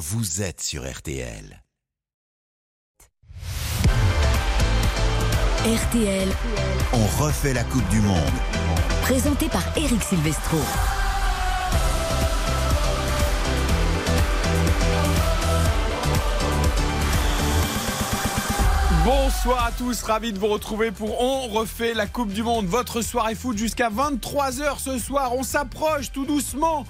vous êtes sur RTL. RTL, On refait la Coupe du Monde. présenté par Eric Silvestro. Bonsoir à tous, ravi de vous retrouver pour On refait la Coupe du Monde. Votre soirée foot jusqu'à 23h ce soir. On s'approche tout doucement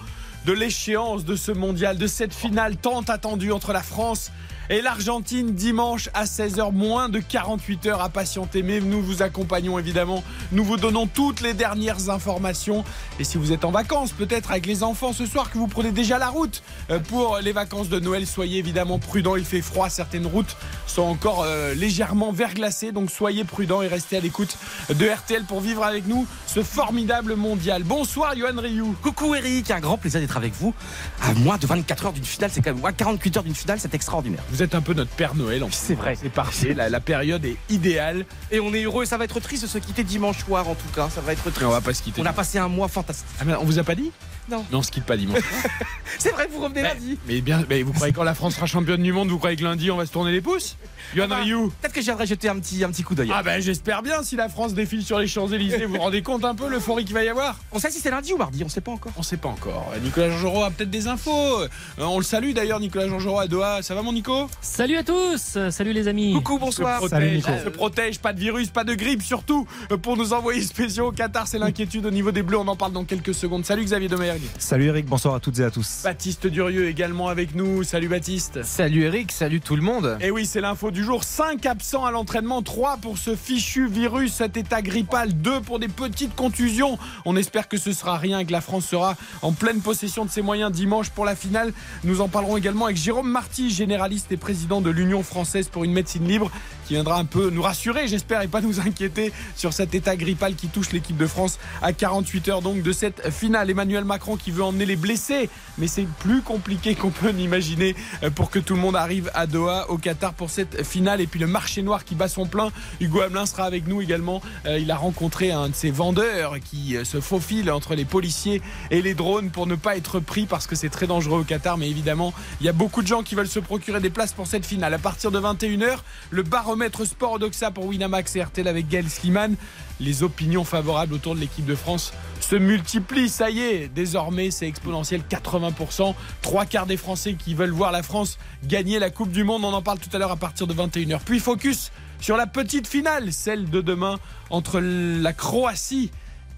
de l'échéance de ce mondial, de cette finale tant attendue entre la France et l'Argentine dimanche à 16h, moins de 48 heures à patienter. Mais nous vous accompagnons évidemment. Nous vous donnons toutes les dernières informations. Et si vous êtes en vacances, peut-être avec les enfants ce soir, que vous prenez déjà la route euh, pour les vacances de Noël, soyez évidemment prudents. Il fait froid. Certaines routes sont encore euh, légèrement verglacées. Donc soyez prudents et restez à l'écoute de RTL pour vivre avec nous ce formidable mondial. Bonsoir, Johan Rioux. Coucou Eric, un grand plaisir d'être avec vous. À moins de 24 heures d'une finale, c'est quand même. à 48 heures d'une finale, c'est extraordinaire. Vous êtes un peu notre Père Noël en fait. C'est vrai. C'est parfait. La, la période est idéale. Et on est heureux, ça va être triste de se quitter dimanche soir en tout cas, ça va être triste. Mais on va pas se quitter. On a passé un mois fantastique. Ah, mais on vous a pas dit? Non. Mais on se quitte pas dimanche. C'est vrai, vous revenez mais, lundi. mais bien, mais vous croyez quand la France sera championne du monde, vous croyez que lundi on va se tourner les pouces Johan Ah bah, Peut-être que je viendrai jeter un petit, un petit coup d'œil. Ah ben j'espère bien si la France défile sur les Champs-Élysées, vous vous rendez compte un peu l'euphorie qu'il va y avoir? On sait si c'est lundi ou mardi, on sait pas encore. On sait pas encore. Nicolas Georgerot a peut-être des infos. Euh, on le salue d'ailleurs Nicolas Georgerot à Doha. Ça va mon Nico? Salut à tous, salut les amis. Coucou, bonsoir. se protège, se protège, pas de virus, pas de grippe, surtout euh, pour nos envoyés spéciaux au Qatar. C'est l'inquiétude au niveau des Bleus. On en parle dans quelques secondes. Salut Xavier Salut Eric, bonsoir à toutes et à tous. Baptiste Durieux également avec nous. Salut Baptiste. Salut Eric, salut tout le monde. Et oui, c'est l'info du jour. 5 absents à l'entraînement, 3 pour ce fichu virus, cet état grippal, 2 pour des petites contusions. On espère que ce sera rien, que la France sera en pleine possession de ses moyens dimanche pour la finale. Nous en parlerons également avec Jérôme Marty, généraliste et président de l'Union française pour une médecine libre, qui viendra un peu nous rassurer, j'espère, et pas nous inquiéter sur cet état grippal qui touche l'équipe de France à 48 heures donc de cette finale. Emmanuel Macron qui veut emmener les blessés, mais c'est plus compliqué qu'on peut l'imaginer euh, pour que tout le monde arrive à Doha, au Qatar pour cette finale. Et puis le marché noir qui bat son plein. Hugo Hamelin sera avec nous également. Euh, il a rencontré un de ces vendeurs qui euh, se faufile entre les policiers et les drones pour ne pas être pris parce que c'est très dangereux au Qatar. Mais évidemment, il y a beaucoup de gens qui veulent se procurer des places pour cette finale. À partir de 21h, le baromètre sport Odoxa pour Winamax et RTL avec Gaël Sliman. Les opinions favorables autour de l'équipe de France se multiplient. Ça y est, désormais, c'est exponentiel 80%. Trois quarts des Français qui veulent voir la France gagner la Coupe du Monde. On en parle tout à l'heure à partir de 21h. Puis focus sur la petite finale, celle de demain entre la Croatie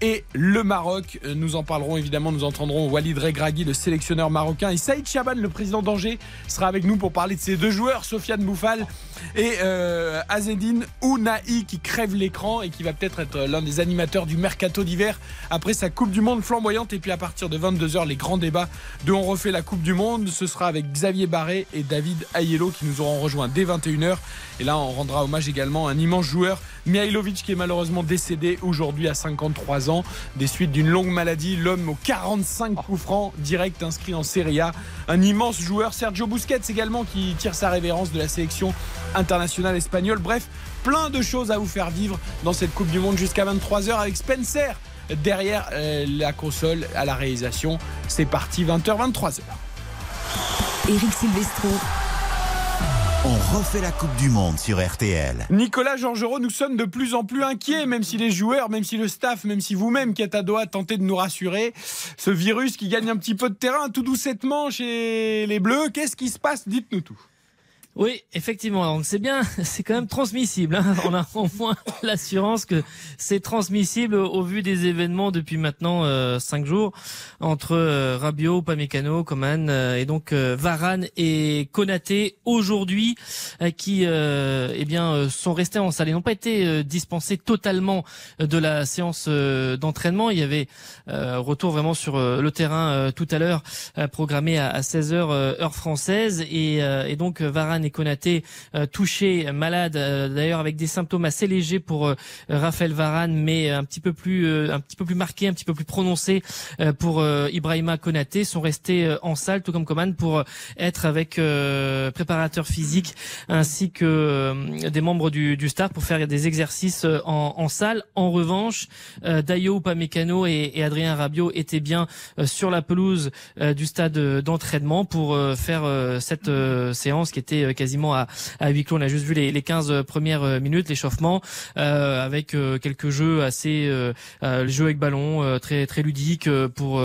et le Maroc. Nous en parlerons évidemment, nous entendrons Walid Regragui, le sélectionneur marocain, et Saïd Chaban, le président d'Angers, sera avec nous pour parler de ces deux joueurs, Sofiane Bouffal et euh, Azedine Ounahi, qui crève l'écran et qui va peut-être être l'un des animateurs du mercato d'hiver après sa Coupe du Monde flamboyante. Et puis à partir de 22h, les grands débats de On refait la Coupe du Monde. Ce sera avec Xavier Barré et David Ayello qui nous auront rejoint dès 21h. Et là, on rendra hommage également à un immense joueur, Mihailovic, qui est malheureusement décédé aujourd'hui à 53 ans des suites d'une longue maladie. L'homme aux 45 coups francs direct inscrit en Serie A. Un immense joueur, Sergio Busquets également, qui tire sa révérence de la sélection internationale espagnole. Bref, plein de choses à vous faire vivre dans cette Coupe du Monde jusqu'à 23h avec Spencer derrière euh, la console à la réalisation. C'est parti, 20h, 23h. Eric Silvestro, On refait la Coupe du Monde sur RTL. Nicolas Georgerot, nous sommes de plus en plus inquiets, même si les joueurs, même si le staff, même si vous-même qui êtes à Doha tentez de nous rassurer. Ce virus qui gagne un petit peu de terrain tout doucettement chez les Bleus, qu'est-ce qui se passe? Dites-nous tout. Oui, effectivement. Donc c'est bien, c'est quand même transmissible. hein. On a au moins l'assurance que c'est transmissible au vu des événements depuis maintenant euh, cinq jours entre euh, Rabiot, Pamecano, Coman euh, et donc euh, Varane et Konaté aujourd'hui euh, qui euh, eh bien sont restés en salle et n'ont pas été dispensés totalement de la séance d'entraînement. Il y avait retour vraiment sur le terrain tout à l'heure programmé à, à 16h heure française et, et donc Varane Et Konaté touchés, malades, d'ailleurs avec des symptômes assez légers pour Raphaël Varane, mais un petit peu plus, un petit peu plus marqués, un petit peu plus prononcés pour Ibrahima Konaté, sont restés en salle, tout comme Coman, pour être avec préparateur physique ainsi que des membres du, du staff pour faire des exercices en, en salle. En revanche, Dayo Upamecano et, et Adrien Rabiot étaient bien sur la pelouse du stade d'entraînement pour faire cette séance qui était quasiment à, à huis clos. On a juste vu les, les 15 premières minutes, l'échauffement, avec quelques jeux assez, euh, jeux avec ballon, très très ludiques pour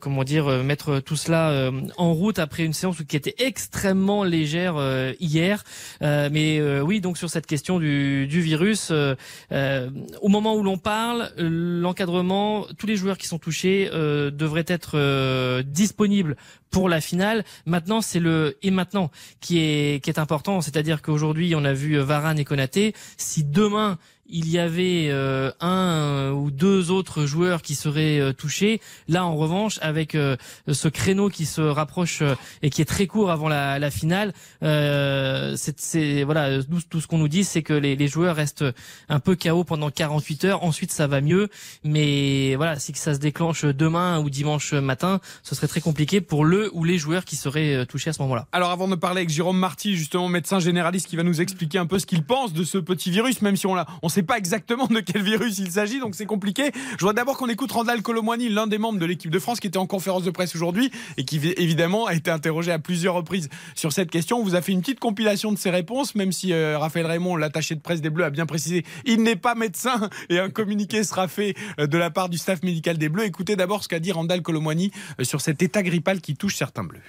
comment dire mettre tout cela en route après une séance qui était extrêmement légère hier. mais oui, donc sur cette question du virus, au moment où l'on parle, l'encadrement, tous les joueurs qui sont touchés devraient être disponibles pour la finale. Maintenant, c'est le et maintenant qui est important, c'est-à-dire qu'aujourd'hui, on a vu Varane et Konaté. Si demain il y avait euh, un ou deux autres joueurs qui seraient euh, touchés. Là, en revanche, avec euh, ce créneau qui se rapproche et qui est très court avant la, la finale, c'est voilà, tout, ce qu'on nous dit, c'est que les, les, joueurs restent un peu KO pendant 48 heures. Ensuite, ça va mieux, mais voilà, si ça se déclenche demain ou dimanche matin, ce serait très compliqué pour le ou les joueurs qui seraient touchés à ce moment-là. Alors, avant de parler avec Jérôme Marty, justement médecin généraliste, qui va nous expliquer un peu ce qu'il pense de ce petit virus, même si on l'a, sait pas exactement de quel virus il s'agit, donc c'est compliqué. Je voudrais d'abord qu'on écoute Randall Colomwani, l'un des membres de l'équipe de France, qui était en conférence de presse aujourd'hui et qui évidemment a été interrogé à plusieurs reprises sur cette question. On vous a fait une petite compilation de ses réponses, même si euh, Raphaël Raymond, l'attaché de presse des Bleus, a bien précisé, il n'est pas médecin et un communiqué sera fait euh, de la part du staff médical des Bleus. Écoutez d'abord ce qu'a dit Randall Colomwani euh, sur cet état grippal qui touche certains Bleus.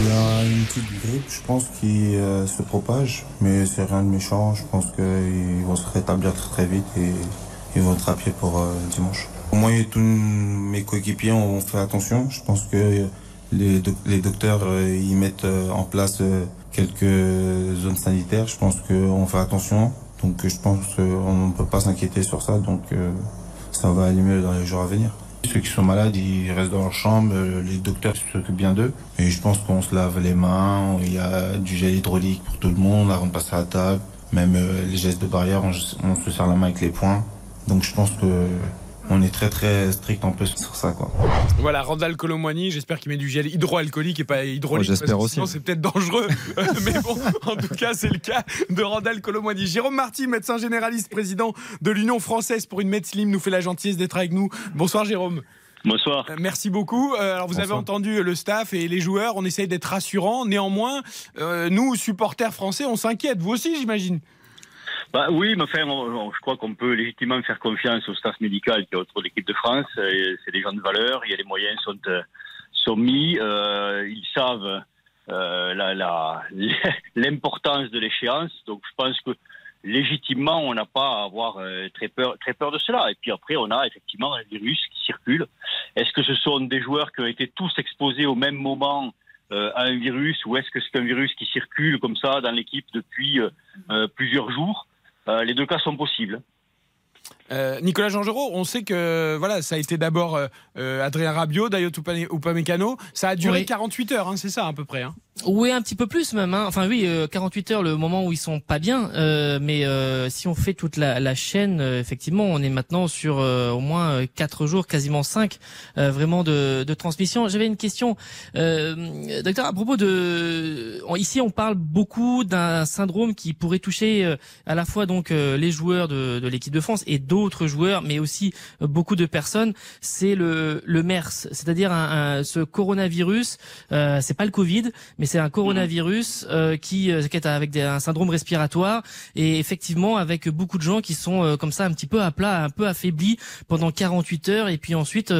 Il y a une petite grippe, je pense, qui euh, se propage, mais c'est rien de méchant. Je pense qu'ils vont se rétablir très, très vite et ils vont être à pied pour euh, dimanche. Moi et tous mes coéquipiers ont fait attention. Je pense que les, les docteurs euh, ils mettent en place quelques zones sanitaires. Je pense qu'on fait attention. Donc je pense qu'on ne peut pas s'inquiéter sur ça. Donc ça va aller mieux dans les jours à venir. Ceux qui sont malades, ils restent dans leur chambre, euh, les docteurs s'occupent bien d'eux. Et je pense qu'on se lave les mains, il y a du gel hydraulique pour tout le monde avant de passer à la table. Même euh, les gestes de barrière, on, se serre la main avec les poings. Donc je pense que on est très très strict en plus sur ça quoi. Voilà Randall Colomwani, j'espère qu'il met du gel hydroalcoolique et pas hydraulique. j'espère aussi. Sinon c'est peut-être dangereux. mais bon, en tout cas c'est le cas de Randall Colomwani. Jérôme Marty, médecin généraliste, président de l'Union française pour une Slim, nous fait la gentillesse d'être avec nous. Bonsoir Jérôme. Bonsoir. Euh, merci beaucoup. Euh, alors vous avez entendu le staff et les joueurs, on essaye d'être rassurants. Néanmoins, euh, nous supporters français, on s'inquiète. Vous aussi, j'imagine. Bah oui, mais enfin, je crois qu'on peut légitimement faire confiance au staff médical qui est autour de l'équipe de France. C'est des gens de valeur, il y a les moyens sont, euh, sont mis, euh, ils savent euh, l'importance de l'échéance. Donc je pense que légitimement, on n'a pas à avoir euh, très, peur, très peur de cela. Et puis après, on a effectivement un virus qui circule. Est-ce que ce sont des joueurs qui ont été tous exposés au même moment euh, à un virus ou est-ce que c'est un virus qui circule comme ça dans l'équipe depuis plusieurs jours? Euh, les deux cas sont possibles. Euh, Nicolas Jean-Giraud, on sait que voilà, ça a été d'abord euh, Adrien Rabiot, Dayot Upamecano. Ça a duré 48 heures, hein, c'est ça à peu près. Hein. Oui, un petit peu plus même. Hein. Enfin oui, 48 heures, le moment où ils sont pas bien. mais si on fait toute la, la chaîne, effectivement, on est maintenant sur au moins 4 jours, quasiment 5, vraiment de, de transmission. J'avais une question, docteur, à propos de... Ici, on parle beaucoup d'un syndrome qui pourrait toucher à la fois donc les joueurs de, de l'équipe de France et d'autres joueurs, mais aussi euh, beaucoup de personnes, c'est le, le MERS, c'est-à-dire un, ce coronavirus. Euh, c'est pas le Covid, mais c'est un coronavirus euh, qui, euh, qui, est avec des, un syndrome respiratoire et effectivement avec beaucoup de gens qui sont comme ça un petit peu à plat, un peu affaiblis pendant 48 heures et puis ensuite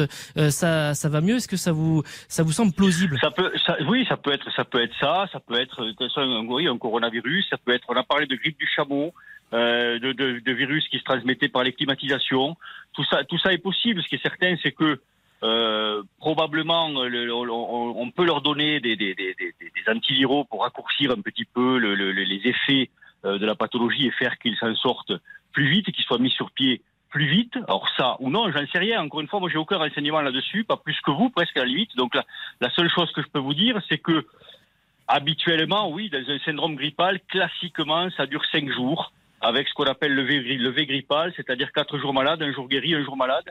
ça, ça va mieux. Est-ce que ça vous, ça vous semble plausible? Ça peut, ça, oui, ça peut être, ça peut être ça, ça peut être un, oui, un coronavirus, ça peut être. On a parlé de grippe du chameau. Euh, de, de, de, virus qui se transmettaient par les climatisations. Tout ça, tout ça est possible. Ce qui est certain, c'est que euh, probablement le, on, peut leur donner des, des, antiviraux pour raccourcir un petit peu le, les effets euh, de la pathologie et faire qu'ils s'en sortent plus vite, qu'ils soient mis sur pied plus vite. Alors ça ou non, j'en sais rien. Encore une fois, moi j'ai aucun renseignement là-dessus, pas plus que vous, presque à la limite. Donc la, seule chose que je peux vous dire, c'est que Habituellement, oui, dans un syndrome grippal, classiquement, ça dure 5 jours, avec ce qu'on appelle le V, grippal, c'est-à-dire 4 jours malade, un jour guéri, un jour malade.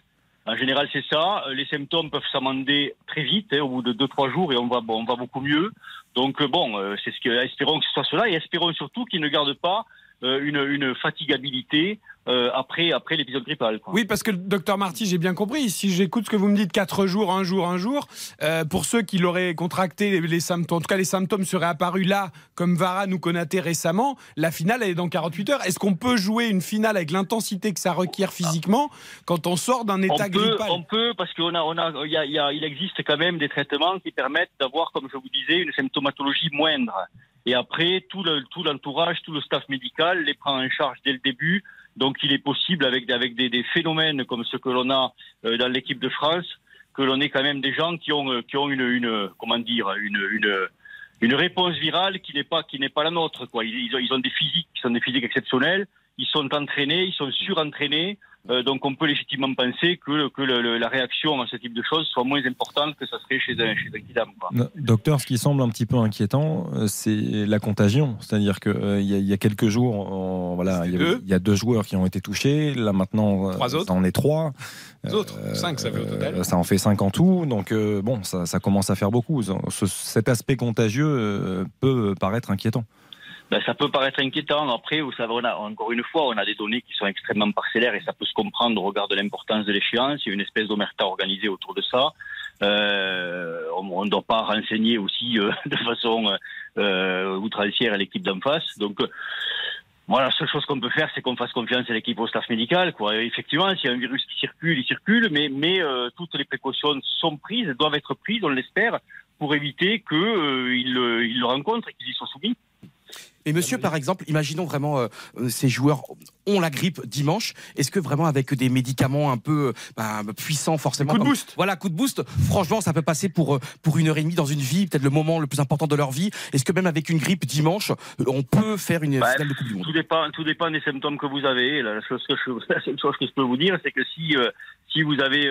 En général, c'est ça. Les symptômes peuvent s'amender très vite, hein, au bout de 2-3 jours, et on va, on va beaucoup mieux. Donc bon, euh, c'est ce que espérons que ce soit cela, et espérons surtout qu'ils ne gardent pas euh, une, une fatigabilité euh, après, après l'épisode grippal. Oui, parce que docteur Marty, j'ai bien compris. Si j'écoute ce que vous me dites, 4 jours, un jour, un jour, euh, pour ceux qui l'auraient contracté, les, symptômes, en tout cas les symptômes seraient apparus là, comme Varane ou Konaté récemment, la finale elle est dans 48 heures. Est-ce qu'on peut jouer une finale avec l'intensité que ça requiert physiquement quand on sort d'un état on peut, grippal On peut, parce qu'il a, on a, y a, y a, il existe quand même des traitements qui permettent d'avoir, comme je vous disais, une symptomatologie moindre. Et après, tout l'entourage, tout, le staff médical les prend en charge dès le début donc il est possible avec, des, phénomènes comme ce que l'on a euh, dans l'équipe de France, que l'on ait quand même des gens qui ont, euh, une, réponse virale qui n'est pas, la nôtre. Quoi. Ils, ont, des physiques des physiques exceptionnelles, ils sont entraînés, ils sont surentraînés. Euh, donc on peut légitimement penser que, que le, la réaction à ce type de choses soit moins importante que ça serait chez un, chez un kidam. Docteur, ce qui semble un petit peu inquiétant, euh, c'est la contagion. C'est-à-dire qu'il euh, il y, a quelques jours, voilà, il y, a deux joueurs qui ont été touchés. Là maintenant, trois autres. ça en est trois. autres, cinq, ça fait au total. Ça en fait cinq en tout. Donc bon, ça, ça commence à faire beaucoup. cet aspect contagieux peut paraître inquiétant ben, ça peut paraître inquiétant. Après, vous savez, on a, encore une fois, on a des données qui sont extrêmement parcellaires et ça peut se comprendre au regard de l'importance de l'échéance. Il y a une espèce d'omerta organisée autour de ça. Euh, on ne doit pas renseigner aussi euh, de façon euh, outrancière à l'équipe d'en face. Donc, euh, voilà, la seule chose qu'on peut faire, c'est qu'on fasse confiance à l'équipe au staff médical. Quoi. effectivement, s'il y a un virus qui circule, il circule, mais, mais euh, toutes les précautions sont prises, doivent être prises, on l'espère, pour éviter qu'ils euh, il le rencontrent et qu'ils y soient soumis. Et monsieur, par exemple, imaginons vraiment euh, euh, ces joueurs ont la grippe dimanche. Est-ce que vraiment avec des médicaments un peu bah, puissants, forcément, coup de boost. Voilà, coup de boost. Franchement, ça peut passer pour euh, pour une heure et demie dans une vie, peut-être le moment le plus important de leur vie. Est-ce que même avec une grippe dimanche, on peut faire une bah, finale de Coupe du Monde? Tout dépend, tout dépend des symptômes que vous avez. La, chose que je, la seule chose que je peux vous dire, c'est que si si vous avez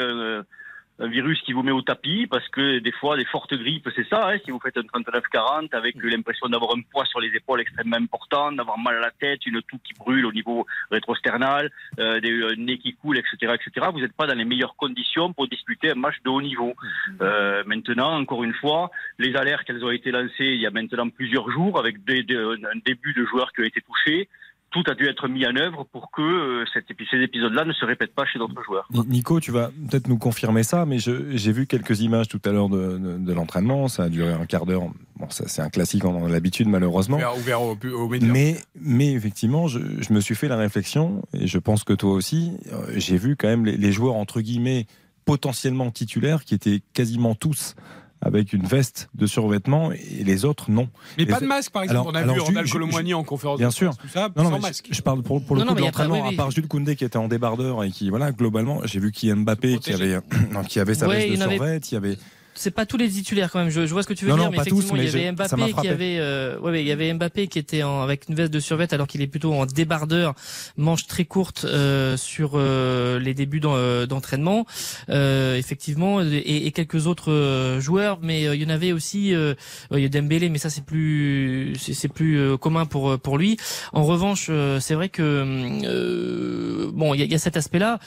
un virus qui vous met au tapis parce que des fois, des fortes grippes, c'est ça. Hein, si vous faites un 39-40 avec l'impression d'avoir un poids sur les épaules extrêmement important, d'avoir mal à la tête, une toux qui brûle au niveau rétrosternal, euh, des, un nez qui coule, etc., etc. Vous n'êtes pas dans les meilleures conditions pour disputer un match de haut niveau. Euh, maintenant, encore une fois, les alertes, elles ont été lancées il y a maintenant plusieurs jours avec des, des, un début de joueurs qui ont été touchés tout a dû être mis en œuvre pour que euh, ces épisodes-là ne se répètent pas chez d'autres joueurs. Nico, tu vas peut-être nous confirmer ça, mais j'ai vu quelques images tout à l'heure de, l'entraînement. Ça a duré un quart d'heure. Bon, c'est un classique, on a l'habitude malheureusement. Ouvert, au, mais, mais effectivement, je, me suis fait la réflexion, et je pense que toi aussi, euh, j'ai vu quand même les joueurs entre guillemets potentiellement titulaires qui étaient quasiment tous avec une veste de survêtement et les autres non. Mais pas de masque par exemple. on a vu Ronald Colomboigny en conférence bien de sûr. tout ça, non, non, sans masque. Je, parle pour, pour le coup de l'entraînement, à part Jules Koundé qui était en débardeur et qui voilà globalement, j'ai vu qui Mbappé qui avait qui avait sa veste de survêt, il y avait c'est pas tous les titulaires quand même. Je, je vois ce que tu veux dire, non, mais effectivement, il y avait Mbappé qui avait, euh, ouais, il y avait Mbappé qui était en, avec une veste de survêt alors qu'il est plutôt en débardeur, manche très courte euh, sur euh, les débuts euh, d'entraînement, euh, effectivement, et, et, quelques autres euh, joueurs, mais il y en avait aussi, il y a Dembélé, mais ça c'est plus, c'est plus commun pour pour lui. En revanche, c'est vrai que bon, il y a, y a, cet aspect-là.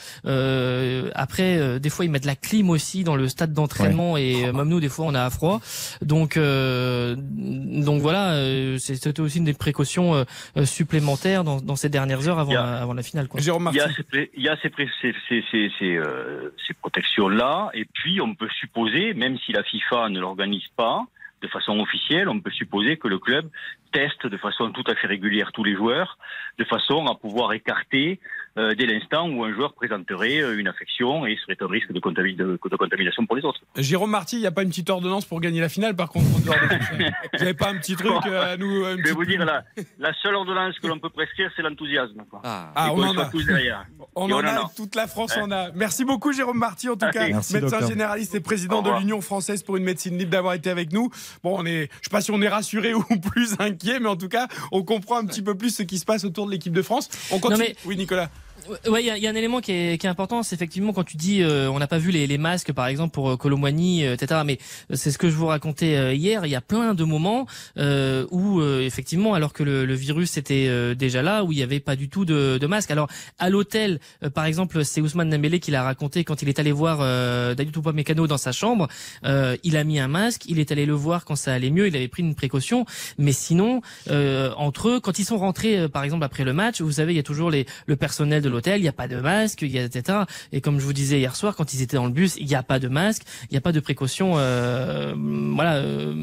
après, des fois ils mettent la clim aussi dans le stade d'entraînement et et même nous des fois on a froid. Donc euh, donc voilà, euh, c'était aussi une des précautions euh, supplémentaires dans, dans, ces dernières heures avant, la, avant la finale. Quoi. Il y a ces, il y a ces, ces, ces, ces, ces protections là, et puis on peut supposer, même si la FIFA ne l'organise pas de façon officielle, on peut supposer que le club teste de façon tout à fait régulière tous les joueurs, de façon à pouvoir écarter euh, dès l'instant où un joueur présenterait euh, une infection et serait un risque de, contamination pour les autres. Jérôme Marty, il n'y a pas une petite ordonnance pour gagner la finale par contre Vous n'avez pas un petit truc euh, à nous Je vais vous dire, la, la seule ordonnance que l'on peut prescrire, c'est l'enthousiasme. Ah, ah on, en a. Tous derrière. On, en, a, toute la France en a. Merci beaucoup Jérôme Marty, en tout cas, médecin généraliste et président de l'Union française pour une médecine libre d'avoir été avec nous. Bon, on est, je ne sais pas si on est rassuré ou plus inquiet, mais en tout cas, on comprend un petit peu plus ce qui se passe autour de l'équipe de France. On continue. Oui, Nicolas. Ouais, il y, a- y a un élément qui est, qui est important, c'est effectivement quand tu dis euh, on n'a pas vu les, les masques par exemple pour euh, Colomboigny, euh, etc. Mais euh, c'est ce que je vous racontais euh, hier. Il y a plein de moments euh, où euh, effectivement, alors que le, le virus était euh, déjà là, où il n'y avait pas du tout de, de masque. Alors à l'hôtel, euh, par exemple, c'est Ousmane Dembélé qui l'a raconté quand il est allé voir euh, David Upamecano dans sa chambre. Euh, il a mis un masque, il est allé le voir quand ça allait mieux, il avait pris une précaution. Mais sinon, euh, entre eux, quand ils sont rentrés, euh, par exemple après le match, vous savez, il y a toujours les, le personnel de l'hôtel, il n'y a pas de masque, il y a etc. Et comme je vous disais hier soir, quand ils étaient dans le bus, il n'y a pas de masque, il n'y a pas de précaution, euh, voilà, euh,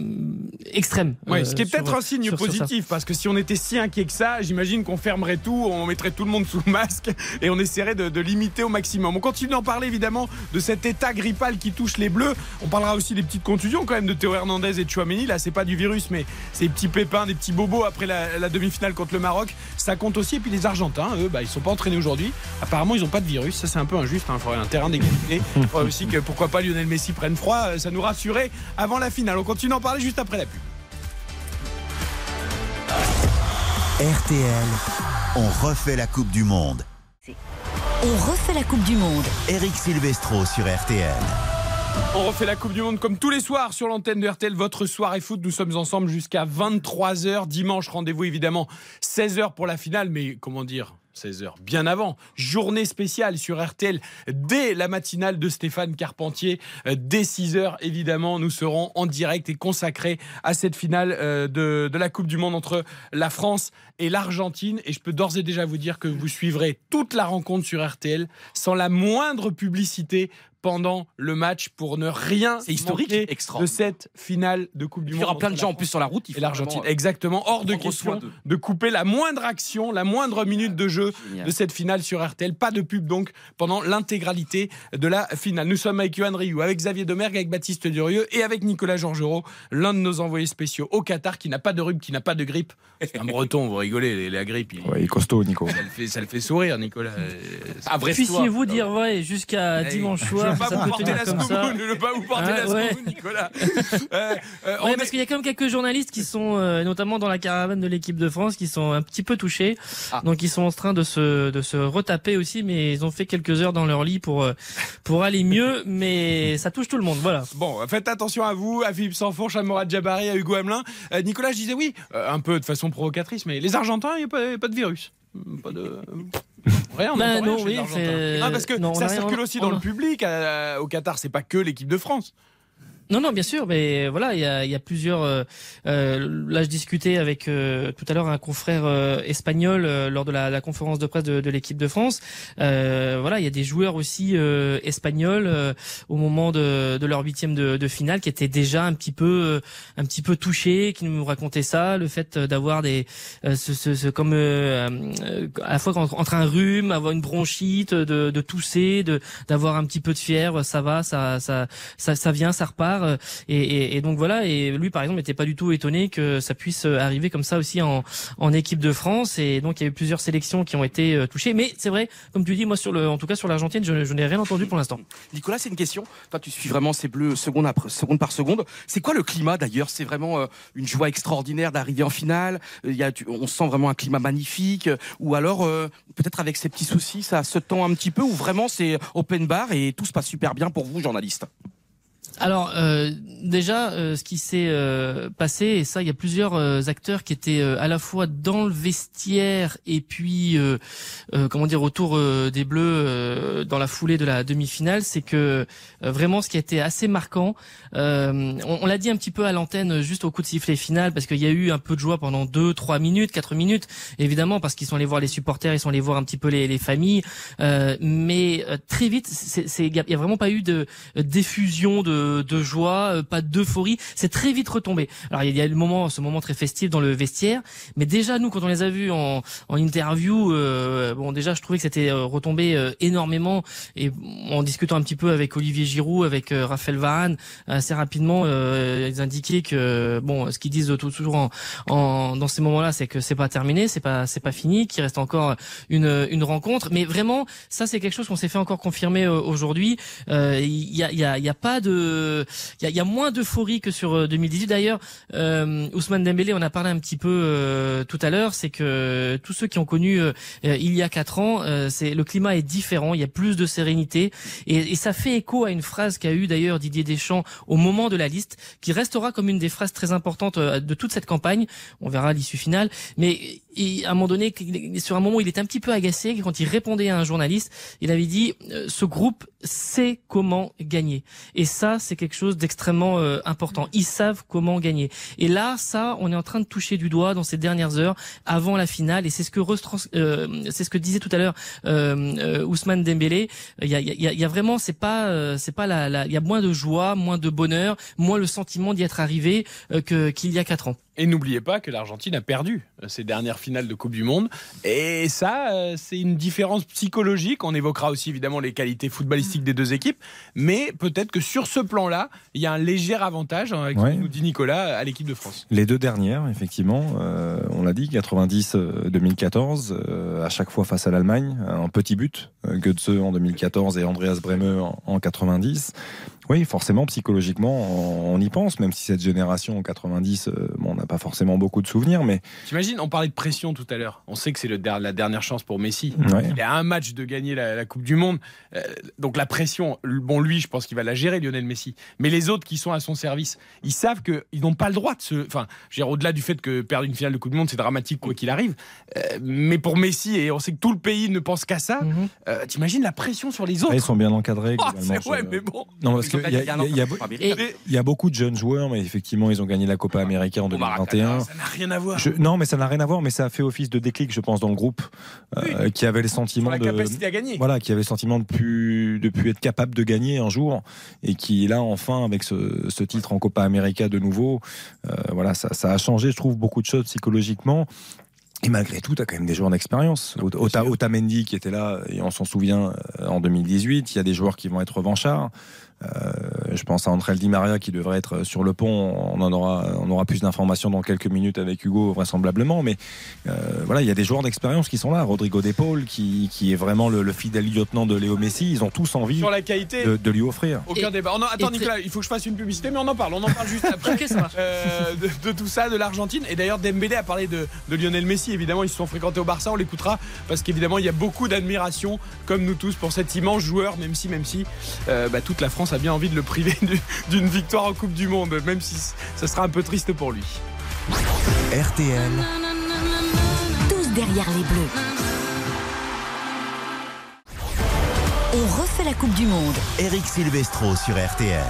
extrême. Ouais, euh, ce qui est peut-être un signe sur- sur ça. positif, parce que si on était si inquiet que ça, j'imagine qu'on fermerait tout, on mettrait tout le monde sous masque et on essaierait de, de limiter au maximum. On continue d'en parler évidemment de cet état grippal qui touche les Bleus. On parlera aussi des petites contusions quand même de Théo Hernandez et Chouameni. Là, c'est pas du virus, mais ces petits pépins, des petits bobos après la, la demi-finale contre le Maroc. Ça compte aussi. Et puis les Argentins, eux, bah, ils sont pas entraînés aujourd'hui. Apparemment, ils ont pas de virus. Ça, c'est un peu injuste. hein. Il faudrait un terrain d'égalité. Il faudrait aussi que pourquoi pas Lionel Messi prenne froid. Ça nous rassurait avant la finale. On continue d'en parler juste après la pub. RTL, on refait la Coupe du Monde. On refait la Coupe du Monde. Eric Silvestro sur RTL. On refait la Coupe du Monde comme tous les soirs sur l'antenne de RTL, votre soirée foot. Nous sommes ensemble jusqu'à 23h. Dimanche, rendez-vous évidemment 16h pour la finale, mais comment dire? 16h, bien avant. Journée spéciale sur RTL dès la matinale de Stéphane Carpentier. Euh, Dès 6h, évidemment, nous serons en direct et consacrés à cette finale euh, de, de la Coupe du Monde entre la France et l'Argentine. Et je peux d'ores et déjà vous dire que vous suivrez toute la rencontre sur RTL sans la moindre publicité pendant le match pour ne rien C'est historique, extra. de cette finale de Coupe du Il Monde. y aura plein de gens en plus sur la route. Il et l'Argentine. euh, Exactement. Hors de question d'eux. de couper la moindre action, la moindre minute de jeu Génial. de cette finale sur RTL. Pas de pub donc pendant l'intégralité de la finale. Nous sommes avec Johan Rioux, avec Xavier Domergue, avec Baptiste Durieux et avec Nicolas Georgerot, l'un de nos envoyés spéciaux au Qatar qui n'a pas de rhume, qui n'a pas de grippe. C'est un breton, vous rigolez, la grippe. il- Ouais, il est costaud, Nico. Ça, le fait, ça le fait sourire, Nicolas. Euh, Ah, Brestois. Puissiez-vous dire vrai jusqu'à dimanche soir, pas vous porter la seconde, pas vous porter Ah, la seconde, Nicolas. Euh, euh, parce qu'il y a quand même quelques journalistes qui sont, euh, notamment dans la caravane de l'équipe de France, qui sont un petit peu touchés. Ah. Donc ils sont en train de se, de se retaper aussi, mais ils ont fait quelques heures dans leur lit pour, pour aller mieux, mais ça touche tout le monde. Voilà. Bon, faites attention à vous, à Philippe Sanfourche, à Morad Jabari, à Hugo Hamelin. Nicolas, je disais oui, un peu de façon provocatrice, mais les Argentins, il n'y a, pas de virus. Pas de. Rien, on Bah rien non, chez oui, c'est- Ah, parce que non, ça rien- circule aussi on dans le public. euh, au Qatar, c'est pas que l'équipe de France. Non, non, bien sûr, mais voilà, il y a, plusieurs. euh, euh, là, je discutais avec euh, tout à l'heure un confrère euh, espagnol lors de la, conférence de presse de, l'équipe de France. Voilà, il y a des joueurs aussi espagnols au moment de, leur huitième de, de finale qui étaient déjà un petit peu, un petit peu touchés, qui nous racontaient ça, le fait d'avoir des, comme à la fois entre, entre un rhume, avoir une bronchite, de, tousser, d'avoir un petit peu de fièvre, ça va, ça, ça, ça vient, ça repart. Euh, Et, donc voilà. Et lui, par exemple, n'était pas du tout étonné que ça puisse euh, arriver comme ça aussi en, équipe de France. Et donc il y a eu plusieurs sélections qui ont été euh, touchées. Mais c'est vrai, comme tu dis, moi en tout cas sur l'Argentine, je, n'ai rien entendu pour l'instant. Nicolas, c'est une question. Toi, tu suis vraiment ces bleus seconde, après, seconde par seconde. C'est quoi le climat d'ailleurs? C'est vraiment une joie extraordinaire d'arriver en finale. Il y a, on sent vraiment un climat magnifique. Ou alors, peut-être avec ces petits soucis, ça se tend un petit peu. Ou vraiment, c'est open bar et tout se passe super bien pour vous, journalistes. Alors euh, déjà, euh, ce qui s'est euh, passé, et ça, il y a plusieurs euh, acteurs qui étaient euh, à la fois dans le vestiaire et puis, euh, comment dire, autour des Bleus dans la foulée de la demi-finale, c'est que vraiment, ce qui a été assez marquant, on, on l'a dit un petit peu à l'antenne juste au coup de sifflet final, parce qu'il y a eu un peu de joie pendant deux, trois minutes, quatre minutes, évidemment, parce qu'ils sont allés voir les supporters, ils sont allés voir un petit peu les, les familles, mais très vite, il y a- a vraiment pas eu de euh, d'effusion de, joie, euh, pas d'euphorie. C'est très vite retombé. Alors il y a le moment, ce moment très festif dans le vestiaire, mais déjà nous quand on les a vus en, en interview, euh, bon déjà je trouvais que c'était euh, retombé euh, énormément et en discutant un petit peu avec Olivier Giroud, avec Raphaël Varane, assez rapidement euh, ils indiquaient que bon ce qu'ils disent tout- toujours en, en dans ces moments-là, c'est que c'est pas terminé, c'est pas c'est pas fini, qu'il reste encore une une rencontre, mais vraiment ça c'est quelque chose qu'on s'est fait encore confirmer aujourd'hui. Il y a y a y a pas de il y a, moins d'euphorie que sur 2018. D'ailleurs, euh, Ousmane Dembélé, on a parlé un petit peu tout à l'heure, c'est que tous ceux qui ont connu il y a quatre ans, c'est le climat est différent, il y a plus de sérénité et, et ça fait écho à une phrase qu'a eu d'ailleurs Didier Deschamps au moment de la liste, qui restera comme une des phrases très importantes de toute cette campagne. On verra l'issue finale, mais à un moment donné, sur un moment, il était un petit peu agacé quand il répondait à un journaliste. Il avait dit euh, ce groupe sait comment gagner. Et ça, c'est quelque chose d'extrêmement euh, important. Ils savent comment gagner. Et là, ça, on est en train de toucher du doigt dans ces dernières heures avant la finale. Et c'est ce que euh, c'est ce que disait tout à l'heure Ousmane Dembélé. Il y a, y a, y a vraiment, c'est pas, c'est pas la, la, il y a moins de joie, moins de bonheur, moins le sentiment d'y être arrivé que qu'il y a quatre ans. Et n'oubliez pas que l'Argentine a perdu ses dernières finales de Coupe du Monde. Et ça, euh, c'est une différence psychologique. On évoquera aussi évidemment les qualités footballistiques des deux équipes. Mais peut-être que sur ce plan-là, il y a un léger avantage, hein, nous dit Nicolas, à l'équipe de France. Les deux dernières, effectivement, euh, on l'a dit, 90-2014, euh, à chaque fois face à l'Allemagne, un petit but, Goetze en 2014 et Andreas Breme en 90. Oui, forcément, psychologiquement, on y pense, même si cette génération en 90, euh, on n'a pas forcément beaucoup de souvenirs. Mais t'imagines, on parlait de pression tout à l'heure. On sait que c'est la dernière chance pour Messi. Il a un match de gagner la, Coupe du Monde, euh, donc la pression. Bon, lui, je pense qu'il va la gérer, Lionel Messi. Mais les autres qui sont à son service, ils savent qu'ils n'ont pas le droit de se. Enfin, au-delà du fait que perdre une finale de Coupe du Monde, c'est dramatique quoi qu'il arrive. Euh, mais pour Messi, et on sait que tout le pays ne pense qu'à ça. Mhm. t'imagines la pression sur les autres. ils sont bien encadrés. Oh, ouais, mais bon. Non, parce que il y, a beaucoup de jeunes joueurs, mais effectivement, ils ont gagné la Copa América en 2021. Ça n'a rien à voir. non, mais ça n'a rien à voir, mais ça a fait office de déclic, je pense, dans le groupe, euh, qui avait le sentiment de, voilà, qui avait le sentiment de plus, de plus être capable de gagner un jour, et qui là, enfin, avec ce, titre en Copa América de nouveau, euh, voilà, ça, ça a changé, je trouve, beaucoup de choses psychologiquement. Et malgré tout, tu as quand même des joueurs d'expérience. Otamendi qui était là, et on s'en souvient, euh, en 2018. Il y a des joueurs qui vont être revanchards. Euh, je pense à André Di Maria qui devrait être sur le pont. On en aura, on aura plus d'informations dans quelques minutes avec Hugo vraisemblablement. Mais euh, voilà, il y a des joueurs d'expérience qui sont là. Rodrigo De Paul qui, qui est vraiment le, fidèle lieutenant de Léo Messi. Ils ont tous envie sur la qualité de, lui offrir. Aucun débat. attends Nicolas, il faut que je fasse une publicité, mais on en parle. On en parle juste après. euh, de, tout ça, de l'Argentine. Et d'ailleurs, Dembélé a parlé de, de, Lionel Messi. Évidemment, ils se sont fréquentés au Barça. On l'écoutera parce qu'évidemment, il y a beaucoup d'admiration, comme nous tous, pour cet immense joueur. Même si, même si, euh, bah, toute la France a bien envie de le priver d'une victoire en Coupe du Monde, même si ça sera un peu triste pour lui. RTL. Tous derrière les Bleus. On refait la Coupe du Monde. Eric Silvestro sur RTL.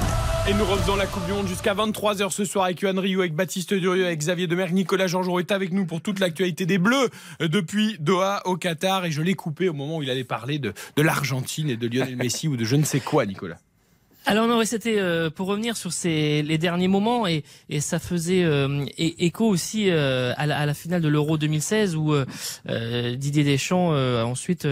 Et nous refaisons la Coupe du Monde jusqu'à 23h ce soir avec Yohan Rio, avec Baptiste Durieux, avec Xavier Demer. Nicolas Jean-Jean est avec nous pour toute l'actualité des Bleus euh, depuis Doha au Qatar. Et je l'ai coupé au moment où il allait parler de, de l'Argentine et de Lionel Messi ou de je ne sais quoi, Nicolas. Alors non, c'était euh, pour revenir sur ces les derniers moments et, et ça faisait euh, écho aussi euh, à, la, à, la, finale de l'Euro 2016 où Didier Deschamps ensuite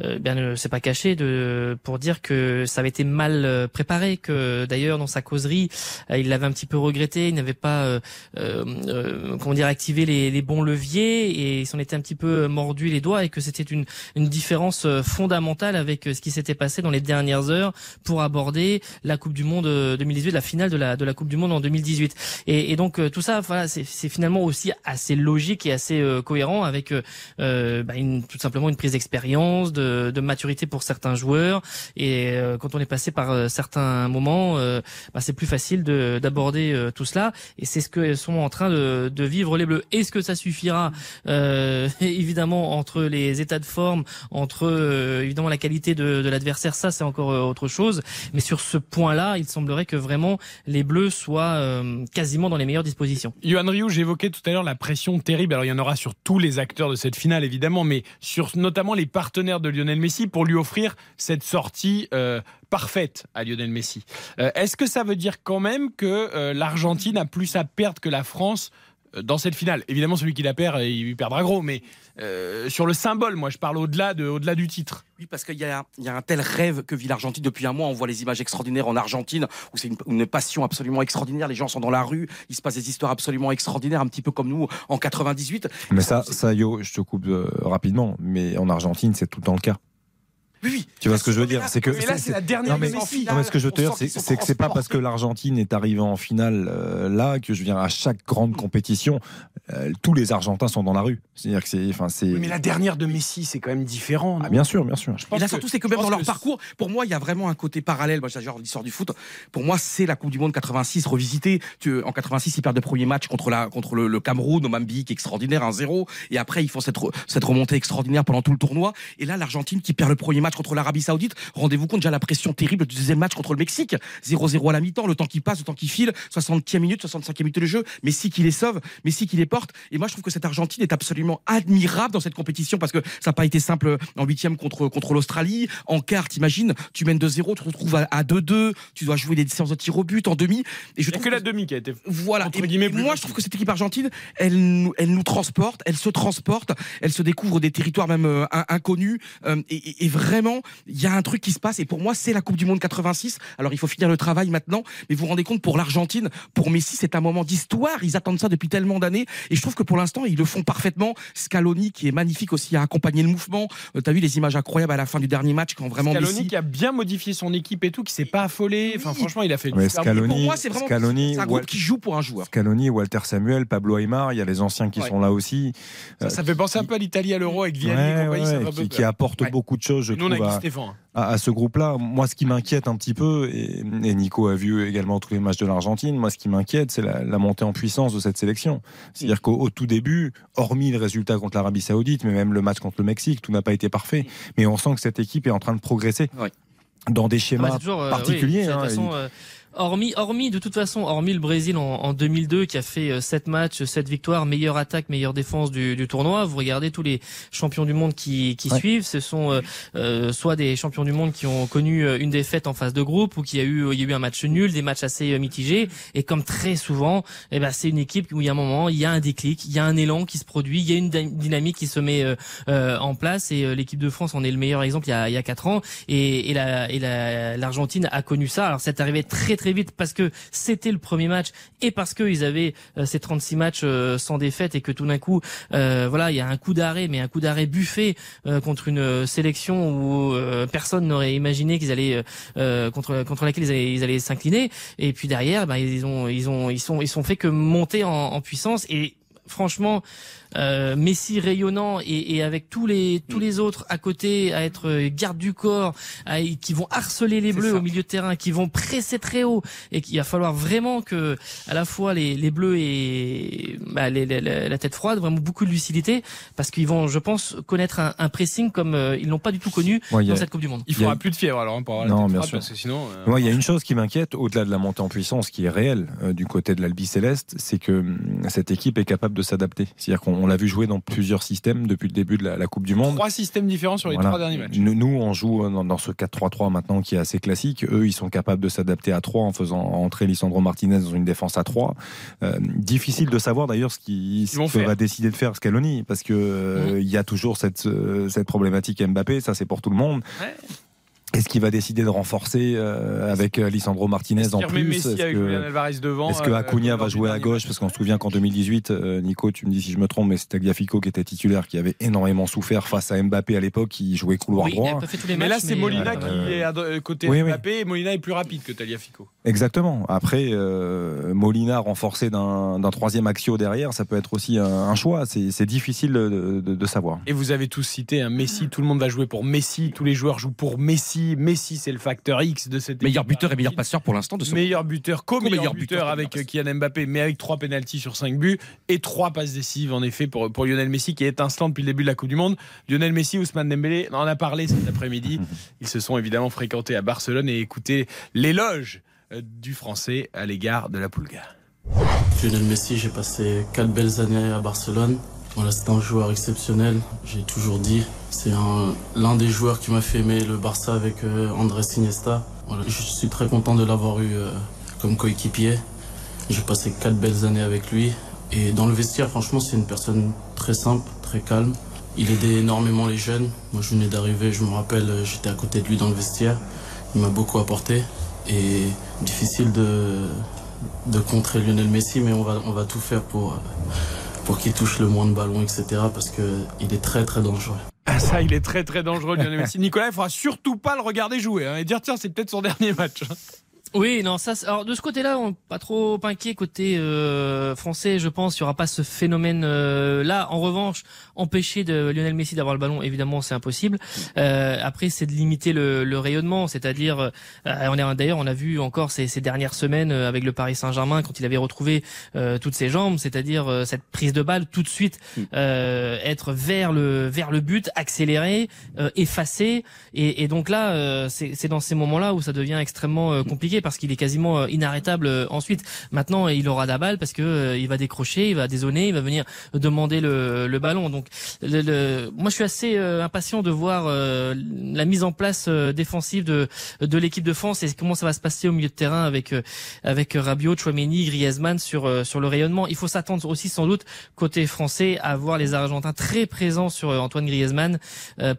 bien ne s'est pas caché de pour dire que ça avait été mal préparé, que d'ailleurs dans sa causerie il l'avait un petit peu regretté, il n'avait pas comment dire activé les, les, bons leviers et il s'en était un petit peu mordu les doigts et que c'était une, une différence fondamentale avec ce qui s'était passé dans les dernières heures pour aborder la Coupe du Monde 2018, euh, la finale de la de la Coupe du Monde en 2018. Et, et donc euh, tout ça, voilà, c'est finalement aussi assez logique et assez euh, cohérent avec bah, une, tout simplement une prise d'expérience, de, de, maturité pour certains joueurs. Et quand on est passé par certains moments, bah, c'est plus facile d'aborder tout cela. Et c'est ce que sont en train de, de vivre les Bleus. Est-ce que ça suffira Évidemment, entre les états de forme, entre évidemment la qualité de, de l'adversaire, ça c'est encore autre chose. Mais sur ce point-là, il semblerait que vraiment les Bleus soient euh, quasiment dans les meilleures dispositions. Yohan Ryu, j'évoquais tout à l'heure la pression terrible. Alors il y en aura sur tous les acteurs de cette finale évidemment, mais sur notamment les partenaires de Lionel Messi pour lui offrir cette sortie. Euh, parfaite à Lionel Messi. Euh, est-ce que ça veut dire quand même que l'Argentine a plus à perdre que la France dans cette finale. Évidemment, celui qui la perd, il perdra gros, mais euh, sur le symbole, moi, je parle au-delà de, au-delà du titre. Oui, parce qu'il y a, y a un tel rêve que vit l'Argentine depuis un mois. On voit les images extraordinaires en Argentine, où c'est une, passion absolument extraordinaire. Les gens sont dans la rue, il se passe des histoires absolument extraordinaires, un petit peu comme nous en 98. Mais ça, ça, yo, je te coupe euh, rapidement, mais en Argentine, c'est tout le temps le cas. Oui, Tu vois ce que je veux dire C'est que Mais là, c'est la dernière non, mais, non, mais ce que je veux te dire, c'est que c'est pas parce que l'Argentine est arrivée en finale euh, là que je viens à chaque grande compétition, euh, tous les Argentins sont dans la rue. C'est-à-dire que c'est, enfin, c'est. Oui, mais la dernière de Messi, c'est quand même différent. Ah, bien sûr, bien sûr. Je pense Et là, que- surtout, c'est que même dans leur que- parcours, pour moi, il y a vraiment un côté parallèle. Moi, j'adore l'histoire du foot. Pour moi, c'est la Coupe du Monde 86 revisitée. Tu, en 86, ils perdent le premier match contre, la, contre le, le Cameroun, au Mambik, extraordinaire, 1-0. Et après, ils font cette, re- cette remontée extraordinaire pendant tout le tournoi. Et là, l'Argentine qui perd le premier match contre l'Arabie Saoudite. Rendez-vous compte déjà la pression terrible du deuxième match contre le Mexique. 0-0 à la mi-temps, le temps qui passe, le temps qui file, 60e minute, 65e minute de jeu. Messi qui les sauve, Messi qui les porte. Et moi, je trouve que cette Argentine est absolument admirable dans cette compétition parce que ça n'a pas été simple en huitième contre, contre l'Australie. En quart, t'imagines, tu mènes 2-0, tu te retrouves à, à 2-2, tu dois jouer des séances de tir au but en demi. Et je trouve que la demi qui a été. voilà. entre Et- guillemets, et moi, je trouve que cette équipe argentine, elle nous, elle nous transporte, elle se transporte, elle se découvre des territoires même euh, in- inconnus. euh, et, et- et vraiment, il y a un truc qui se passe. Et pour moi, c'est la Coupe du Monde 86. Alors, il faut finir le travail maintenant. Mais vous vous rendez compte, pour l'Argentine, pour Messi, c'est un moment d'histoire. Ils attendent ça depuis tellement d'années. Et je trouve que pour l'instant, ils le font parfaitement. Scaloni, qui est magnifique aussi à accompagner le mouvement. Euh, T'as vu les images incroyables à la fin du dernier match quand vraiment Scaloni Messi. qui a bien modifié son équipe et tout, qui s'est pas affolé. Enfin, franchement, il a fait super Scaloni- Pour moi, c'est vraiment Scaloni, un groupe Wal- qui joue pour un joueur. Scaloni, Walter Samuel, Pablo Aymar, il y a les anciens qui Ouais. sont là aussi. Ça, ça fait penser un peu à l'Italie à l'Euro avec Vianney et Ouais, compagnie. ouais, qui, qui apporte Ouais. beaucoup de choses, je Et on a Guy à, Stéphane. à- à ce groupe-là. Moi, ce qui m'inquiète un petit peu, et, et Nico a vu également tous les matchs de l'Argentine, moi, ce qui m'inquiète, c'est la, la montée en puissance de cette sélection. C'est-à-dire qu'au au tout début, hormis le résultat contre l'Arabie Saoudite, mais même le match contre le Mexique, tout n'a pas été parfait. Mais on sent que cette équipe est en train de progresser. Dans des Ah bah, schémas toujours, euh, particuliers. oui, hein. façon, euh, hormis, hormis, de toute façon, hormis le Brésil en, en 2002 qui a fait 7 matchs, 7 victoires, meilleure attaque, meilleure défense du, du tournoi. Vous regardez tous les champions du monde qui, qui Ouais. suivent. Ce sont euh, euh, soit des champions du monde qui ont connu euh, une défaite en phase de groupe ou qui a eu, il y a eu un match nul, des matchs assez euh, mitigés. Et comme très souvent, eh ben, c'est une équipe où il y a un moment, il y a un déclic, il y a un élan qui se produit, il y a une dy- dynamique qui se met euh, euh, en place. Et euh, l'équipe de France en est le meilleur exemple il y a, il y a 4 ans. Et, et la, et la- l'Argentine a connu ça. Alors c'est arrivé très très vite parce que c'était le premier match et parce qu'ils avaient euh, ces 36 matchs euh, sans défaite et que tout d'un coup, euh, voilà, il y a un coup d'arrêt, mais un coup d'arrêt buffé euh, contre une sélection où personne n'aurait imaginé qu'ils allaient contre contre laquelle ils allaient, s'incliner. Et puis derrière, bah, ils ont ils ont ils sont ils sont fait que monter en puissance et franchement, euh, Messi rayonnant et, et avec tous les tous les autres à côté à être euh, garde du corps, à- qui vont harceler les bleus ça. au milieu de terrain, qui vont presser très haut et qu'il va falloir vraiment que à la fois les, les bleus et bah, les- les- la, la tête froide, vraiment beaucoup de lucidité parce qu'ils vont, je pense, connaître un, un pressing comme euh, ils l'ont pas du tout connu Ouais, a- dans cette Coupe du Monde. Il y a- faudra plus de fièvre alors hein, pour avoir la Non, tête bien froide, sûr. parce que sinon. euh, Moi, il y a une chose qui m'inquiète, au-delà de la montée en puissance qui est réelle euh, du côté de l'Albi Céleste, c'est que hum, cette équipe est capable de s'adapter. C'est-à-dire qu'on on l'a vu jouer dans plusieurs systèmes depuis le début de la, la Coupe du Monde. Trois systèmes différents sur les Voilà. trois derniers matchs. Nous, nous, on joue dans, dans ce 4-3-3 maintenant qui est assez classique. Eux, ils sont capables de s'adapter à 3 en faisant entrer Lisandro Martinez dans une défense à 3. Euh, difficile de savoir d'ailleurs ce qu'il va décider de faire Scaloni parce que euh, il y a toujours cette, euh, cette problématique Mbappé, ça c'est pour tout le monde. Ouais. Est-ce qu'il va décider de renforcer euh, avec euh, Lisandro Martinez en plus? Est-ce que- Julian Alvarez devant. est-ce que euh, Acuna va jouer à gauche? Parce qu'on se souvient qu'en 2018, euh, Nico, tu me dis si je me trompe, mais c'était Tagliafico qui était titulaire, qui avait énormément souffert face à Mbappé à l'époque, qui jouait couloir Oui, droit. Mais là, c'est Molina euh, qui est à côté oui, oui. Mbappé et Molina est plus rapide que Taliafico. Exactement. Après, euh, Molina renforcé d'un d'un troisième axio derrière, ça peut être aussi un, un choix. C'est c'est difficile de, de- de savoir. Et vous avez tous cité un Messi, tout le monde va jouer pour Messi, tous les joueurs jouent pour Messi. Messi, c'est le facteur X de cette Meilleur équipe. buteur et meilleur passeur pour l'instant de ce Meilleur buteur, co-meilleur buteur buteur, avec meilleur Kylian Mbappé, mais avec trois pénalties sur 5 buts et trois passes décisives en effet pour, pour Lionel Messi qui est étincelant depuis le début de la Coupe du Monde. Lionel Messi, Ousmane Dembélé, on en a parlé cet après-midi. Ils se sont évidemment fréquentés à Barcelone et écouté l'éloge euh, du Français à l'égard de la Pulga. Lionel Messi, j'ai passé quatre belles années à Barcelone. Voilà, c'est un joueur exceptionnel, j'ai toujours dit. C'est un- l'un des joueurs qui m'a fait aimer le Barça avec euh, Andrés Iniesta. Voilà, je suis très content de l'avoir eu euh, comme coéquipier. J'ai passé quatre belles années avec lui. Et dans le vestiaire, franchement, c'est une personne très simple, très calme. Il aidait énormément les jeunes. Moi, je venais d'arriver, je me rappelle, euh, j'étais à côté de lui dans le vestiaire. Il m'a beaucoup apporté. Et difficile de, de contrer Lionel Messi, mais on va, on va tout faire pour, euh, pour qu'il touche le moins de ballons, etc. Parce qu'il est très très dangereux. Ah, ça, il est très très dangereux, Lionel Messi. Nicolas, il faudra surtout pas le regarder jouer hein, et dire tiens, c'est peut-être son dernier match. Oui, non, ça. Alors de ce côté-là, on pas trop inquiet côté euh, français. Je pense, il y aura pas ce phénomène euh, là. En revanche, empêcher de Lionel Messi d'avoir le ballon, évidemment, c'est impossible. Euh, après, c'est de limiter le, le rayonnement, c'est-à-dire, euh, on est d'ailleurs, on a vu encore ces, ces dernières semaines euh, avec le Paris Saint-Germain quand il avait retrouvé euh, toutes ses jambes, c'est-à-dire euh, cette prise de balle tout de suite, euh, être vers le vers le but, accélérer, euh, effacer, et, et donc là, euh, c'est c'est dans ces moments-là où ça devient extrêmement euh, compliqué parce qu'il est quasiment euh, inarrêtable euh, ensuite. Maintenant, il aura la balle parce que euh, il va décrocher, il va dézoner, il va venir demander le, le ballon. Donc, le, le- moi, je suis assez impatient de voir la mise en place défensive de de l'équipe de France et comment ça va se passer au milieu de terrain avec avec Rabiot, Chouameni, Griezmann sur sur le rayonnement. Il faut s'attendre aussi sans doute côté français à voir les Argentins très présents sur Antoine Griezmann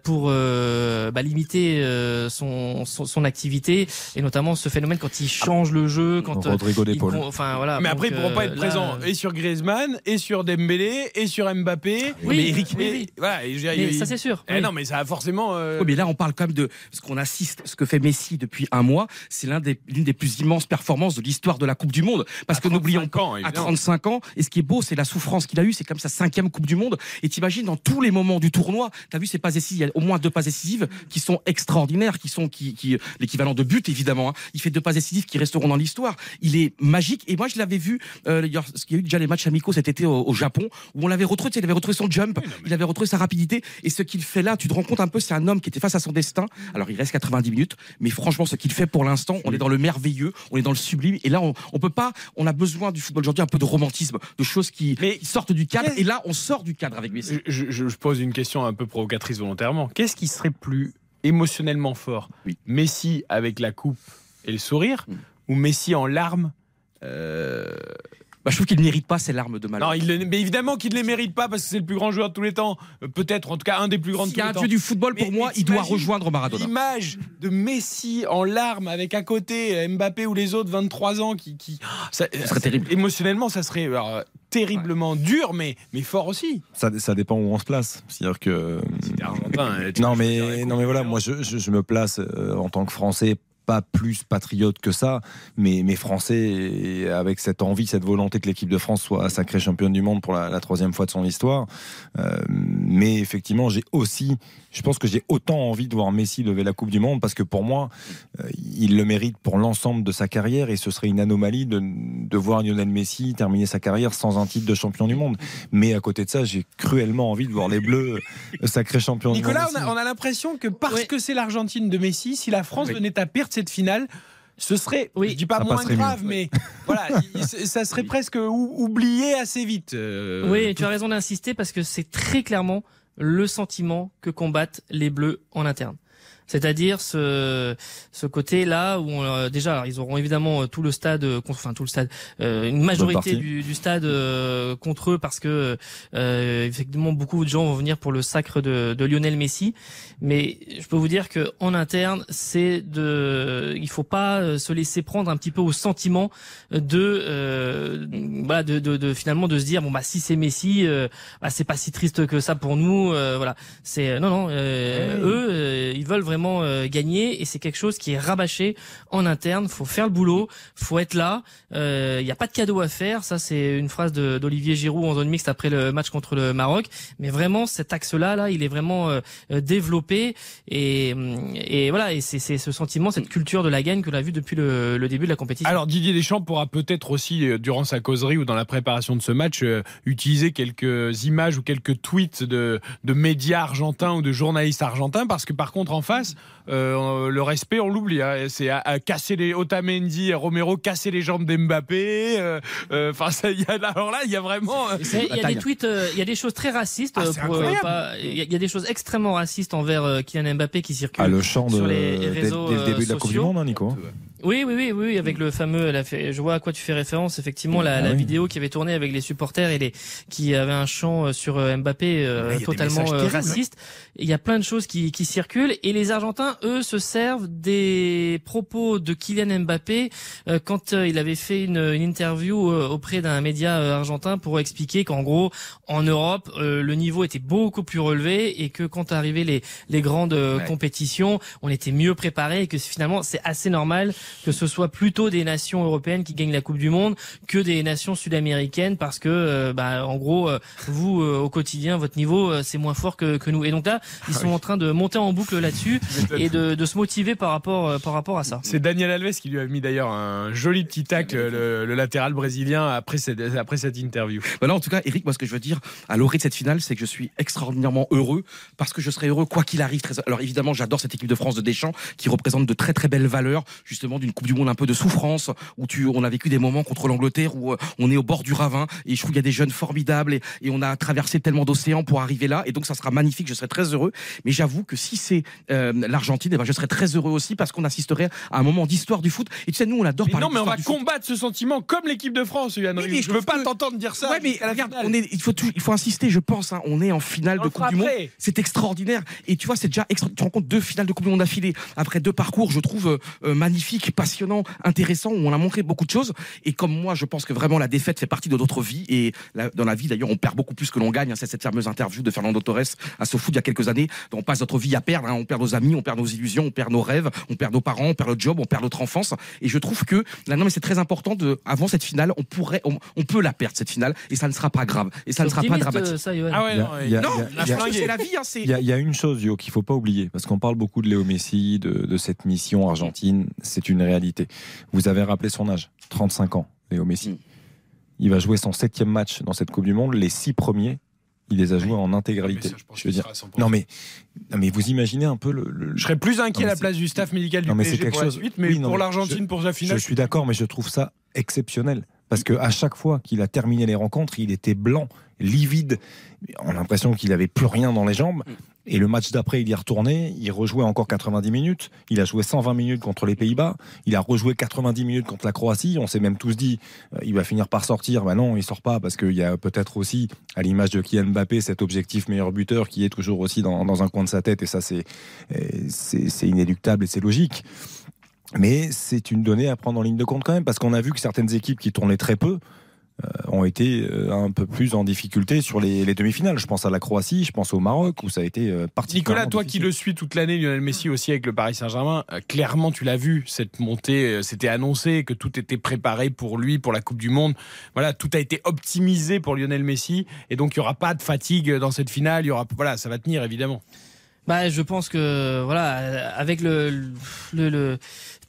pour bah, limiter son, son son activité et notamment ce phénomène quand il change le jeu, quand euh, Rodrigo il d'épaule. con- enfin voilà. Mais après, ils pourront euh, pas être là, présents et sur Griezmann, et sur Dembélé, et sur Mbappé. Oui, mais Eric, oui, mais- oui. voilà, et Mais il- ça c'est sûr. Eh oui. non, mais ça a forcément. euh, Oui, mais là, on parle quand même de ce qu'on assiste, ce que fait Messi depuis un mois. C'est l'un des, l'une des plus immenses performances de l'histoire de la Coupe du Monde. Parce À que n'oublions 35 ans, pas, à évidemment. 35 ans, et ce qui est beau, c'est la souffrance qu'il a eue. C'est comme sa cinquième Coupe du Monde. Et t'imagines, dans tous les moments du tournoi, t'as vu ces passes décisives, il y a au moins deux passes décisives qui sont extraordinaires, qui sont, qui, qui, l'équivalent de but, évidemment. hein. Il fait deux passes décisives qui resteront dans l'histoire. Il est magique. Et moi, je l'avais vu, euh, il y a eu déjà les matchs amicaux cet été au, au Japon, où on l'avait retrouvé, il avait retrouvé son jump, il avait retrouvé sa rapidité. Et ce qu'il fait là, tu te rends compte un peu, c'est un homme qui était face à son destin. Alors, il reste 90 minutes, mais franchement, ce qu'il fait pour l'instant, on est dans le merveilleux, on est dans le sublime. Et là, on, on peut pas, on a besoin du football aujourd'hui un peu de romantisme, de choses qui, Mais- qui sortent du cadre. Et là, on sort du cadre avec Messi. je, je- je pose une question un peu provocatrice volontairement. Qu'est-ce qui serait plus émotionnellement fort? Oui. Messi avec la coupe et le sourire, Mm. ou Messi en larmes euh, Bah, je trouve qu'il ne mérite pas ces larmes de malheur. Non, il le- mais évidemment qu'il ne les mérite pas parce que c'est le plus grand joueur de tous les temps. Euh, Peut-être, en tout cas, un des plus grands de S'il tous y a les un temps. dieu du football, pour Mais- moi, mais il doit rejoindre Maradona. L'image de Messi en larmes avec à côté euh, Mbappé ou les autres 23 ans qui. qui ça, serait terrible. Émotionnellement, ça serait alors, terriblement dur, mais, mais fort aussi. Ça, ça dépend où on se place. C'est-à-dire que. Argentin. Non mais, non mais voilà, moi je, je- je me place euh, en tant que Français pas plus patriote que ça, mais, mais français et avec cette envie, cette volonté que l'équipe de France soit sacrée championne du monde pour la, la troisième fois de son histoire. Euh, mais effectivement, j'ai aussi, je pense que j'ai autant envie de voir Messi lever la Coupe du Monde parce que pour moi, euh, il le mérite pour l'ensemble de sa carrière et ce serait une anomalie de, de voir Lionel Messi terminer sa carrière sans un titre de champion du monde. Mais à côté de ça, j'ai cruellement envie de voir les Bleus euh, sacrés champions du monde. Nicolas, on a, on a l'impression que parce que c'est l'Argentine de Messi, si la France Oui. venait à perdre cette finale, ce serait, Oui. je dis pas Ça moins grave, mieux. mais voilà, il- ça serait presque ou- oublié assez vite. euh, Oui, tu as raison d'insister parce que c'est très clairement le sentiment que combattent les Bleus en interne. C'est-à-dire ce ce côté là où on, euh, déjà alors, ils auront évidemment euh, tout le stade euh, contre- enfin tout le stade euh, une majorité du, du stade euh, contre eux parce que euh, effectivement beaucoup de gens vont venir pour le sacre de, de Lionel Messi. Mais je peux vous dire que en interne c'est de il faut pas se laisser prendre un petit peu au sentiment de euh, voilà de, de, de finalement de se dire bon bah si c'est Messi euh, bah, c'est pas si triste que ça pour nous euh, voilà. C'est non non euh, eux ils veulent vraiment euh, gagner et c'est quelque chose qui est rabâché en interne. Faut faire le boulot faut être là. Il n'y a pas de cadeau à faire. Ça c'est une phrase d'Olivier Giroud en zone mixte après le match contre le Maroc. Mais vraiment cet axe là il est vraiment euh, euh, développé et, et voilà. Et c'est c'est ce sentiment cette culture de la gagne que l'on a vu depuis le, le début de la compétition. Alors Didier Deschamps pourra peut-être aussi, euh, durant sa causerie ou dans la préparation de ce match, euh, utiliser quelques images ou quelques tweets de, de médias argentins ou de journalistes argentins, parce que par contre en face, euh, le respect on l'oublie. hein. C'est à, à casser les Otamendi, et Romero, casser les jambes d'Mbappé. euh, euh, Enfin, il y a, alors là, il y a vraiment. euh, Il y a des tweets, euh, il y a des choses très racistes. Ah, euh, euh, Il y, a- il y a des choses extrêmement racistes envers euh, Kylian Mbappé qui circulent. Ah, le chant de, sur les dès, réseaux, dès le début de la euh, Coupe du sociaux. Monde, hein, Nico. Oui, oui, oui, oui, avec le fameux, la je vois à quoi tu fais référence, effectivement, la, Ah la oui. vidéo qui avait tourné avec les supporters et les, qui avait un chant euh, sur euh, Mbappé euh, Ouais, il y a des totalement euh, raciste. Il y a plein de choses qui, qui circulent et les Argentins, eux, se servent des propos de Kylian Mbappé euh, quand euh, il avait fait une, une interview euh, auprès d'un média argentin pour expliquer qu'en gros, en Europe, euh, le niveau était beaucoup plus relevé et que quand arrivaient les, les grandes Ouais. compétitions, on était mieux préparé et que finalement, c'est assez normal que ce soit plutôt des nations européennes qui gagnent la Coupe du Monde que des nations sud-américaines parce que, euh, bah, en gros, euh, vous euh, au quotidien, votre niveau euh, c'est moins fort que, que nous. Et donc là, ils sont en train de monter en boucle là-dessus et de, de se motiver par rapport euh, par rapport à ça. C'est Daniel Alves qui lui a mis d'ailleurs un joli petit tacle, le, le latéral brésilien, après cette, après cette interview. Voilà, en tout cas, Eric, moi, ce que je veux dire à l'orée de cette finale, c'est que je suis extraordinairement heureux parce que je serai heureux quoi qu'il arrive. Très... Alors évidemment, j'adore cette équipe de France de Deschamps qui représente de très très belles valeurs, justement d'une Coupe du Monde un peu de souffrance où tu, on a vécu des moments contre l'Angleterre où euh, on est au bord du ravin et je trouve qu'il y a des jeunes formidables et, et on a traversé tellement d'océans pour arriver là et donc ça sera magnifique. Je serai très heureux. Mais j'avoue que si c'est euh, l'Argentine, eh ben, je serais très heureux aussi parce qu'on assisterait à un moment d'histoire du foot. Et tu sais, nous, on adore Mais parler non, mais on va foot. combattre ce sentiment comme l'équipe de France, Yann. Oui, je veux pas que- t'entendre dire ça. Ouais, mais regarde, on est, il faut tout- il faut insister, je pense. hein, on est en finale On de Coupe du Monde. C'est extraordinaire. Et tu vois, c'est déjà extra... Tu compte deux finales de Coupe du Monde d'affilée après deux parcours, je trouve euh, magnifiques, passionnants, intéressants, où on a montré beaucoup de choses. Et comme moi, je pense que vraiment la défaite fait partie de notre vie. Et la- dans la vie, d'ailleurs, on perd beaucoup plus que l'on gagne. hein. C'est cette fameuse interview de Fernando Torres à SoFoot il y a quelques années. On passe notre vie à perdre. hein. On perd nos amis, on perd nos illusions, on perd nos rêves, on perd nos parents, on perd le job, on perd notre enfance. Et je trouve que là, non, mais c'est très important de, avant cette finale, on pourrait, on, on peut la perdre cette finale, et ça ne sera pas grave, et ça ne sera pas dramatique. euh, ça. Ah ouais, Il y a- non, il y a- Non, c'est la vie, hein, c'est. Il y, a, il y a une chose, Yo, qu'il faut pas oublier, parce qu'on parle beaucoup de Léo Messi, de, de cette mission argentine, c'est une réalité. Vous avez rappelé son âge, 35 ans, Léo Messi. Mm. Il va jouer son septième match dans cette Coupe du Monde. Les six premiers, il les a joués en intégralité. ça, je Je veux dire, sera à 100%. non mais, non mais vous imaginez un peu le. le- Je serais plus inquiet Non, à la place du staff médical du Non, mais c'est PSG quelque pour la chose- suite, mais oui, non, pour l'Argentine, pour sa je finale. suis d'accord, mais je trouve ça exceptionnel. Parce que à chaque fois qu'il a terminé les rencontres, il était blanc, livide. On a l'impression qu'il avait plus rien dans les jambes. Et le match d'après, il y est retourné. Il rejouait encore 90 minutes. Il a joué 120 minutes contre les Pays-Bas. Il a rejoué 90 minutes contre la Croatie. On s'est même tous dit, euh, il va finir par sortir. Ben non, il sort pas parce qu'il y a peut-être aussi, à l'image de Kylian Mbappé, cet objectif meilleur buteur qui est toujours aussi dans, dans un coin de sa tête. Et ça, c'est euh, inéluctable et c'est logique. Mais c'est une donnée à prendre en ligne de compte quand même, parce qu'on a vu que certaines équipes qui tournaient très peu ont été euh, un peu plus en difficulté sur les, les demi-finales. Je pense à la Croatie, je pense au Maroc, où ça a été euh, particulièrement Nicolas, toi qui le suis toute l'année, Lionel Messi aussi avec le Paris Saint-Germain, euh, clairement tu l'as vu, cette montée, euh, c'était annoncé que tout était préparé pour lui, pour la Coupe du Monde. Voilà, tout a été optimisé pour Lionel Messi et donc il y aura pas de fatigue dans cette finale. Il y aura, voilà, ça va tenir évidemment. Bah, je pense que voilà, euh, avec le, le, le-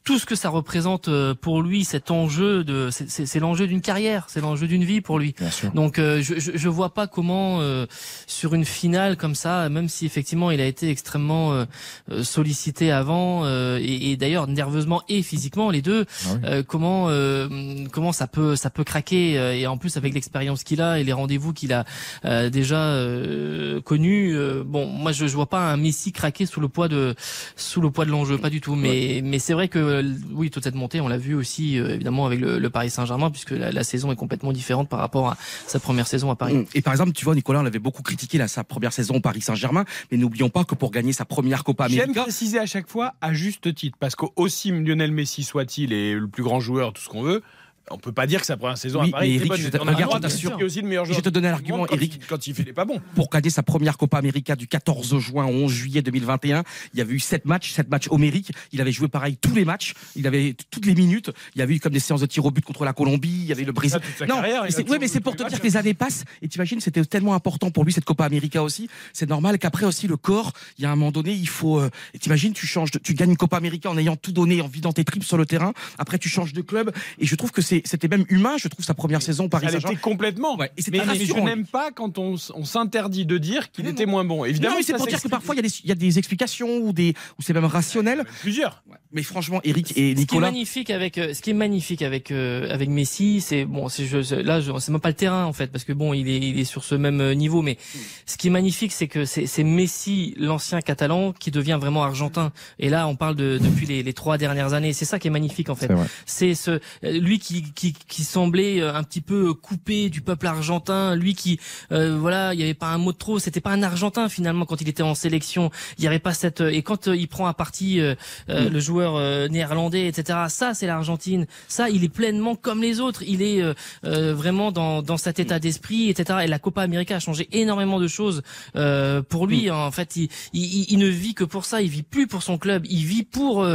tout ce que ça représente euh, pour lui, cet enjeu de, c'est- l'enjeu d'une carrière, c'est l'enjeu d'une vie pour lui. Bien sûr. Donc euh, je, je je vois pas comment euh, sur une finale comme ça, même si effectivement il a été extrêmement euh, euh, sollicité avant euh, et, et d'ailleurs nerveusement et physiquement les deux, Ah oui. euh, comment euh, comment ça peut ça peut craquer et en plus avec l'expérience qu'il a et les rendez-vous qu'il a euh, déjà euh, connus, euh, bon moi je, je vois pas un Messi craquer sous le poids de sous le poids de l'enjeu, pas du tout. Mais mais c'est vrai que oui toute cette montée on l'a vu aussi euh, évidemment avec le, le Paris Saint-Germain puisque la, la saison est complètement différente par rapport à sa première saison à Paris. Mm. Et par exemple, tu vois, Nicolas, on avait beaucoup critiqué là, sa première saison au Paris Saint-Germain, mais n'oublions pas que pour gagner sa première Copa J'aime América, préciser à chaque fois à juste titre parce qu'aussi Lionel Messi soit-il et le plus grand joueur, tout ce qu'on veut. On peut pas dire que sa première saison Oui, à Paris mais Eric, je te- regarde, aussi le meilleur Je te donner du l'argument, quand Eric. il- Quand il pas bons. pour gagner sa première Copa América du 14 juin au 11 juillet 2021, il y avait eu sept matchs, sept matchs homériques. Il avait joué pareil tous les matchs. Il avait toutes les minutes. Il y avait eu comme des séances de tir au but contre la Colombie. Il y avait le Brésil. Non, carrière, mais ouais, mais c'est pour te dire que les années passent. Et t'imagines, c'était tellement important pour lui cette Copa América aussi. C'est normal qu'après aussi le corps, il y a un moment donné, il faut. euh, et t'imagines, tu changes, de- tu gagnes une Copa América en ayant tout donné, en vidant tes tripes sur le terrain. Après, tu changes de club. Et je trouve que c'est c'était c'était même humain, je trouve sa première saison au Paris Saint-Germain. complètement. Ouais, et c'était mais, mais je n'aime pas quand on, on s'interdit de dire qu'il était moins bon. Évidemment, non, mais c'est pour dire que parfois il y, a des- il y a des explications ou des ou c'est même rationnel. Plusieurs. Mais franchement, Eric et Ce qui est Nicolas, magnifique avec euh, ce qui est magnifique avec euh, avec Messi, c'est bon, c'est je, là je c'est même pas le terrain en fait parce que bon, il est il est sur ce même euh, niveau mais ce qui est magnifique c'est que c'est c'est Messi l'ancien catalan qui devient vraiment argentin et là on parle de depuis les, les trois dernières années, c'est ça qui est magnifique en fait. C'est ce euh, lui qui, qui qui semblait euh, un petit peu coupé du peuple argentin, lui qui euh, voilà, il y avait pas un mot de trop, c'était pas un argentin finalement quand il était en sélection, il y avait pas cette et quand euh, il prend à partie euh, euh, le joueur euh, néerlandais etc. Ça c'est l'Argentine, ça il est pleinement comme les autres, il est euh, vraiment dans dans cet état d'esprit etc. Et la Copa América a changé énormément de choses euh, pour lui. En fait, il, il, il ne vit que pour ça. Il vit plus pour son club. Il vit pour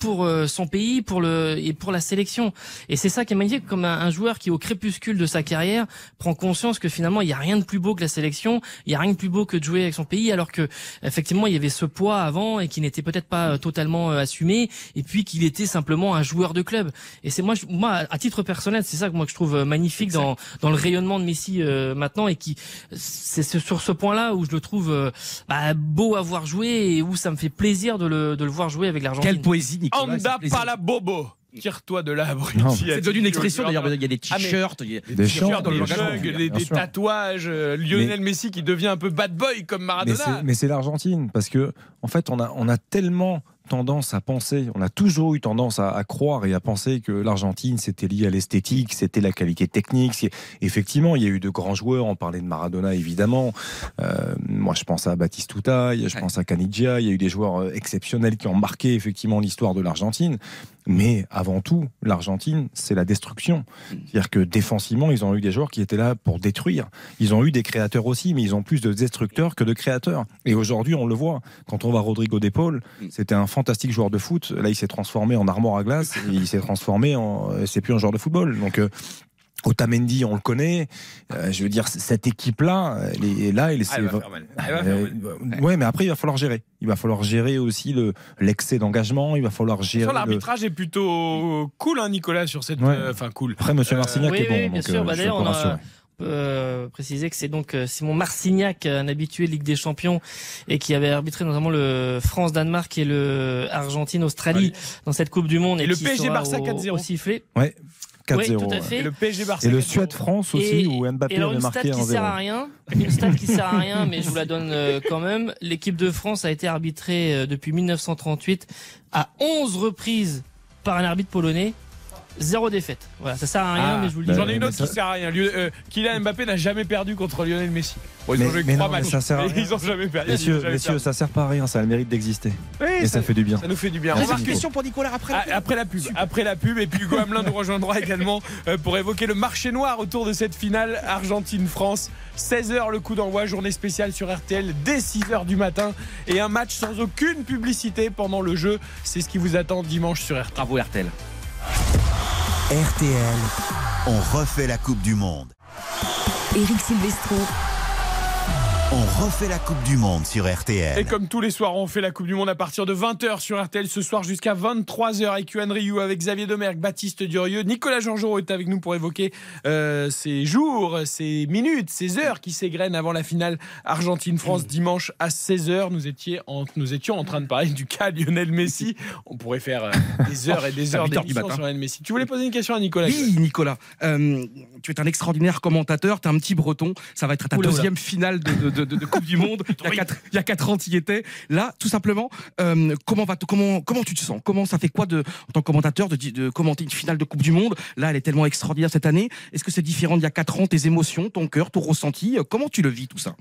pour son pays, pour le et pour la sélection. Et c'est ça qui est magnifique, comme un, un joueur qui au crépuscule de sa carrière prend conscience que finalement il y a rien de plus beau que la sélection. Il y a rien de plus beau que de jouer avec son pays, alors que effectivement il y avait ce poids avant et qui n'était peut-être pas euh, totalement euh, assumé. Et puis qu'il était simplement un joueur de club. Et c'est moi, je- moi à titre personnel, c'est ça que moi que je trouve euh, magnifique dans dans le rayonnement de Messi euh, maintenant et qui c'est ce- sur ce point-là où je le trouve euh, bah, beau à voir jouer et où ça me fait plaisir de le, de le voir jouer avec l'Argentine. quelle poésie, Nicolas. Anda bobo. Tire-toi de là, abruti. C'est devenu une expression d'ailleurs. Il y a des Ah, mais- t-shirts, il y a Des T-shirts, tatouages, euh, Lionel Messi qui devient un peu bad boy comme Maradona. mais c'est l'Argentine, parce que en fait, on a, on a tellement tendance à penser, on a toujours eu tendance à, à croire et à penser que l'Argentine c'était lié à l'esthétique, c'était la qualité technique. Effectivement, il y a eu de grands joueurs, on parlait de Maradona évidemment. Euh, moi, je pense à Batistuta, je pense à Canigia. Il y a eu des joueurs euh, exceptionnels qui ont marqué effectivement l'histoire de l'Argentine. Mais avant tout, l'Argentine, c'est la destruction. C'est-à-dire que défensivement, ils ont eu des joueurs qui étaient là pour détruire. Ils ont eu des créateurs aussi, mais ils ont plus de destructeurs que de créateurs. Et aujourd'hui, on le voit. Quand on voit Rodrigo De Paul, c'était un fantastique joueur de foot. Là, il s'est transformé en armoire à glace il s'est transformé en. euh, C'est plus un joueur de football. Donc. euh, Otamendi, on le connaît. Euh, je veux dire, cette équipe-là, elle est là, elle, Ah, elle va vra- faire mal. Elle va faire euh, mal. ouais, mais après, il va falloir gérer. Il va falloir gérer aussi le l'excès d'engagement. Il va falloir gérer. Le- l'arbitrage est plutôt cool, hein, Nicolas, sur cette. Ouais. euh, Enfin, cool. Après, Monsieur Euh, Marcignac oui, est bon. oui, bien sûr. euh, Bah, d'ailleurs, on a- euh, préciser que c'est donc euh, Simon Marcignac, un habitué de Ligue des Champions et qui avait arbitré notamment le France-Danemark et le Argentine-Australie dans cette Coupe du Monde Et et, le qui PSG Barça au- 4-0. au sifflet. Ouais, 4-0. Oui, tout à fait. Et le PSG Barça. Et le 4-0. Suède-France aussi, Et- où Mbappé et alors avait une stat marqué qui 1-0. sert à rien, une stat qui sert à rien, mais je vous la donne euh, quand même. L'équipe de France a été arbitrée euh, depuis 1938 à 11 reprises par un arbitre polonais. Zéro défaite. Voilà, ça sert à rien, Ah, mais je vous le dis. J'en ai une autre ça- qui sert à rien. Euh, Kylian Mbappé n'a jamais perdu contre Lionel Messi. Bon, ils Mais- ont joué mais trois non, mais matchs. ça sert à rien. Ils ont jamais perdu. Messieurs, jamais messieurs, perdu. ça sert pas à rien, ça a le mérite d'exister. Oui, Et ça fait du bien. Ça nous fait du bien. Merci, On va Nico. Question pour Nicolas après. Ah, Après la pub, après la pub, et puis Hugo Hamelin nous rejoindra également euh, pour évoquer le marché noir autour de cette finale Argentine-France. 16h le coup d'envoi, journée spéciale sur RTL dès 6h du matin et un match sans aucune publicité pendant le jeu. C'est ce qui vous attend dimanche sur RTL. Bravo RTL. RTL, on refait la Coupe du Monde. Eric Silvestro. On refait la Coupe du Monde sur RTL. Et comme tous les soirs, on fait la Coupe du Monde à partir de 20h sur RTL ce soir jusqu'à 23h avec Yuan Ryu, avec Xavier Domergue, Baptiste Durieux. Nicolas Georgerot est avec nous pour évoquer euh, ces jours, ces minutes, ces heures qui s'égrènent avant la finale Argentine-France dimanche à 16h. Nous, étions en, nous étions en train de parler du cas Lionel Messi. On pourrait faire euh, des heures et des À heures 8 heures du d'émission sur Lionel Messi. Tu voulais poser une question à Nicolas Oui, Nicolas, euh, tu es un extraordinaire commentateur, tu es un petit breton, ça va être ta Oula, oula. deuxième finale de, de- de- de- de Coupe du Monde. Il y, a quatre, il y a quatre ans, tu y étais. Là, tout simplement, euh, comment, va comment, comment tu te sens? Comment ça fait quoi de, en tant que commentateur de, de commenter une finale de Coupe du Monde? Là, elle est tellement extraordinaire cette année. Est-ce que c'est différent d'il y a quatre ans, tes émotions, ton cœur, ton ressenti? Comment tu le vis tout ça?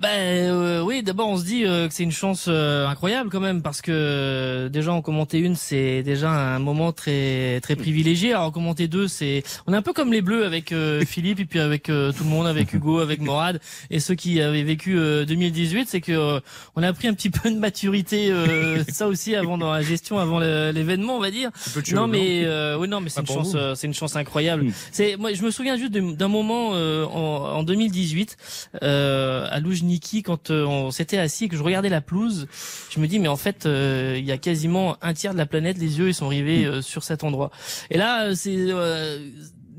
Ben euh, oui, d'abord on se dit euh, que c'est une chance euh, incroyable quand même parce que euh, déjà en commenter une c'est déjà un moment très très privilégié. Alors en commenter deux c'est on est un peu comme les Bleus avec euh, Philippe et puis avec euh, tout le monde, avec Hugo, avec Morad et ceux qui avaient vécu euh, 2018, c'est que euh, on a pris un petit peu de maturité euh, ça aussi avant dans la gestion avant l'événement on va dire. Non mais euh, oui non mais c'est une chance euh, c'est une chance incroyable. Mm. C'est moi je me souviens juste d'un moment euh, en, en 2018 euh, à Loujny Niki quand euh, on s'était assis et que je regardais la pelouse. Je me dis mais en fait euh, il y a quasiment un tiers de la planète, les yeux ils sont rivés euh, sur cet endroit. Et là euh, c'est euh,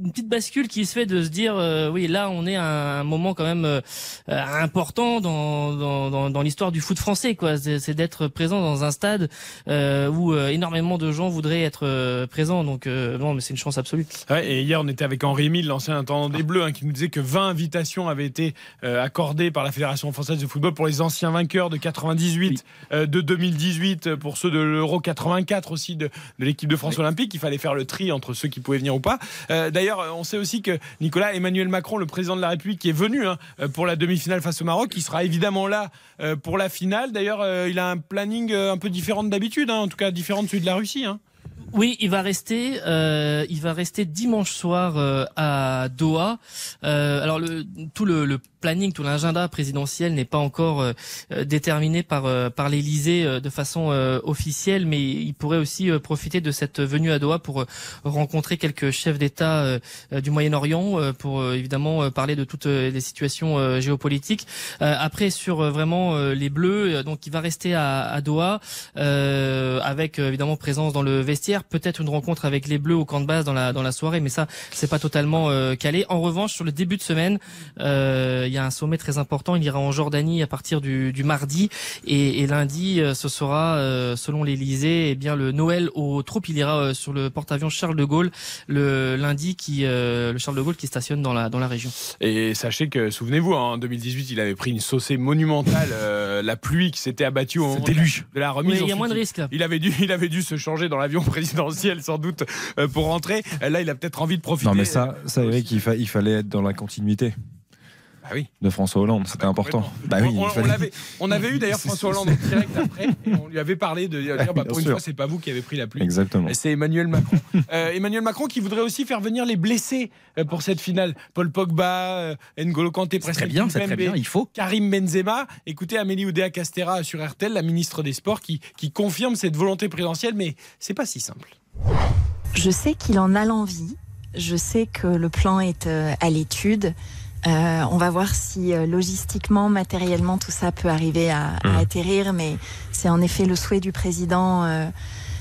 une petite bascule qui se fait de se dire euh, oui là on est à un moment quand même euh, important dans dans, dans, dans l'histoire du foot français quoi. C'est d'être présent dans un stade euh, où euh, énormément de gens voudraient être euh, présents. Donc euh, non mais c'est une chance absolue. Ouais, et hier, on était avec Henri Emile, l'ancien intendant des Bleus, hein, qui nous disait que 20 invitations avaient été euh, accordées par la Fédération française de football pour les anciens vainqueurs de 98, euh, de 2018, euh, pour ceux de l'Euro 84 aussi de, de l'équipe de France olympique. Il fallait faire le tri entre ceux qui pouvaient venir ou pas. Euh, D'ailleurs, on sait aussi que Nicolas Emmanuel Macron, le président de la République, est venu hein, euh, pour la demi-finale face au Maroc, il sera évidemment là euh, pour la finale. D'ailleurs, euh, il a un planning euh, un peu différent de d'habitude, hein, en tout cas différent de celui de la Russie. Hein. Oui, il va rester. Euh, dimanche soir euh, à Doha. Euh, alors tout le planning, tout l'agenda présidentiel n'est pas encore euh, euh, déterminé par euh, par l'Élysée de façon officielle, mais il pourrait aussi profiter de cette venue à Doha pour rencontrer quelques chefs d'État du Moyen-Orient, pour évidemment parler de toutes les situations géopolitiques. Après sur vraiment les Bleus, donc il va rester à, à Doha euh, avec évidemment présence dans le vestiaire, peut-être une rencontre avec les Bleus au camp de base dans la dans la soirée, mais ça c'est pas totalement calé. En revanche, sur le début de semaine, euh, il y a un sommet très important. Il ira en Jordanie à partir du, du mardi et, et lundi, euh, ce sera euh, selon l'Élysée, eh bien le Noël aux troupes. Il ira euh, sur le porte-avions Charles de Gaulle le lundi, qui le Charles de Gaulle qui stationne dans la dans la région. Et sachez que, souvenez-vous, hein, en 2018, il avait pris une saucée monumentale, euh, la pluie qui s'était abattue au moment de la- de la remise. Oui, il y a moins de risques. Il avait dû, il avait dû se changer dans l'avion présidentiel sans doute pour rentrer. Là, il a peut-être envie de profiter. Non, mais ça, ça Eric, il, fa- il fallait être dans la continuité oui. de François Hollande. C'était important. Bah On- oui, on, il on fallait- l'avait- on avait eu d'ailleurs François Hollande en direct après, et on lui avait parlé de dire bah, pour une sûr. fois, c'est pas vous qui avez pris la pluie. Exactement. C'est Emmanuel Macron. Euh, Emmanuel Macron qui voudrait aussi faire venir les blessés euh, pour cette finale. Paul Pogba, euh, N'Golo Kanté, C'est très Presnel bien, c'est très bien, il faut. Karim Benzema. Écoutez Amélie Oudéa Castera sur RTL, la ministre des Sports, qui, qui confirme cette volonté présidentielle, mais c'est pas si simple. Je sais qu'il en a l'envie. Je sais que le plan est euh, à l'étude. Euh, on va voir si euh, logistiquement, matériellement, tout ça peut arriver à, à atterrir. Mais c'est en effet le souhait du président euh,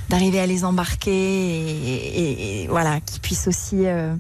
d'arriver à les embarquer et, et- et voilà, qu'ils puissent aussi euh,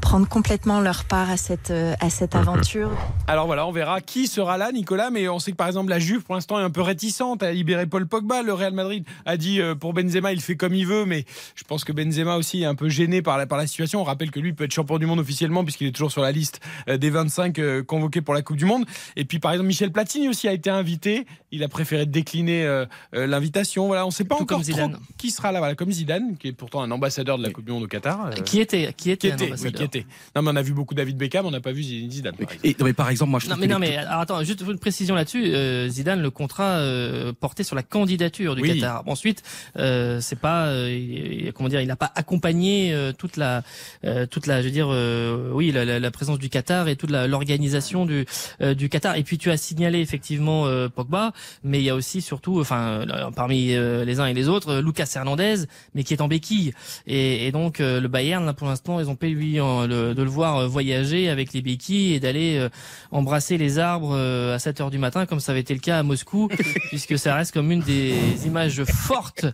prendre complètement leur part à cette, euh, à cette aventure. Alors voilà, on verra qui sera là, Nicolas. Mais on sait que par exemple la Juve, pour l'instant, est un peu réticente à libérer Paul Pogba. Le Real Madrid a dit euh, pour Benzema, il fait comme il veut, mais je pense que Benzema aussi est un peu gêné par la, par la situation. On rappelle que lui peut être champion du monde officiellement puisqu'il est toujours sur la liste euh, des 25 euh, convoqués pour la Coupe du Monde. Et puis par exemple, Michel Platini aussi a été invité. Il a préféré décliner euh, l'invitation. Voilà, on ne sait pas Tout encore comme Zidane. trop qui sera là. Voilà, comme Zidane, qui est pourtant un ambassadeur de la Coupe du Monde au Qatar. Qui était qui était, qui un était, oui, ambassadeur. qui était. Non, mais on a vu beaucoup David Beckham, on n'a pas vu Zidane. par exemple. Et non, mais par exemple, moi je Non trouve mais que non mais alors, attends juste une précision là-dessus euh, Zidane le contrat euh, portait sur la candidature du Oui. Qatar ensuite euh, c'est pas euh, il- il- comment dire il n'a pas accompagné euh, toute la euh, toute la je veux dire euh, oui la, la- la présence du Qatar et toute la- l'organisation du euh, du Qatar et puis tu as signalé effectivement euh, Pogba mais il y a aussi surtout enfin euh, parmi euh, les uns et les autres Lucas Hernandez mais qui est en béquille et, et donc euh, le Bayern là pour l'instant ils ont payé lui en- le- de le voir euh, voyager avec les béquilles et d'aller euh, embrasser les arbres euh, à 7 heures du matin comme ça avait été le cas à Moscou puisque ça reste comme une des images fortes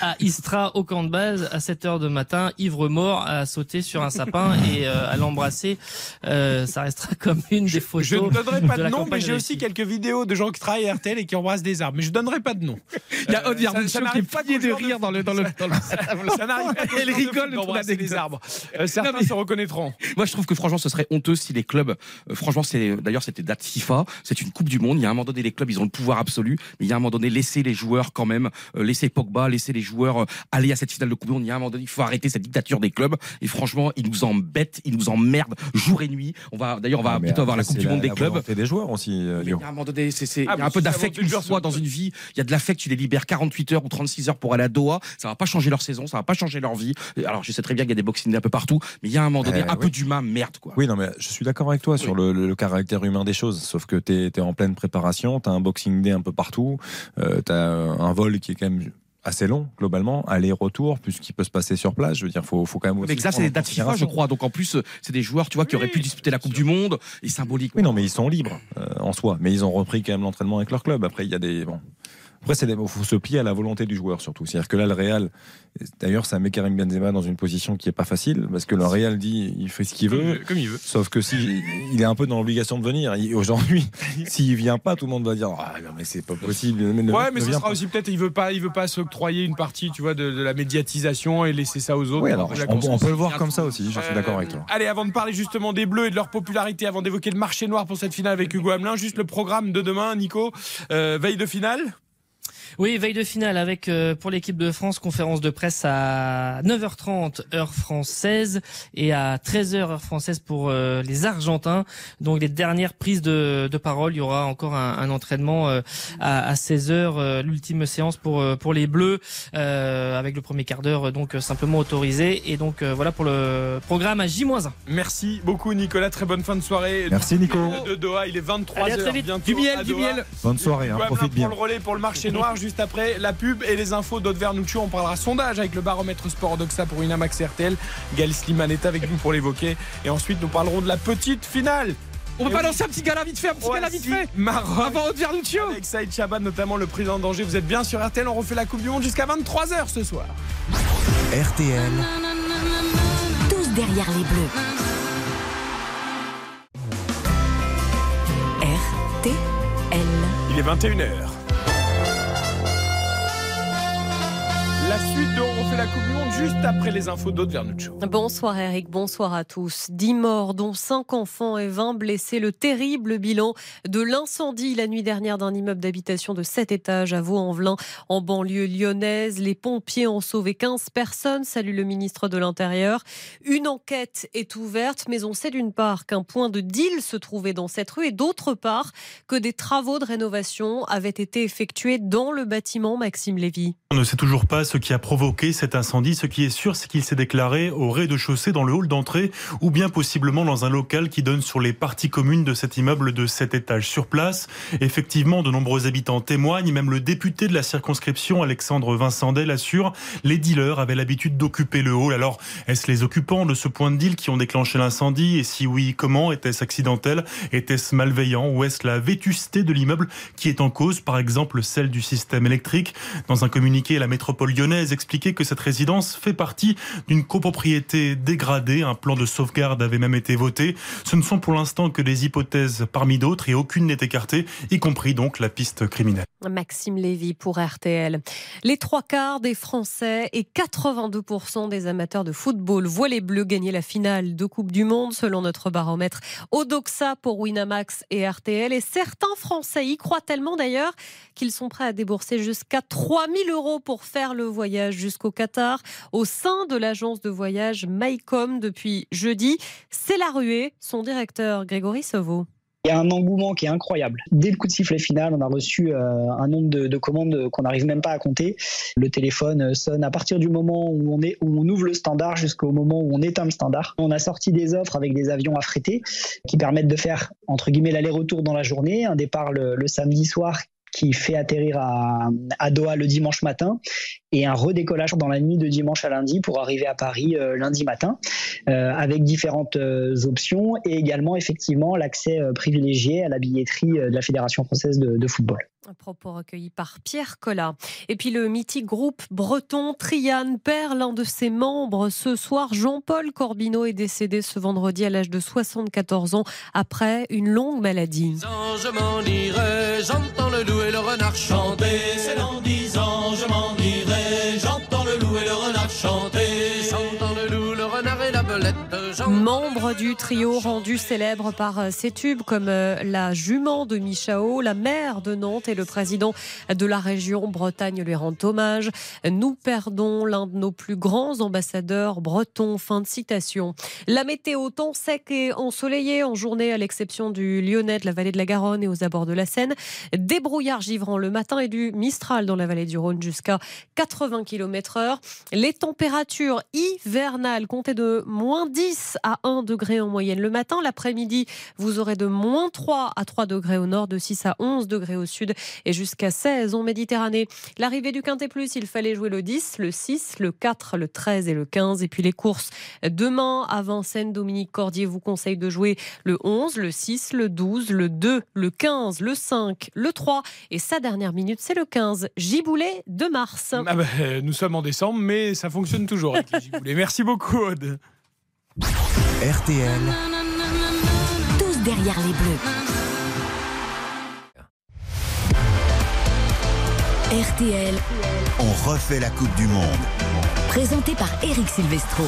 à Istra au camp de base à 7 heures du matin ivre mort à sauter sur un sapin et euh, à l'embrasser Euh, ça restera comme une des photos Je ne donnerai pas de, nom, mais j'ai aussi quelques vidéos de gens qui travaillent à RTL et qui embrassent des arbres. Mais je donnerai pas de nom. Il y a Euh, Aude Vernon ça- ça qui est n'arrive pas de rire dans le dans le dans le- Ça n'arrive pas Elle rigole d'embrasser des anecdote. arbres. Euh, certains Non, mais- se reconnaîtront. Moi, je trouve que franchement, ce serait honteux si les clubs, euh, franchement, c'est d'ailleurs c'était date FIFA, c'est une Coupe du Monde. Il y a un moment donné, les clubs, ils ont le pouvoir absolu, mais il y a un moment donné, laisser les joueurs quand même, euh, laisser Pogba, laisser les joueurs euh, aller à cette finale de Coupe du Monde. Il y a un moment donné, il faut arrêter cette dictature des clubs. Et franchement, ils nous embêtent, ils nous emmerdent jour et nuit. On va d'ailleurs, on va Ah, bientôt avoir la Coupe du Monde des la clubs. des joueurs aussi, euh, Mais Lyon. à un moment donné, c'est, c'est- Ah, il y a un peu d'affect une fois dans une vie. Il y a de l'affect, tu les libères 48 heures ou 36 heures pour aller à Doha. Ça va pas changer leur saison, ça va pas changer leur vie. Alors, je sais très bien qu'il y a des boxing day un peu partout, mais il y a un moment donné, Eh, un oui. peu d'humain, merde, quoi. Oui, non, mais je suis d'accord avec toi sur le, le- le caractère humain des choses. Sauf que tu es, en pleine préparation, tu as un boxing day un peu partout, euh, tu as un vol qui est quand même assez long, globalement, aller-retour, plus ce qui peut se passer sur place. Je veux dire, faut, faut quand même aussi. Mais ça, c'est des dates FIFA, je crois. Donc en plus, c'est des joueurs, tu vois, qui auraient pu disputer la Coupe du Monde et symboliquement. Oui, non, mais ils sont libres. Euh, en soi. Mais ils ont repris quand même l'entraînement avec leur club. Après, il y a des bon. Après, il faut se plier à la volonté du joueur surtout. C'est-à-dire que là, le Real, d'ailleurs, ça met Karim Benzema dans une position qui est pas facile parce que le Real dit il fait ce qu'il veut, comme il veut. Sauf que si il est un peu dans l'obligation de venir. Aujourd'hui, s'il vient pas, tout le monde va dire ah non mais c'est pas possible. ouais, mais ce sera aussi peut-être il veut pas, il veut pas s'octroyer une partie, tu vois, de, la médiatisation et laisser ça aux autres. Oui, alors on, peut le voir comme ça aussi. Je suis d'accord avec toi. Euh, allez, avant de parler justement des Bleus et de leur popularité, avant d'évoquer le marché noir pour cette finale avec Hugo Hamelin, juste le programme de demain, Nico, euh, veille de finale. Oui, veille de finale avec euh, pour l'équipe de France conférence de presse à 9h30 heure française et à 13h heure française pour euh, les Argentins. Donc les dernières prises de, de parole, il y aura encore un, un entraînement euh, à, à 16h, l'ultime séance pour pour les Bleus avec le premier quart d'heure donc simplement autorisé et donc voilà pour le programme à J-1. Merci beaucoup Nicolas, très bonne fin de soirée. Merci Nico. De Doha, il est 23h bientôt. Du miel, du miel. Bonne soirée, hein, profite bien. Pour le relais pour le marché noir juste après la pub et les infos d'Aude Vernuccio. On parlera sondage avec le baromètre sport d'Oxa pour Winamax RTL. Gal Sliman est avec nous pour l'évoquer. Et ensuite, nous parlerons de la petite finale. On peut pas lancer un petit gala vite fait, un petit gala vite fait Maroc Avant Aude Vernuccio Avec Saïd Chaban, notamment le président d'Angers. Vous êtes bien sur RTL, on refait la Coupe du Monde jusqu'à 23h ce soir. RTL. Tous derrière les bleus. RTL. Il est 21h. La Coupe juste après les infos d'Aude Vernuccio. Bonsoir Eric, bonsoir à tous. 10 morts, dont 5 enfants et 20 blessés. Le terrible bilan de l'incendie la nuit dernière d'un immeuble d'habitation de 7 étages à Vaux-en-Velin, en banlieue lyonnaise. Les pompiers ont sauvé 15 personnes, salue le ministre de l'Intérieur. Une enquête est ouverte, mais on sait d'une part qu'un point de deal se trouvait dans cette rue et d'autre part que des travaux de rénovation avaient été effectués dans le bâtiment Maxime Lévy. On ne sait toujours pas ce qui a provoqué cet incendie. Ce qui est sûr, c'est qu'il s'est déclaré au rez-de-chaussée dans le hall d'entrée ou bien possiblement dans un local qui donne sur les parties communes de cet immeuble de 7 étages. Sur place, effectivement, de nombreux habitants témoignent, même le député de la circonscription, Alexandre Vincendel, assure les dealers avaient l'habitude d'occuper le hall. Alors, est-ce les occupants de ce point de deal qui ont déclenché l'incendie? Et si oui, comment Était-ce accidentel? Était-ce malveillant? Ou est-ce la vétusté de l'immeuble qui est en cause, par exemple celle du système électrique Dans un communiqué, la métropole lyonnaise expliquait que cette résidence fait partie d'une copropriété dégradée. Un plan de sauvegarde avait même été voté. Ce ne sont pour l'instant que des hypothèses parmi d'autres et aucune n'est écartée, y compris donc la piste criminelle. Maxime Lévy pour RTL. Les trois quarts des Français et 82% des amateurs de football voient les Bleus gagner la finale de Coupe du Monde selon notre baromètre Odoxa pour Winamax et RTL. Et certains Français y croient tellement d'ailleurs qu'ils sont prêts à débourser jusqu'à 3000 euros pour faire le voyage jusqu'au Qatar au sein de l'agence de voyage MyCom depuis jeudi. C'est la ruée, son directeur Grégory Sauveau. Il y a un engouement qui est incroyable. Dès le coup de sifflet final, on a reçu euh, un nombre de, commandes qu'on n'arrive même pas à compter. Le téléphone sonne à partir du moment où on, ouvre le standard jusqu'au moment où on éteint le standard. On a sorti des offres avec des avions affrétés qui permettent de faire, entre guillemets, l'aller-retour dans la journée, un départ le samedi soir qui fait atterrir à, Doha le dimanche matin et un redécollage dans la nuit de dimanche à lundi pour arriver à Paris euh, lundi matin euh, avec différentes euh, options et également effectivement l'accès privilégié à la billetterie de la Fédération française de football. Un propos recueilli par Pierre Collat. Et puis le mythique groupe breton Triane perd l'un de ses membres. Ce soir, Jean-Paul Corbineau est décédé ce vendredi à l'âge de 74 ans après une longue maladie. Je m'en j'entends le loup et le renard chanter. Membre du trio rendu célèbre par euh, ses tubes comme euh, la jument de Michao, la mère de Nantes et le président de la région Bretagne lui rend hommage. Nous perdons l'un de nos plus grands ambassadeurs bretons. Fin de citation. La météo, temps sec et ensoleillé en journée à l'exception du Lyonnais, de la vallée de la Garonne et aux abords de la Seine. Des brouillards givrants le matin et du Mistral dans la vallée du Rhône jusqu'à 80 km heure. Les températures hivernales comptaient de moins 10 6 à 1 degré en moyenne le matin. L'après-midi, vous aurez de moins 3 à 3 degrés au nord, de 6 à 11 degrés au sud et jusqu'à 16 en Méditerranée. L'arrivée du Quintet Plus, il fallait jouer le 10, le 6, le 4, le 13 et le 15. Et puis les courses demain à Vincennes, Dominique Cordier vous conseille de jouer le 11, le 6, le 12, le 2, le 15, le 5, le 3 et sa dernière minute, c'est le 15. Giboulet de mars. Ah bah, nous sommes en décembre, mais ça fonctionne toujours avec les giboulets. Merci beaucoup, Aude. RTL, Tous derrière les bleus. RTL, on refait la Coupe du Monde. présenté par Eric Silvestro.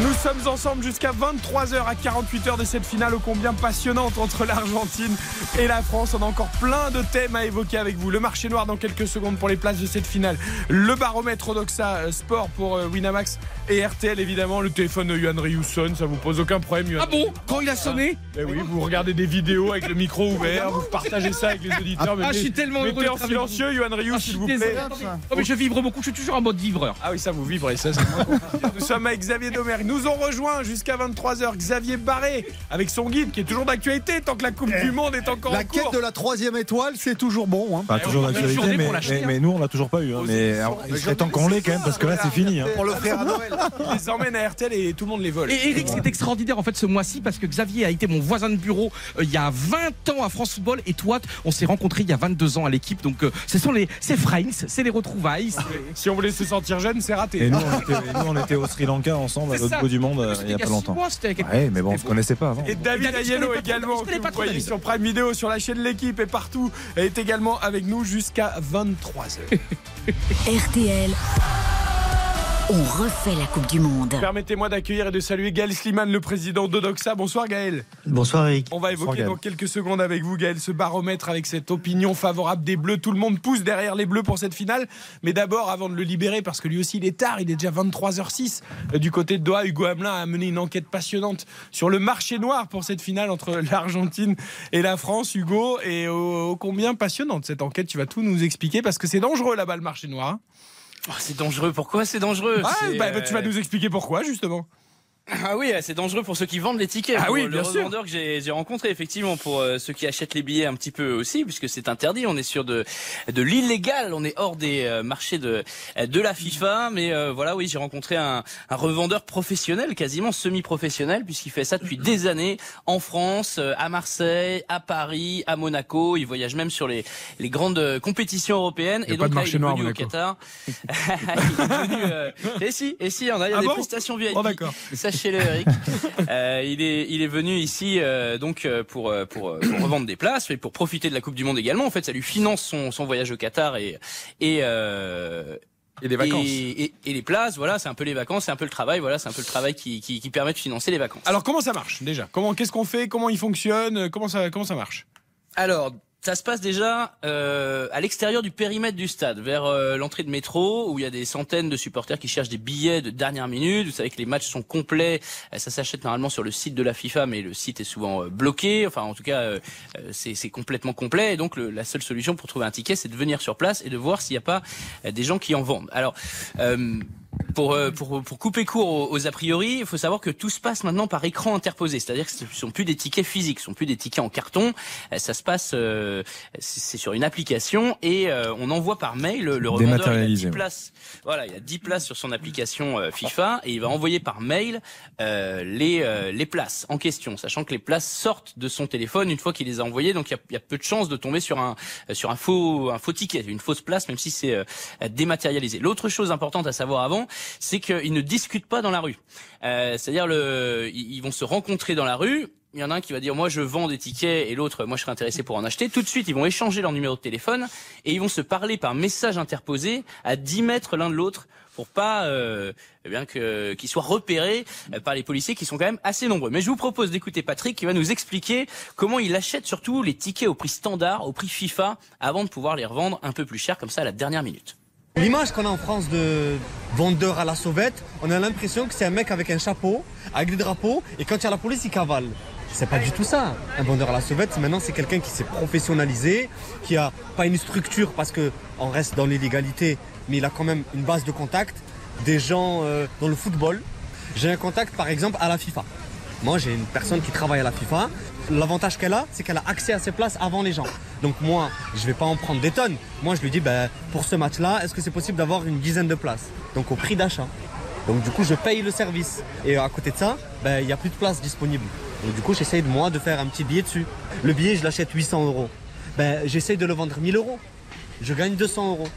Nous sommes ensemble jusqu'à 23h à 48 heures de cette finale ô combien passionnante entre l'Argentine et la France. On a encore plein de thèmes à évoquer avec vous. Le marché noir dans quelques secondes pour les places de cette finale. Le baromètre Odoxa euh, Sport pour euh, Winamax et RTL évidemment. Le téléphone de Yuan Ryu sonne, ça vous pose aucun problème. Yuan Ah bon? Quand il a sonné? Eh oui, vous regardez des vidéos avec le micro ouvert, vous partagez ça avec les auditeurs. Ah, je suis tellement Mettez en silencieux, Yuan Ryu, Ah, s'il vous plaît. Oh, mais je vibre beaucoup, je suis toujours en mode vibreur. Ah oui, ça vous vibrez, ça. Nous sommes avec Xavier Domer. Ils nous ont rejoint jusqu'à 23h. Xavier Barré avec son guide qui est toujours d'actualité tant que la Coupe du Monde est encore La en cours. quête de la troisième étoile, c'est toujours bon. Hein. Pas toujours d'actualité, mais, mais- hein. mais nous on l'a toujours pas eu. hein. Mais alors, il serait temps qu'on l'ait quand même parce que là c'est fini. hein. Pour l'offrir à Noël. Il les emmène à RTL et tout le monde les vole. Et Eric, c'est extraordinaire en fait ce mois-ci parce que Xavier a été mon voisin de bureau euh, il y a 20 ans à France Football et toi, on s'est rencontrés il y a 22 ans à l'équipe. Donc euh, ce sont les, c'est Friends, c'est les retrouvailles. Si on voulait se sentir jeune, c'est raté. Et nous on, était, nous, on était au Sri Lanka ensemble à l'autre bout du monde euh, il y a pas longtemps. mois, c'était avec- Ouais, mais bon, on se c'était connaissait pas avant. Et David Ayello également, que vous voyez sur Prime Video, sur la chaîne L'équipe et partout, est également avec nous jusqu'à 23h. RTL, on refait la Coupe du Monde. Permettez-moi d'accueillir et de saluer Gaël Sliman, le président d'Odoxa. Bonsoir Gaël. Bonsoir Eric. On va évoquer dans quelques secondes avec vous, Gaël, ce baromètre avec cette opinion favorable des Bleus. Tout le monde pousse derrière les Bleus pour cette finale. Mais d'abord, avant de le libérer, parce que lui aussi il est tard, il est déjà 23h06. euh, Du côté de Doha, Hugo Hamelin a mené une enquête passionnante sur le marché noir pour cette finale entre l'Argentine et la France, Hugo. Et ô ô combien passionnante cette enquête, tu vas tout nous expliquer parce que c'est dangereux là-bas le marché noir. Oh, c'est dangereux. Pourquoi c'est dangereux? Ah, bah, bah, tu vas euh, nous expliquer pourquoi justement. Ah oui, c'est dangereux pour ceux qui vendent les tickets. Ah oui, le bien sûr. revendeur que j'ai rencontré, effectivement, pour euh, ceux qui achètent les billets un petit peu aussi, puisque c'est interdit. On est sur de de l'illégal. On est hors des euh, marchés de de la FIFA. Mais euh, voilà, oui, j'ai rencontré un, un revendeur professionnel, quasiment semi-professionnel, puisqu'il fait ça depuis des années en France, euh, à Marseille, à Paris, à Monaco. Il voyage même sur les les grandes euh, compétitions européennes. Et pas donc de là, marché il est noir venu au. Qatar. il est venu. euh, Et si, et si, on a, il y a Ah des bon? prestations VIP. Oh, d'accord. Sachez-le, Eric. Euh, il est il est venu ici euh, donc euh, pour, pour pour revendre des places et pour profiter de la Coupe du Monde également. En fait, ça lui finance son son voyage au Qatar et et euh, Et les vacances. et, et- et les places, voilà, c'est un peu les vacances, c'est un peu le travail, voilà, c'est un peu le travail qui, qui, qui permet de financer les vacances. Alors comment ça marche déjà? Comment qu'est-ce qu'on fait? Comment il fonctionne? Comment ça comment ça marche? Alors, ça se passe déjà euh, à l'extérieur du périmètre du stade, vers euh, l'entrée de métro, où il y a des centaines de supporters qui cherchent des billets de dernière minute. Vous savez que les matchs sont complets. Euh, Ça s'achète normalement sur le site de la FIFA, mais le site est souvent euh, bloqué. Enfin, en tout cas, c'est complètement complet. Et donc, le- la seule solution pour trouver un ticket, c'est de venir sur place et de voir s'il n'y a pas des gens qui en vendent. Alors, pour, euh, pour, pour couper court aux, aux a priori, il faut savoir que tout se passe maintenant par écran interposé, c'est-à-dire que ce ne sont plus des tickets physiques, ce sont plus des tickets en carton, Euh, ça se passe, euh, c'est sur une application et euh, on envoie par mail le, revendeur. Il a 10 Dématérialisé, ouais. places, voilà, il y a 10 places sur son application euh, FIFA et il va envoyer par mail euh, les, euh, les places en question, sachant que les places sortent de son téléphone une fois qu'il les a envoyées, donc il y a, il y a peu de chances de tomber sur un, sur un faux, un faux ticket, une fausse place, même si c'est euh, dématérialisé. L'autre chose importante à savoir avant, c'est qu'ils ne discutent pas dans la rue. Euh, C'est-à-dire le, ils vont se rencontrer dans la rue. Il y en a un qui va dire moi je vends des tickets et l'autre moi je serais intéressé pour en acheter. Tout de suite ils vont échanger leur numéro de téléphone et ils vont se parler par message interposé à 10 mètres l'un de l'autre pour pas euh, eh bien que qu'ils soient repérés euh, par les policiers qui sont quand même assez nombreux. Mais je vous propose d'écouter Patrick qui va nous expliquer comment il achète surtout les tickets au prix standard, au prix FIFA avant de pouvoir les revendre un peu plus cher comme ça à la dernière minute. L'image qu'on a en France de vendeur à la sauvette, on a l'impression que c'est un mec avec un chapeau, avec des drapeaux, et quand il y a la police, il cavale. C'est pas du tout ça. Un vendeur à la sauvette, maintenant, c'est quelqu'un qui s'est professionnalisé, qui a pas une structure parce que on reste dans l'illégalité, mais il a quand même une base de contact, des gens euh, dans le football. J'ai un contact par exemple à la FIFA. Moi, j'ai une personne qui travaille à la FIFA. L'avantage qu'elle a, c'est qu'elle a accès à ces places avant les gens. Donc moi, je vais pas en prendre des tonnes. Moi, je lui dis, ben, pour ce match-là, est-ce que c'est possible d'avoir une dizaine de places? Donc au prix d'achat. Donc du coup, je paye le service. Et à côté de ça, ben, il n'y a plus de place disponible. Donc du coup, j'essaye de moi de faire un petit billet dessus. Le billet, je l'achète 800 euros. Ben, j'essaye de le vendre 1000 euros. Je gagne 200 euros.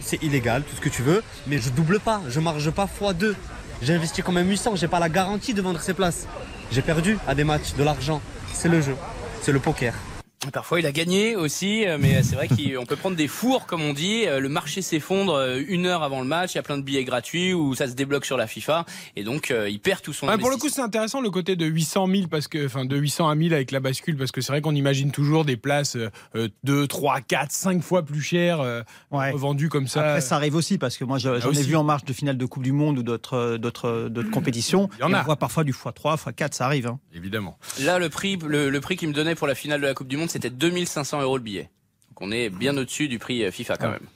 C'est illégal, tout ce que tu veux, mais je double pas, je marge pas fois 2. J'ai investi quand même 800, j'ai pas la garantie de vendre ces places. J'ai perdu à des matchs de l'argent. C'est le jeu, c'est le poker. Parfois, il a gagné aussi, euh, mais c'est vrai qu'on peut prendre des fours, comme on dit. Euh, Le marché s'effondre euh, une heure avant le match. Il y a plein de billets gratuits ou ça se débloque sur la FIFA, et donc euh, il perd tout son. Ouais, pour le coup, c'est intéressant le côté de 800 000 parce que, enfin, de 800 à 1000 avec la bascule, parce que c'est vrai qu'on imagine toujours des places euh, 2, 3, 4, 5 fois plus chères euh, vendues comme ça. Après, ça arrive aussi parce que moi, je- Ah, j'en ai vu en marche de finale de Coupe du Monde ou d'autres, euh, d'autres, d'autres compétitions. Il y en Et a. On voit parfois du x3, x4, ça arrive. hein. Évidemment. Là, le prix, le, le prix qu'il me donnait pour la finale de la Coupe du Monde, c'était 2500 euros le billet. Donc on est bien au-dessus du prix euh, FIFA quand même.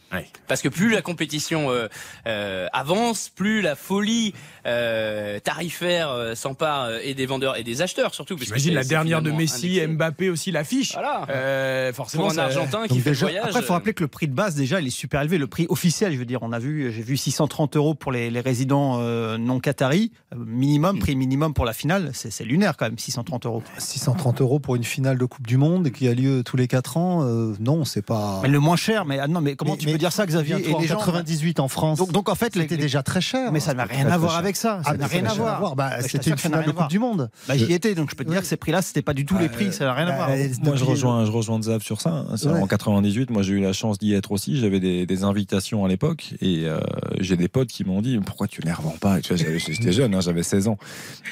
Parce que plus la compétition euh, euh, avance, plus la folie euh, tarifaire euh, s'empare euh, et des vendeurs et des acheteurs surtout. J'imagine la dernière de Messi, indexé. Mbappé aussi l'affiche. Voilà. Euh, forcément, Pour un ça- Argentin qui Donc fait déjà- voyage. Après, il faut rappeler que le prix de base, déjà, il est super élevé. Le prix officiel, je veux dire, on a vu, j'ai vu 630 euros pour les, les résidents euh, non qataris, minimum, prix minimum pour la finale. C'est c'est lunaire quand même, 630 euros. 630 euros pour une finale de Coupe du Monde qui a lieu tous les 4 ans, euh, non, c'est pas. Mais le moins cher, mais ah non, mais comment Mais- tu mais peux dire ça, Xavier et Toi, les en gens- 98 en France. Donc, donc en fait, C'était les- déjà très cher. Mais ça n'a rien Très, à voir avec ça. Ça Ah, n'a rien ça à n'a rien à voir. Bah, c'était une finale de rien Coupe du Monde. Bah, J'y étais, donc je peux te dire que ces prix-là, c'était pas du tout les prix. Ça n'a rien à voir. Moi, je rejoins, je rejoins Zav sur ça. hein. En 98, moi, j'ai eu la chance d'y être aussi. J'avais des, des invitations à l'époque et euh, j'ai des potes qui m'ont dit Pourquoi tu les revends pas J'étais jeune, hein, j'avais 16 ans.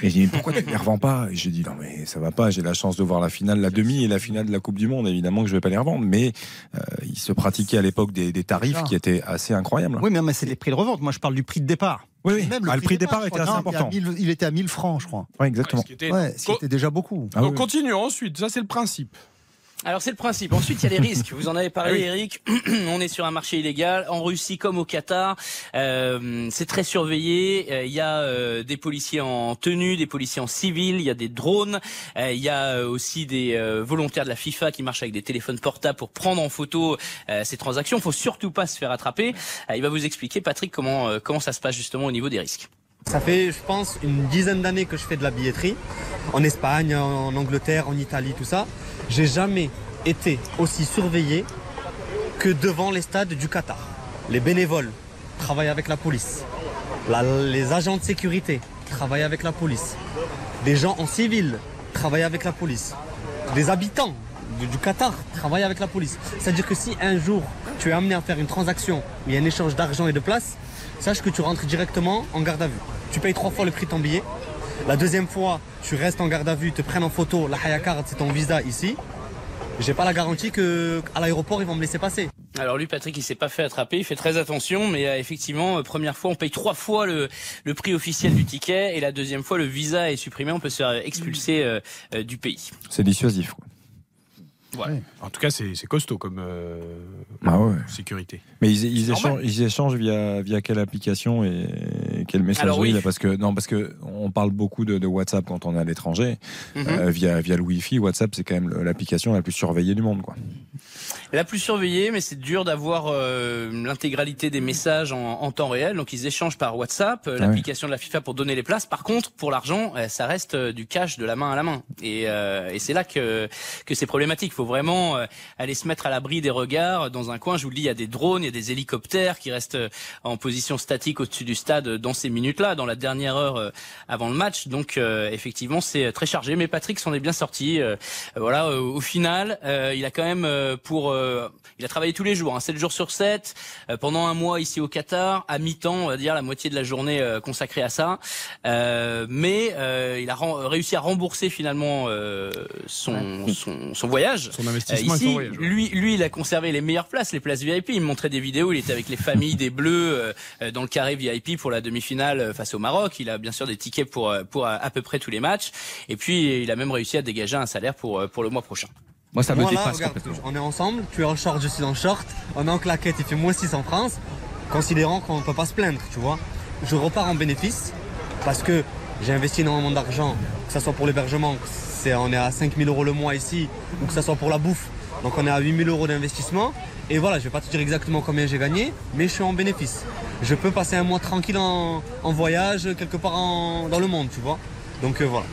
Et j'ai dit Pourquoi tu les revends pas? Et j'ai dit Non, mais ça va pas. J'ai la chance de voir la finale, la demi et la finale de la Coupe du Monde. Évidemment que je vais pas les revendre. Mais euh, il se pratiquait à l'époque des, des tarifs ça. qui étaient assez incroyables. Oui, mais, mais c'est les prix de revente. Moi, je parle du prix de départ. Oui, oui. Même Ah, le prix de départ était assez il était à important. 1000 Il était à 1000 francs, je crois. Ouais, exactement. Ce qui était- Ouais, ce qui était déjà beaucoup. Ah Donc continuons ensuite, ça c'est le principe. Alors c'est le principe. Ensuite, il y a les risques. Vous en avez parlé, Ah oui. Eric. On est sur un marché illégal en Russie comme au Qatar. Euh, c'est très surveillé. Euh, Il y a euh, des policiers en tenue, des policiers en civil. Il y a des drones. Euh, Il y a euh, aussi des euh, volontaires de la FIFA qui marchent avec des téléphones portables pour prendre en photo euh, ces transactions. Il faut surtout pas se faire attraper. Euh, il va vous expliquer, Patrick, comment euh, comment ça se passe justement au niveau des risques. Ça fait, je pense, une dizaine d'années que je fais de la billetterie. En Espagne, en Angleterre, en Italie, tout ça. J'ai jamais été aussi surveillé que devant les stades du Qatar. Les bénévoles travaillent avec la police. Les agents de sécurité travaillent avec la police. Des gens en civil travaillent avec la police. Des habitants du, Qatar travaillent avec la police. C'est-à-dire que si un jour tu es amené à faire une transaction il y a un échange d'argent et de place, sache que tu rentres directement en garde à vue. Tu payes trois fois le prix de ton billet. La deuxième fois, tu restes en garde à vue, ils te prennent en photo, la Haya Card, c'est ton visa ici. J'ai pas la garantie que à l'aéroport ils vont me laisser passer. Alors lui, Patrick, il s'est pas fait attraper, il fait très attention, mais euh, effectivement, euh, première fois, on paye trois fois le, le prix officiel du ticket, et la deuxième fois, le visa est supprimé, on peut se faire expulser euh, euh, du pays. C'est dissuasif. quoi. En tout cas, c'est costaud comme euh, Ah ouais. sécurité. Mais ils, échangent, ils échangent via, via quelle application et quelle messagerie Alors oui. là, parce que non parce que on parle beaucoup de, de WhatsApp quand on est à l'étranger Mhm. Euh, via via le Wi-Fi WhatsApp c'est quand même l'application la plus surveillée du monde quoi. La plus surveillée, mais c'est dur d'avoir euh, l'intégralité des messages en, en temps réel. Donc ils échangent par WhatsApp, Ah l'application de la FIFA pour donner les places. Par contre, pour l'argent, ça reste du cash de la main à la main. Et, euh, et c'est là que que c'est problématique. Il faut vraiment euh, aller se mettre à l'abri des regards. Dans un coin, je vous le dis, il y a des drones, il y a des hélicoptères qui restent euh, en position statique au-dessus du stade euh, dans ces minutes-là, dans la dernière heure euh, avant le match. Donc euh, effectivement, c'est très chargé. Mais Patrick s'en est bien sorti. Euh, voilà, euh, au final, euh, il a quand même euh, pour, euh, il a travaillé tous les jours, hein, 7 jours sur 7, euh, pendant un mois ici au Qatar, à mi-temps, on va dire la moitié de la journée euh, consacrée à ça. Euh, mais euh, il a réussi à rembourser finalement euh, son, son, son voyage. Son investissement et ici, son voyage, ouais. lui, lui, il a conservé les meilleures places, les places VIP. Il me montrait des vidéos. Il était avec les familles des Bleus euh, euh, dans le carré VIP pour la demi-finale euh, face au Maroc. Il a bien sûr des tickets pour euh, pour à, à peu près tous les matchs. Et puis, il a même réussi à dégager un salaire pour euh, pour le mois prochain. Moi, ça me dépasse regarde. On est ensemble, tu es en short, je suis en short, on est en claquette, il fait moins 6 en France, considérant qu'on ne peut pas se plaindre, tu vois. Je repars en bénéfice parce que J'ai investi énormément d'argent, que ce soit pour l'hébergement, on est à 5000 euros le mois ici, ou que ce soit pour la bouffe. Donc on est à 8000 euros d'investissement. Et voilà, je vais pas te dire exactement combien j'ai gagné, mais je suis en bénéfice. Je peux passer un mois tranquille en, en voyage, quelque part en- dans le monde, tu vois. Donc euh, voilà.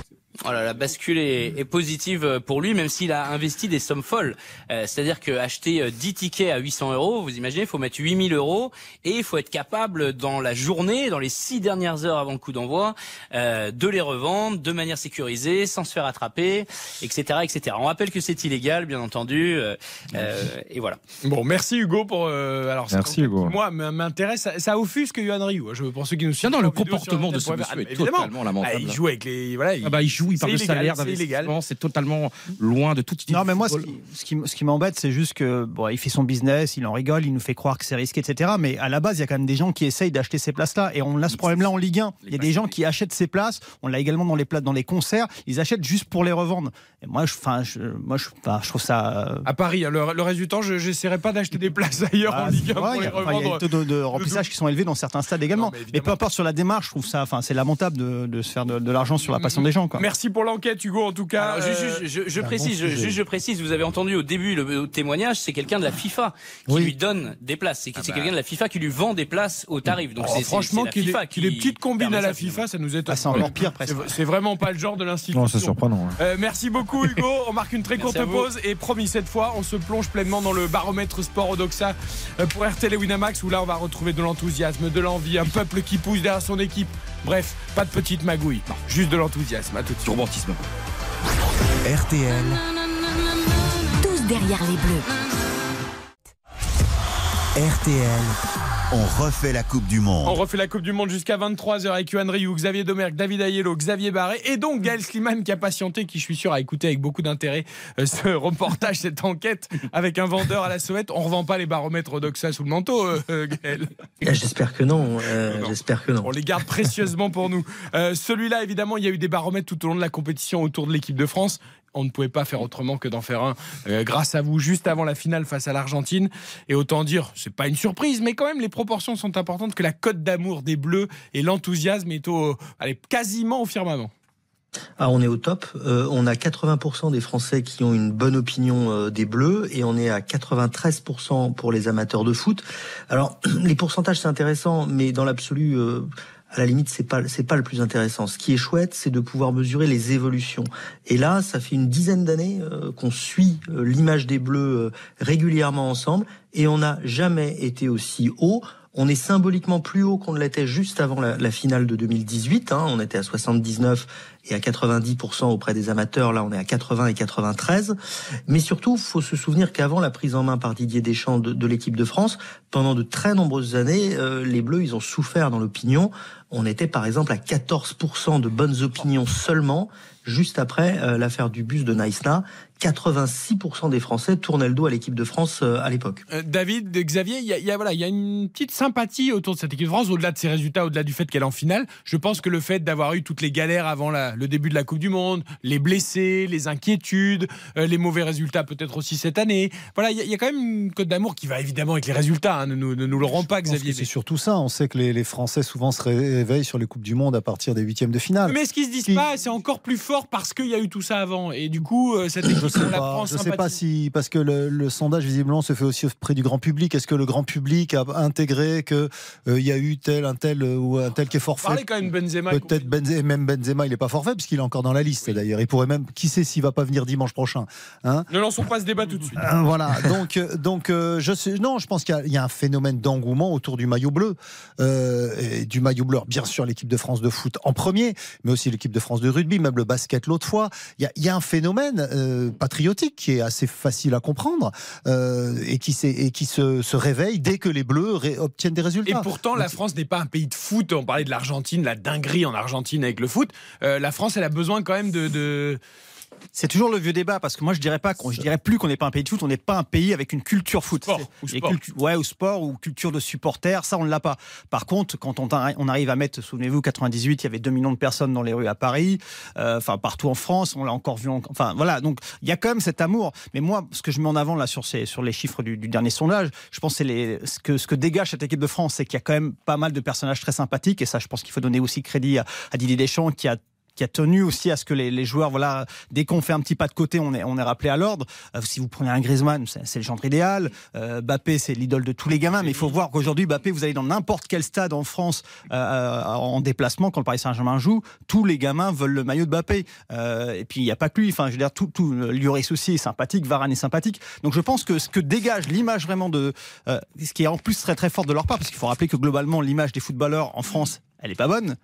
Voilà, la bascule est, est positive pour lui, même s'il a investi des sommes folles. Euh, C'est-à-dire que acheter euh, 10 tickets à 800 euros, vous imaginez, il faut mettre 8000 euros et il faut être capable dans la journée, dans les six dernières heures avant le coup d'envoi, euh, de les revendre de manière sécurisée, sans se faire attraper, etc., etc. On rappelle que c'est illégal, bien entendu, euh, euh, et voilà. Bon, merci Hugo pour. euh, alors, Merci, Hugo. Moi, m'intéresse. Ça, ça offusque Yohan Ryu. Je pour ceux qui nous suivent. Non, non, le comportement de ce monsieur est totalement lamentable. Ah, il joue avec les. Voilà. Ah bah, il joue, il parle de salaire, d'investissement, c'est totalement loin de toute idée. Non, mais moi, ce qui, ce qui, ce qui m'embête, c'est juste que bon, il fait son business, il en rigole, il nous fait croire que c'est risqué, etc. Mais à la base, il y a quand même des gens qui essayent d'acheter ces places-là. Et on a ce problème-là en Ligue 1. Il y a des gens qui achètent ces places. On l'a également dans les places, dans les concerts. Ils achètent juste pour les revendre. Et moi, je, enfin, je, moi, je, trouve ça. euh, À Paris, hein, le, le reste du temps, je n'essaierai pas d'acheter des places ailleurs en Ah, Ligue 1 ouais, pour il y les il y a revendre. des taux de, de remplissage qui sont élevés dans certains stades également. mais, peu importe sur la démarche, je trouve ça, enfin, c'est lamentable de, de se faire de, de l'argent sur la passion des gens. Quoi. Merci pour l'enquête, Hugo. En tout cas, Alors, juste, euh, juste, je, je bon précise, je, sujet. juste, je précise, vous avez entendu au début le, le témoignage, c'est quelqu'un de la FIFA qui lui donne des places. C'est c'est bah. quelqu'un de la FIFA qui lui vend des places au tarif. Donc Oh, franchement, qu'il FIFA ait, qu'il ait qui petite combine permet à la ça, FIFA, ça nous étonne. Ah, c'est encore pire, presque. C'est- vraiment pas le genre de l'institution. Non, c'est surprenant. ouais. Euh, merci beaucoup Hugo. On marque une très Merci courte pause et promis cette fois, on se plonge pleinement dans le baromètre sport Odoxa euh, pour RTL et Winamax où là on va retrouver de l'enthousiasme, de l'envie, un peuple qui pousse derrière son équipe. Bref, pas de petite magouille, juste de l'enthousiasme. À tout de suite. romantisme. RTL, Tous derrière les bleus. RTL, on refait la Coupe du On Monde. refait la Coupe du Monde jusqu'à 23h avec Yohan Ryu, Xavier Domergue, David Ayello, Xavier Barré et donc Gaël Sliman qui a patienté, qui je suis sûr a écouté avec beaucoup d'intérêt euh, ce reportage, cette enquête avec un vendeur à la sauvette. On revend pas les baromètres Odoxa sous le manteau, euh, euh, Gaël. Ah, J'espère que non. euh, J'espère que non. On les garde précieusement pour nous. Euh, Celui-là, évidemment, il y a eu des baromètres tout au long de la compétition autour de l'équipe de France. On ne pouvait pas faire autrement que d'en faire un euh, grâce à vous juste avant la finale face à l'Argentine. Et autant dire, c'est pas une surprise, mais quand même les proportions sont importantes que la cote d'amour des Bleus et l'enthousiasme est au, allez, quasiment au firmament. Ah, on est au top. Euh, on a 80% des Français qui ont une bonne opinion euh, des Bleus et on est à 93% pour les amateurs de foot. Alors, les pourcentages c'est intéressant, mais dans l'absolu, à la limite, c'est pas c'est pas le plus intéressant. Ce qui est chouette, c'est de pouvoir mesurer les évolutions. Et là, ça fait une dizaine d'années euh, qu'on suit euh, l'image des Bleus euh, régulièrement ensemble et on n'a jamais été aussi haut. On est symboliquement plus haut qu'on ne l'était juste avant la, la finale de 2018. Hein. On était à 79 et à 90% auprès des amateurs. Là, on est à 80 et 93. Mais surtout, faut se souvenir qu'avant la prise en main par Didier Deschamps de, de l'équipe de France, pendant de très nombreuses années, euh, les Bleus, ils ont souffert dans l'opinion. On était par exemple à 14% de bonnes opinions seulement, juste après euh, l'affaire du bus de Naïsna. 86% des Français tournaient le dos à l'équipe de France euh, à l'époque. Euh, David, Xavier, il y a, il y a- voilà, il y a une petite sympathie autour de cette équipe de France, au-delà de ses résultats, au-delà du fait qu'elle est en finale. Je pense que le fait d'avoir eu toutes les galères avant la- le début de la Coupe du Monde, les blessés, les inquiétudes, euh, les mauvais résultats peut-être aussi cette année, voilà, il y, a- il y a quand même une cote d'amour qui va évidemment avec les résultats. hein, ne, nous, ne nous le rend pas, Je pense Xavier. que C'est surtout ça. On sait que les, les Français souvent se réveillent sur les Coupes du Monde à partir des huitièmes de finale. Mais ce qu'ils se disent pas, c'est encore plus fort parce qu'il y a eu tout ça avant. Et du coup, euh, cette équipe, Je sais pas, je sais pas si parce que le, le sondage visiblement se fait aussi auprès du grand public. Est-ce que le grand public a intégré que euh, il y a eu tel un tel euh, ou un tel qui est forfait? Parlez quand même Benzema. Peut-être Benzema, même Benzema, il n'est pas forfait parce qu'il est encore dans la liste d'ailleurs. Il pourrait même, qui sait s'il va pas venir dimanche prochain. Hein? Ne lançons pas ce débat tout de suite. Euh, voilà, donc, euh, donc euh, je sais, non, je pense qu'il y a- il y, a un phénomène d'engouement autour du maillot bleu, euh, et du maillot bleu. Bien sûr, l'équipe de France de foot en premier, mais aussi l'équipe de France de rugby, même le basket l'autre fois. Il y a, il y a un phénomène euh, patriotique qui est assez facile à comprendre euh, et qui, et se, se réveille dès que les Bleus obtiennent des Et résultats. pourtant, la France n'est pas un pays de foot. On parlait de l'Argentine, la dinguerie en Argentine avec le foot. Euh, la France, elle a besoin quand même de, de, C'est toujours le vieux débat parce que moi je dirais pas qu'on, je dirais plus qu'on n'est pas un pays de foot, on n'est pas un pays avec une culture foot. Sport, ou sport. cultu- ouais, ou sport ou culture de supporters, ça on ne l'a pas. Par contre, quand on, arri- on arrive à mettre, souvenez-vous, 98, il y avait 2 millions de personnes dans les rues à Paris, euh, enfin partout en France, on l'a encore vu. en- Enfin voilà, donc il y a quand même cet amour. Mais moi, ce que je mets en avant là sur ces, sur les chiffres du, du dernier sondage, je pense que les, ce que ce que dégage cette équipe de France, c'est qu'il y a quand même pas mal de personnages très sympathiques et ça, je pense qu'il faut donner aussi crédit à, à Didier Deschamps qui a qui a tenu aussi à ce que les, joueurs, voilà, dès qu'on fait un petit pas de côté, on est, on est rappelé à l'ordre. Euh, si vous prenez un Griezmann, c'est le genre idéal. Euh, Bappé, c'est l'idole de tous les gamins. Mais il faut voir qu'aujourd'hui, Bappé, vous allez dans n'importe quel stade en France euh, en déplacement, quand le Paris Saint-Germain joue, tous les gamins veulent le maillot de Bappé. Euh, et puis il n'y a pas que lui. Enfin, je veux dire, tout, tout Lloris aussi est sympathique, Varane est sympathique. Donc je pense que ce que dégage l'image vraiment de, euh, ce qui est en plus très très fort de leur part, parce qu'il faut rappeler que globalement l'image des footballeurs en France, elle est pas bonne.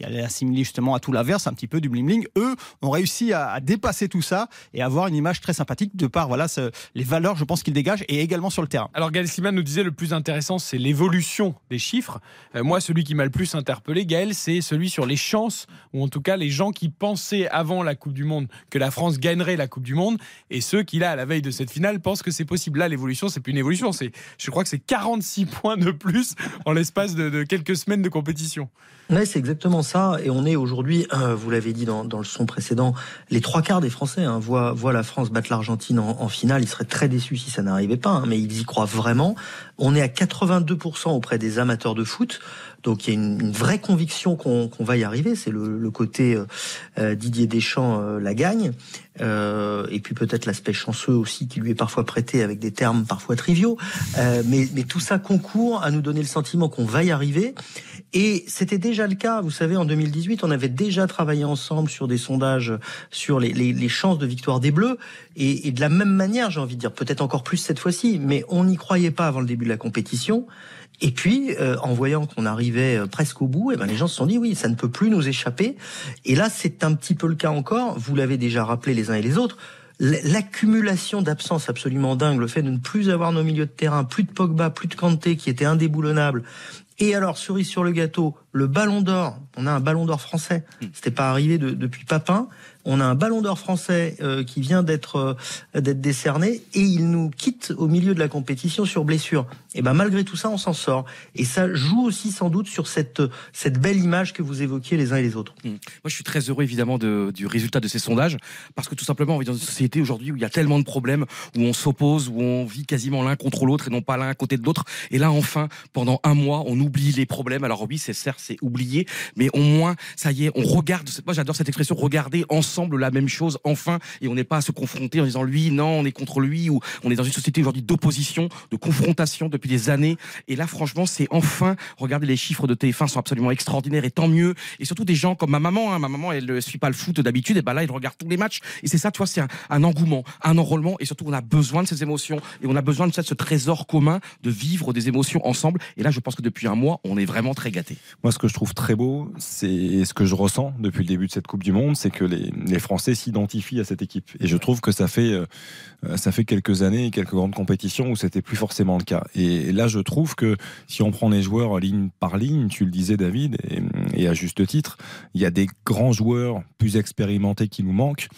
Elle est assimilée justement à tout l'inverse, un petit peu du bling bling. Eux ont réussi à, à dépasser tout ça et avoir une image très sympathique de par voilà ce- les valeurs, je pense qu'ils dégagent et également sur le terrain. Alors Gaël Slimane nous disait le plus intéressant, c'est l'évolution des chiffres. Euh, moi, celui qui m'a le plus interpellé, Gaël, c'est celui sur les chances, ou en tout cas les gens qui pensaient avant la Coupe du Monde que la France gagnerait la Coupe du Monde, et ceux qui, là, à la veille de cette finale, pensent que c'est possible. Là, l'évolution, c'est plus une évolution, c'est, je crois que c'est 46 points de plus en l'espace de, de quelques semaines de compétition. Ouais, c'est exactement ça. Et on est aujourd'hui, vous l'avez dit dans, le son précédent, les trois quarts des Français hein, voient, la France battre l'Argentine en, en finale. Ils seraient très déçus si ça n'arrivait pas, hein, mais ils y croient vraiment. On est à 82% auprès des amateurs de foot. Donc il y a une, une vraie conviction qu'on qu'on va y arriver. C'est le, le côté euh, euh, Didier Deschamps euh, la gagne. Euh, et puis peut-être l'aspect chanceux aussi qui lui est parfois prêté avec des termes parfois triviaux. Euh, mais, mais tout ça concourt à nous donner le sentiment qu'on va y arriver. Et c'était déjà le cas, vous savez, en 2018, on avait déjà travaillé ensemble sur des sondages sur les, les, les chances de victoire des Bleus. Et, et de la même manière, j'ai envie de dire, peut-être encore plus cette fois-ci, mais on n'y croyait pas avant le début de la compétition. Et puis, euh, en voyant qu'on arrivait euh, presque au bout, eh ben, les gens se sont dit, oui, ça ne peut plus nous échapper. Et là, c'est un petit peu le cas encore. Vous l'avez déjà rappelé les uns et les autres. L'accumulation d'absences absolument dingue, le fait de ne plus avoir nos milieux de terrain, plus de Pogba, plus de Kanté qui était indéboulonnable. Et alors, cerise sur le gâteau, le ballon d'or. On a un ballon d'or français. C'était pas arrivé de- depuis Papin. On a un ballon d'or français euh, qui vient d'être euh, d'être décerné et il nous quitte au milieu de la compétition sur blessure. Et ben malgré tout ça, on s'en sort. Et ça joue aussi sans doute sur cette belle image que vous évoquiez les uns et les autres. Moi, je suis très heureux évidemment de- du résultat de ces sondages parce que tout simplement, on vit dans une société aujourd'hui où il y a tellement de problèmes, où on s'oppose, où on vit quasiment l'un contre l'autre et non pas l'un à côté de l'autre. Et là, enfin, pendant un mois, on oublie les problèmes. Alors oui, c'est certes, c'est oublié, mais au moins, ça y est, on regarde. Moi, j'adore cette expression, regarder ensemble la même chose, enfin, et on n'est pas à se confronter en disant lui, non, on est contre lui, ou on est dans une société aujourd'hui d'opposition, de confrontation depuis des années. Et là, franchement, c'est enfin, regardez les chiffres de TF1 sont absolument extraordinaires, et tant mieux. Et surtout des gens comme ma maman, hein. ma maman, elle ne suit pas le foot d'habitude, et ben là, elle regarde tous les matchs. Et c'est ça, tu vois, c'est un, un engouement, un enrôlement, et surtout, on a besoin de ces émotions, et on a besoin de ça, de ce trésor commun, de vivre des émotions ensemble. Et là, je pense que depuis un mois, on est vraiment très gâtés. Moi, ce que je trouve très beau, c'est ce que je ressens depuis le début de cette Coupe du Monde, c'est que les, les Français s'identifient à cette équipe. Et je trouve que ça fait, euh, ça fait quelques années, quelques grandes compétitions où c'était plus forcément le cas. Et là, je trouve que si on prend les joueurs ligne par ligne, tu le disais, David, et à juste titre, il y a des grands joueurs plus expérimentés qui nous manquent.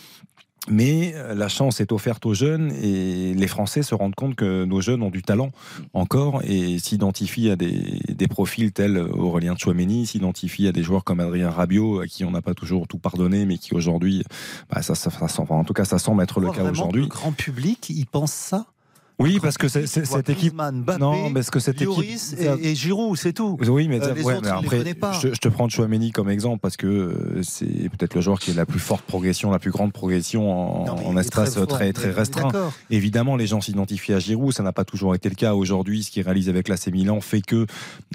Mais euh, la chance est offerte aux jeunes et les Français se rendent compte que nos jeunes ont du talent encore et s'identifient à des, des profils tels Aurélien Chouameni, s'identifient à des joueurs comme Adrien Rabiot à qui on n'a pas toujours tout pardonné mais qui aujourd'hui, bah, ça, ça, ça en tout cas ça semble être le cas aujourd'hui. Le grand public, il pense ça? Oui, parce que c'est- cette équipe. Non, parce que cette Lloris équipe. et, et Giroud, c'est tout. Oui, mais, Euh, les ouais, autres, mais il les après, pas. je, je te prends Chouameni comme exemple parce que euh, c'est peut-être le joueur qui a la plus forte progression, la plus grande progression en, Non, espace très très, restreint. d'accord. Évidemment, les gens s'identifient à Giroud, ça n'a pas toujours été le cas. Aujourd'hui, ce qu'il réalise avec l'AC Milan fait que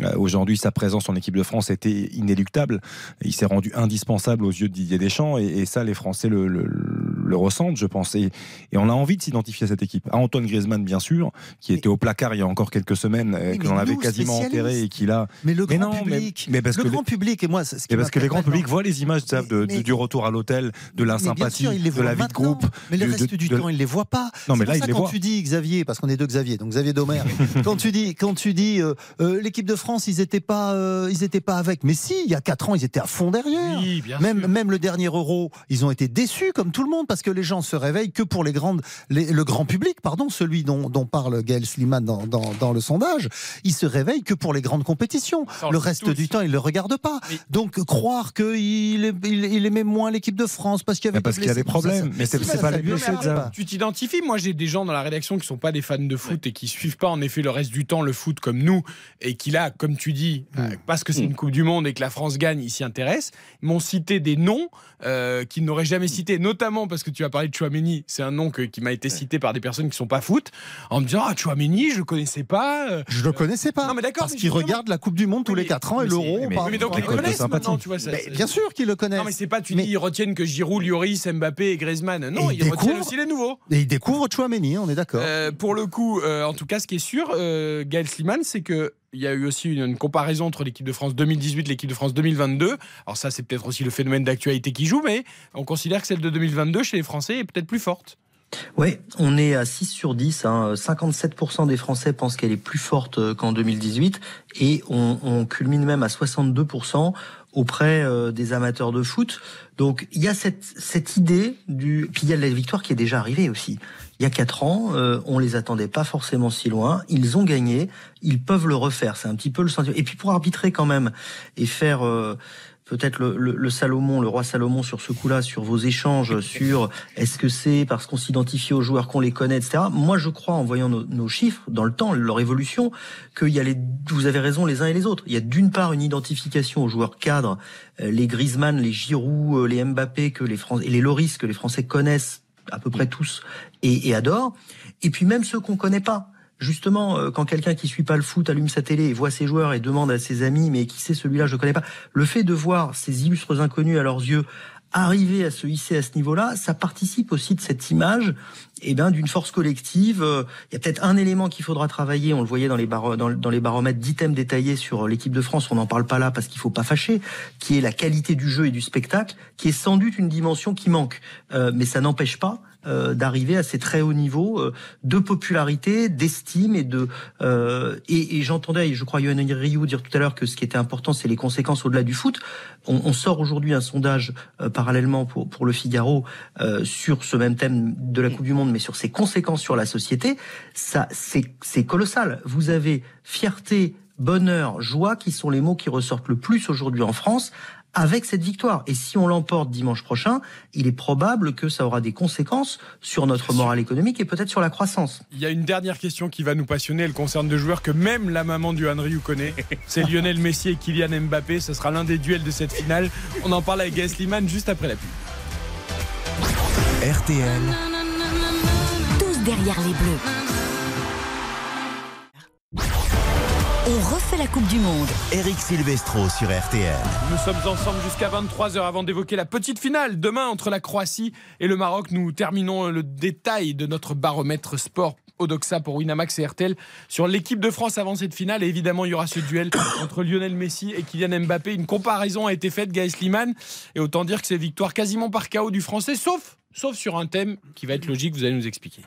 euh, aujourd'hui sa présence en équipe de France était inéluctable. Il s'est rendu indispensable aux yeux de Didier Deschamps et, et ça, les Français le, le- le ressentent, je pense. Et, et on a envie de s'identifier à cette équipe. À Antoine Griezmann, bien sûr, qui était au placard il y a encore quelques semaines, euh, que l'on avait quasiment enterré et qu'il a. Mais le grand non, public, mais parce le que grand les- public, et moi, c'est ce qui mais parce que les grands publics voient les images de- du retour à l'hôtel, de la sympathie, sûr, de la vie de groupe. Mais le du- reste de- du temps, il les voit pas. Non, mais C'est là, quand tu dis Xavier, parce qu'on est deux Xavier, donc Xavier Domer, quand tu dis, quand tu dis euh, euh, l'équipe de France, ils étaient pas, ils étaient pas avec. Mais si, il y a quatre ans, ils étaient à fond derrière. Oui, bien même, sûr. même le dernier Euro, ils ont été déçus comme tout le monde parce parce que les gens se réveillent que pour les grandes, les- le grand public, pardon, celui dont, dont parle Gaël Sliman dans, dans, dans le sondage, il se réveille que pour les grandes compétitions. on le reste tous. du temps, il le regarde pas. Donc croire qu'il il, il aimait moins l'équipe de France parce qu'il y avait Mais parce des qu'il y a des problèmes. ça- Mais c'est- pas pas. Tu t'identifies. Moi, j'ai des gens dans la rédaction qui sont pas des fans de foot et qui suivent pas en effet le reste du temps le foot comme nous et qui là, comme tu dis, euh, parce que c'est une Coupe du Monde et que la France gagne, ils s'y intéressent, m'ont cité des noms euh, qu'ils n'auraient jamais cités, notamment parce que tu as parlé de Chouameni. C'est un nom que- qui m'a été cité par des personnes qui sont pas foot, en me disant ah Chouameni, je le connaissais pas. euh. Je le connaissais pas. Non, mais d'accord, Parce mais qu'il justement- regarde la Coupe du Monde tous les 4 ans et l'Euro. mais- donc ils le connaissent maintenant, tu vois. ça, Mais c'est- bien sûr qu'ils le connaissent. Non, mais c'est pas, tu dis, ils retiennent que Giroud, Lloris, Mbappé et Griezmann. Non, Et ils ils retiennent découvrent- aussi les nouveaux. Et il découvre Chouameni, on est d'accord. Euh, pour le coup, euh, en tout cas, ce qui est sûr, Gaël Sliman, c'est que il y a eu aussi une, comparaison entre l'équipe de France 2018 et l'équipe de France 2022. Alors ça, c'est peut-être aussi le phénomène d'actualité qui joue, mais on considère que celle de 2022 chez les Français est peut-être plus forte. Ouais, on est à 6 sur 10. Hein. 57% des Français pensent qu'elle est plus forte euh, qu'en 2018 et on, on culmine même à 62% auprès euh, des amateurs de foot. Donc il y a cette, cette idée du... Puis il y a la victoire qui est déjà arrivée aussi. Il y a 4 ans, euh, on les attendait pas forcément si loin. Ils ont gagné, ils peuvent le refaire. C'est un petit peu le sentiment. Et puis pour arbitrer quand même et faire... euh, peut-être le, le, le Salomon, le roi Salomon sur ce coup-là, sur vos échanges, sur est-ce que c'est parce qu'on s'identifie aux joueurs qu'on les connaît, etc. Moi, je crois, en voyant nos, nos chiffres dans le temps, leur évolution, qu'il y a les, vous avez raison les uns et les autres. Il y a d'une part une identification aux joueurs cadres, euh, les Griezmann, les Giroud, euh, les Mbappé que les Français et les Loris que les Français connaissent à peu près tous et, et adorent. Et puis même ceux qu'on connaît pas. Justement, euh, quand quelqu'un qui suit pas le foot allume sa télé et voit ses joueurs et demande à ses amis, mais qui c'est celui-là, je connais pas. Le fait de voir ces illustres inconnus à leurs yeux arriver à se hisser à ce niveau-là, ça participe aussi de cette image eh ben, d'une force collective. Euh, Il y a peut-être un élément qu'il faudra travailler. On le voyait dans les, dans, les baromètres d'items détaillés sur l'équipe de France. On n'en parle pas là parce qu'il faut pas fâcher. Qui est la qualité du jeu et du spectacle, qui est sans doute une dimension qui manque. Euh, mais ça n'empêche pas euh, d'arriver à ces très hauts niveaux euh, de popularité, d'estime et de euh, et, et j'entendais, je crois, Yohann Ryu dire tout à l'heure que ce qui était important, c'est les conséquences au-delà du foot. On, on sort aujourd'hui un sondage euh, parallèlement pour pour le Figaro sur ce même thème de la Coupe du Monde, mais sur ses conséquences sur la société. Ça, c'est colossal. Vous avez fierté, bonheur, joie, qui sont les mots qui ressortent le plus aujourd'hui en France avec cette victoire. Et si on l'emporte dimanche prochain, il est probable que ça aura des conséquences sur notre morale économique et peut-être sur la croissance. Il y a une dernière question qui va nous passionner. Elle concerne deux joueurs que même la maman du Henry connaît. C'est Lionel Messi et Kylian Mbappé. Ce sera l'un des duels de cette finale. On en parle avec Gaël Sliman juste après la pub. RTL, Tous derrière les Bleus. On refait la Coupe du Monde. Eric Silvestro sur RTL. Nous sommes ensemble jusqu'à 23h avant d'évoquer la petite finale. Demain, entre la Croatie et le Maroc, nous terminons le détail de notre baromètre sport Odoxa pour Winamax et RTL sur l'équipe de France avant cette finale. Et évidemment, il y aura ce duel entre Lionel Messi et Kylian Mbappé. Une comparaison a été faite, Gaël Sliman. Et autant dire que c'est victoire quasiment par KO du Français, sauf, sauf sur un thème qui va être logique, vous allez nous expliquer.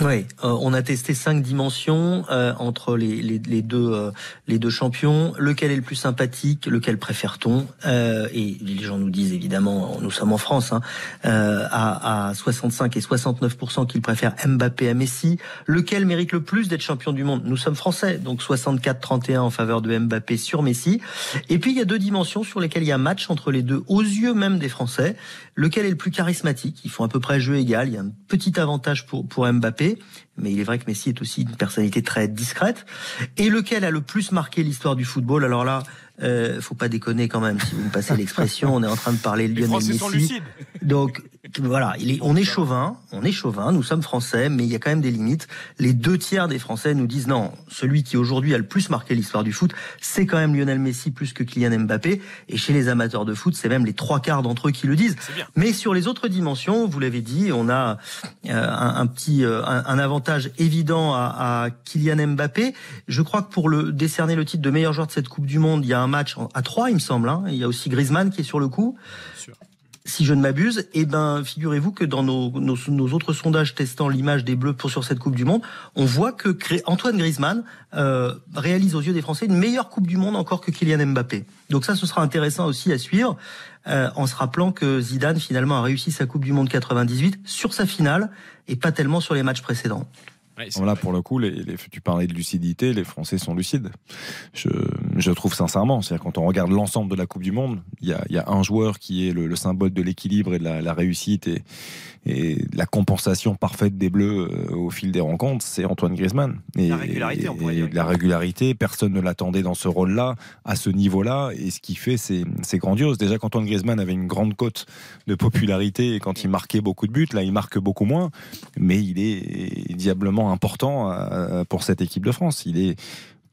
Oui, euh, on a testé cinq dimensions euh, entre les, les, les deux euh, les deux champions. Lequel est le plus sympathique Lequel préfère-t-on Euh, Et les gens nous disent évidemment, nous sommes en France, hein, euh, à, à 65 et 69 qu'ils préfèrent Mbappé à Messi. Lequel mérite le plus d'être champion du monde? Nous sommes français, donc 64-31 en faveur de Mbappé sur Messi. Et puis il y a deux dimensions sur lesquelles il y a match entre les deux, aux yeux même des Français. Lequel est le plus charismatique? Ils font à peu près jeu égal. Il y a un petit avantage pour pour Mbappé mais il est vrai que Messi est aussi une personnalité très discrète. Et lequel a le plus marqué l'histoire du football? Alors là, euh, faut pas déconner quand même. Si vous me passez l'expression, on est en train de parler Lionel Messi. sont lucides. Donc voilà, il est, on est chauvin, on est chauvin, nous sommes français, mais il y a quand même des limites. Les deux tiers des Français nous disent non, celui qui aujourd'hui a le plus marqué l'histoire du foot, c'est quand même Lionel Messi plus que Kylian Mbappé. Et chez les amateurs de foot, c'est même les trois quarts d'entre eux qui le disent. Mais sur les autres dimensions, vous l'avez dit, on a euh, un, un petit euh, un, un avantage évident à, à Kylian Mbappé. Je crois que pour le décerner le titre de meilleur joueur de cette Coupe du Monde, il y a un match à trois, il me semble. hein. Il y a aussi Griezmann qui est sur le coup. si je ne m'abuse, eh ben, figurez-vous que dans nos, nos, nos autres sondages testant l'image des Bleus pour sur cette Coupe du Monde, on voit que Antoine Griezmann euh, réalise aux yeux des Français une meilleure Coupe du Monde encore que Kylian Mbappé. Donc ça, ce sera intéressant aussi à suivre, euh, en se rappelant que Zidane finalement a réussi sa Coupe du Monde 98 sur sa finale et pas tellement sur les matchs précédents. Là, pour le coup, les, les- tu parlais de lucidité, les Français sont lucides. Je, je trouve sincèrement, c'est-à-dire quand on regarde l'ensemble de la Coupe du Monde, il y a, il y a un joueur qui est le, le symbole de l'équilibre et de la, la réussite et, et de la compensation parfaite des Bleus euh, au fil des rencontres, c'est Antoine Griezmann. Et, La régularité, on pourrait et dire. la régularité, personne ne l'attendait dans ce rôle-là, à ce niveau-là, et ce qu'il fait, c'est c'est grandiose. Déjà, quand Antoine Griezmann avait une grande cote de popularité et quand il marquait beaucoup de buts, là, il marque beaucoup moins, mais il est diablement important euh, pour cette équipe de France. Il est,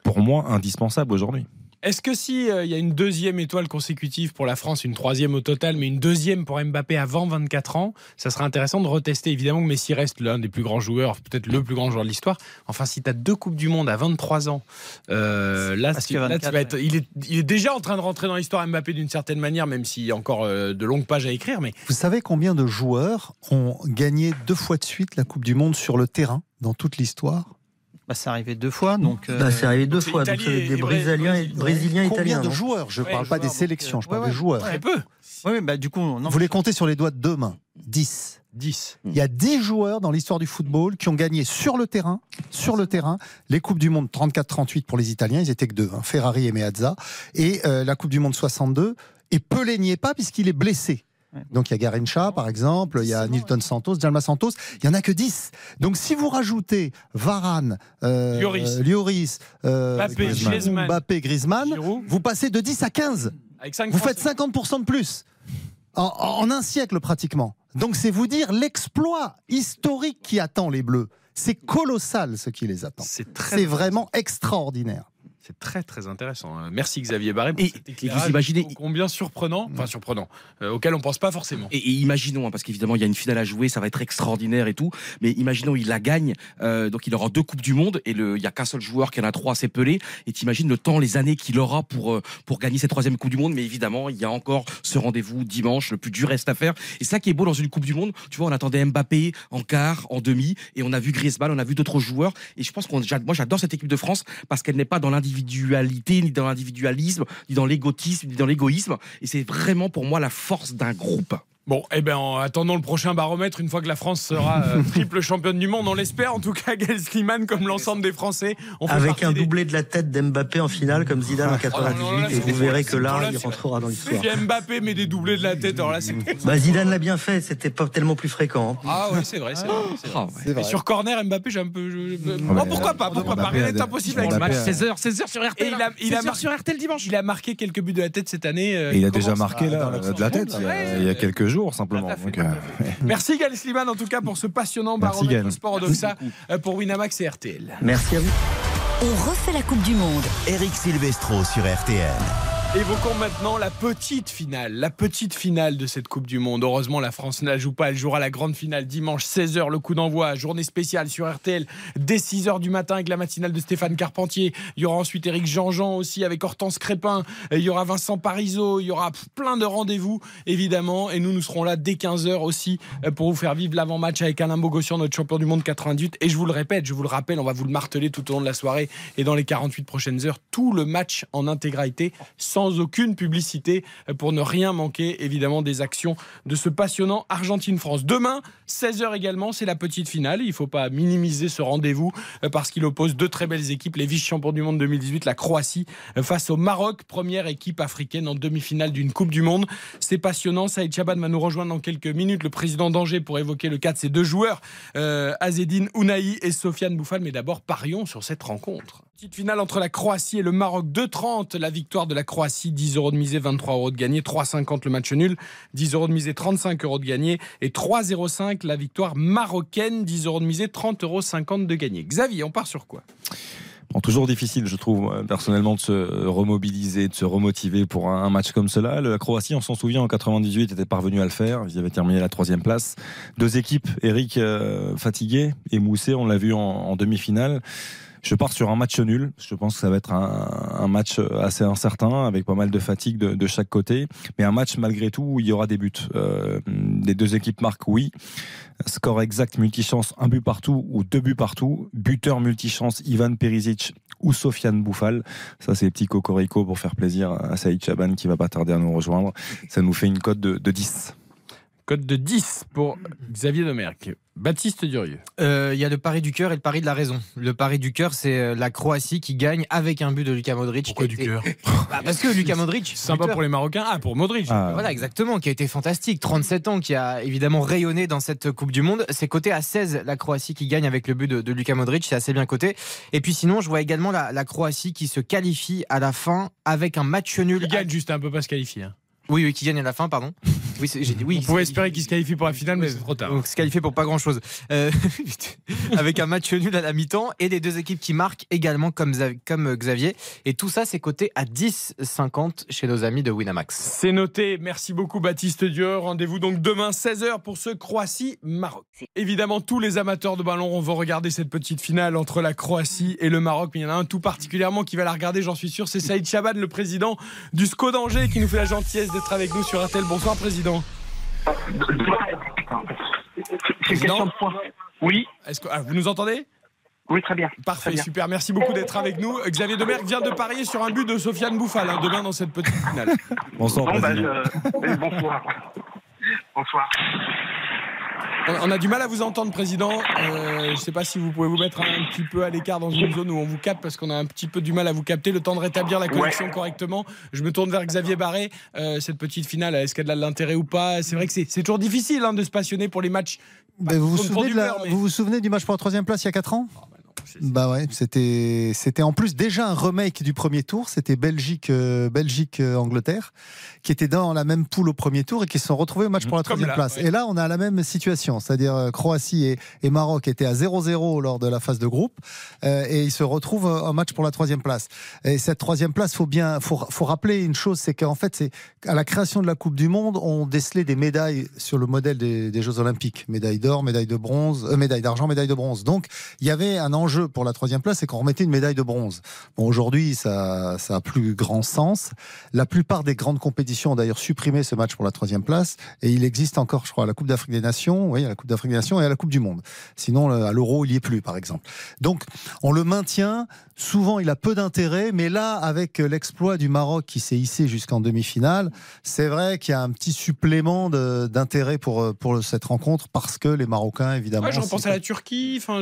pour moi, indispensable aujourd'hui. Est-ce que si euh, il y a une deuxième étoile consécutive pour la France, une troisième au total, mais une deuxième pour Mbappé avant 24 ans, ça serait intéressant de retester. Évidemment que Messi reste l'un des plus grands joueurs, peut-être le plus grand joueur de l'histoire. Enfin, si tu as deux Coupes du Monde à 23 ans, euh, là, Parce tu, que là, tu 24, vas être- il, est, il est déjà en train de rentrer dans l'histoire Mbappé d'une certaine manière, même s'il y a encore euh, de longues pages à écrire. Mais Vous savez combien de joueurs ont gagné deux fois de suite la Coupe du Monde sur le terrain? Dans toute l'histoire Bah, c'est arrivé deux fois, donc. euh, Bah, c'est arrivé deux donc fois, donc c'est des Brésiliens, et- Brésiliens, Combien Italiens. de joueurs Je ne Ouais, parle pas joueurs, des donc, sélections, je euh, parle ouais, des ouais. joueurs. très peu. Ouais, bah, du coup, non. Vous les comptez sur les doigts de deux mains 10. 10. Il y a 10 joueurs dans l'histoire du football qui ont gagné sur le terrain, sur le terrain, les Coupes du Monde 34-38 pour les Italiens, ils étaient que deux, hein, Ferrari et Meazza, et euh, la Coupe du Monde 62. Et Pelé n'y est pas puisqu'il est blessé. Donc il y a Garincha par exemple, il y a Nilton Santos, Jalma Santos, il y en a que 10. Donc si vous rajoutez Varane, euh, Lloris. euh, Lloris, euh, Mbappé, Griezmann. Mbappé, Griezmann, vous passez de 10 à 15. Avec cinq Vous faites 50% de plus. En, en un siècle pratiquement. Donc c'est vous dire l'exploit historique qui attend les Bleus. C'est colossal ce qui les attend. C'est très- C'est vraiment extraordinaire. C'est très très intéressant. Euh, Merci Xavier Barré pour Et- cet et éclairage vous imaginez- combien surprenant, enfin surprenant, euh, auquel on pense pas forcément. Et, et imaginons, hein, parce qu'évidemment il y a une finale à jouer, ça va être extraordinaire et tout, mais imaginons il la gagne, euh, donc il aura deux coupes du monde et il y a qu'un seul joueur qui en a trois, c'est Pelé. Et t'imagines le temps, les années qu'il aura pour euh, pour gagner cette troisième coupe du monde. Mais évidemment il y a encore ce rendez-vous dimanche, le plus dur reste à faire. Et ça qui est beau dans une coupe du monde, tu vois, on attendait Mbappé en quart, en demi, et on a vu Griezmann, on a vu d'autres joueurs. Et je pense qu'on, moi j'adore cette équipe de France parce qu'elle n'est pas dans l'individualité, ni dans l'individualisme, ni dans l'égotisme, ni dans l'égoïsme. Et c'est vraiment pour moi la force d'un groupe. Bon, eh ben, en attendant le prochain baromètre, une fois que la France sera euh, triple championne du monde, on l'espère. En tout cas, Gaël Slimane, comme l'ensemble des Français, on fait Avec un des- doublé de la tête d'Mbappé en finale comme Zidane en 98 Oh là, et vous verrez que là, il rentrera dans l'histoire. Si Mbappé met des doublés de la tête, alors là, c'est. Bah, Zidane l'a bien fait, c'était pas tellement plus fréquent. hein. Ah ouais, c'est vrai, c'est vrai. Et vrai. sur corner, Mbappé, j'ai un peu. Oh, pourquoi pas Pourquoi pas Rien n'est impossible avec match. a- 16h, 16h sur RTL. Il a, il a 16h marqué sur RTL dimanche. Il a marqué quelques buts de la tête cette année. euh, il a déjà marqué là, de la tête il y a, il y a quelques jours simplement. Donc, euh, Merci Gaël Slimane en tout cas pour ce passionnant Merci, baromètre Gaël. sport Odoxa euh, pour Winamax et RTL. Merci à vous. On refait la Coupe du Monde. Eric Silvestro sur RTL. Évoquons maintenant la petite finale, la petite finale de cette Coupe du Monde. Heureusement, la France ne la joue pas. Elle jouera la grande finale dimanche 16h, le coup d'envoi, journée spéciale sur RTL dès 6h du matin avec la matinale de Stéphane Carpentier. Il y aura ensuite Eric Jean-Jean aussi avec Hortense Crépin. Il y aura Vincent Parisot. Il y aura plein de rendez-vous, évidemment. Et nous, nous serons là dès 15h aussi euh, pour vous faire vivre l'avant-match avec Alain Bogossian, notre champion du monde 98. Et je vous le répète, je vous le rappelle, on va vous le marteler tout au long de la soirée et dans les 48 prochaines heures, tout le match en intégralité sans aucune publicité euh, pour ne rien manquer évidemment des actions de ce passionnant Argentine-France. Demain, 16h également, c'est la petite finale. Il ne faut pas minimiser ce rendez-vous euh, parce qu'il oppose deux très belles équipes, les vice-champions du monde 2018, la Croatie, euh, face au Maroc, première équipe africaine en demi-finale d'une Coupe du Monde. C'est passionnant. Saïd Chaban va nous rejoindre dans quelques minutes, le président d'Angers, pour évoquer le cas de ces deux joueurs, Azedine Ounahi et Sofiane Bouffal. Mais d'abord, parions sur cette rencontre. Petite finale entre la Croatie et le Maroc. 2,30 la victoire de la Croatie, 10 euros de misée, 23 euros de gagné, 3,50 le match nul, 10 euros de misée, 35 euros de gagné et 3,05 la victoire marocaine, 10 euros de misée, 30,50 euros de gagné. Xavier, on part sur quoi? Bon, toujours difficile, je trouve, euh, personnellement, de se remobiliser, de se remotiver pour un, match comme cela. La Croatie, on s'en souvient, en 98, était parvenue à le faire. Ils avaient terminé la troisième place. Deux équipes, Eric euh, fatigué et Moussé, on l'a vu en demi-finale. Je pars sur un match nul. Je pense que ça va être un, match assez incertain, avec pas mal de fatigue de, chaque côté. Mais un match malgré tout où il y aura des buts. Euh, les deux équipes marquent, oui. Score exact, multichance, un but partout ou deux buts partout. Buteur multichance, Ivan Perisic ou Sofiane Bouffal. Ça, c'est petit cocorico pour faire plaisir à Saïd Chaban qui va pas tarder à nous rejoindre. Ça nous fait une cote de, de 10. Code de 10 pour Xavier Domergue. Baptiste Durieux. Euh, Il y a le pari du cœur et le pari de la raison. Le pari du cœur, c'est euh, la Croatie qui gagne avec un but de Luka Modric. Pourquoi du cœur bah, Parce que Luka Modric. Sympa buteur. pour les Marocains. Ah, pour Modric. Voilà, exactement, qui a été fantastique. 37 ans, qui a évidemment rayonné dans cette Coupe du Monde. C'est coté à 16, la Croatie qui gagne avec le but de, de Luka Modric. C'est assez bien coté. Et puis sinon, je vois également la, la Croatie qui se qualifie à la fin avec un match nul. Qui gagne juste un peu pas se qualifier. hein. Oui, oui, qui gagne à la fin, pardon. Oui, j'ai dit oui. On pouvait espérer qu'il se qualifie pour la finale, mais c'est trop tard. Donc se qualifier pour pas grand chose. avec un match nul à la mi-temps et les deux équipes qui marquent également comme, comme euh, Xavier. Et tout ça, c'est coté à 10,50 chez nos amis de Winamax. C'est noté. Merci beaucoup, Baptiste Dieu. Rendez-vous donc demain 16h pour ce Croatie-Maroc. Évidemment, tous les amateurs de ballon vont regarder cette petite finale entre la Croatie et le Maroc. Mais il y en a un tout particulièrement qui va la regarder, j'en suis sûr. C'est Saïd Chaban, le président du SCO d'Angers, qui nous fait la gentillesse d'être avec nous sur RTL. Bonsoir, président. Président Oui. Est-ce que, ah, vous nous entendez? Oui, très bien. Parfait, Très bien. super. Merci beaucoup d'être avec nous. Xavier Demerck vient de parier sur un but de Sofiane Bouffal hein, demain dans cette petite finale. Bonsoir, Bon, bah, président. je- euh, bonsoir. Bonsoir. On- a du mal à vous entendre, président. Euh, je ne sais pas si vous pouvez vous mettre un petit peu à l'écart dans une zone où on vous capte parce qu'on a un petit peu du mal à vous capter. Le temps de rétablir la connexion correctement. Je me tourne vers Xavier Barré. Euh, cette petite finale, est-ce qu'elle a de l'intérêt ou pas? C'est vrai que c'est toujours difficile hein, de se passionner pour les matchs. Ben, vous, vous, souvenez du de la- beurre, mais- vous vous souvenez du match pour la troisième place il y a 4 ans? Bah ouais, c'était c'était en plus déjà un remake du premier tour. C'était Belgique euh, Belgique euh, Angleterre qui était dans la même poule au premier tour et qui se sont retrouvés au match pour la Comme troisième place. ouais. Et là, on a la même situation, c'est-à-dire euh, Croatie et, et Maroc étaient à 0-0 lors de la phase de groupe euh, et ils se retrouvent en match pour la troisième place. Et cette troisième place, faut bien faut, faut rappeler une chose, c'est qu'en fait, c'est à la création de la Coupe du Monde, on décelait des médailles sur le modèle des, des Jeux Olympiques, médaille d'or, médaille de bronze, médaille d'argent, médaille de bronze. Donc, il y avait un enjeu pour la troisième place, c'est qu'on remettait une médaille de bronze. Bon, aujourd'hui, ça, ça a plus grand sens. La plupart des grandes compétitions ont d'ailleurs supprimé ce match pour la troisième place, et il existe encore, je crois, à la Coupe d'Afrique des Nations, oui, à la Coupe d'Afrique des Nations et à la Coupe du Monde. Sinon, le- à l'Euro, il y est plus, par exemple. Donc, on le maintient. Souvent, il a peu d'intérêt, mais là, avec l'exploit du Maroc qui s'est hissé jusqu'en demi-finale, c'est vrai qu'il y a un petit supplément d'intérêt pour, pour cette rencontre parce que les Marocains, évidemment. Ouais, J'en pense à la Turquie, enfin,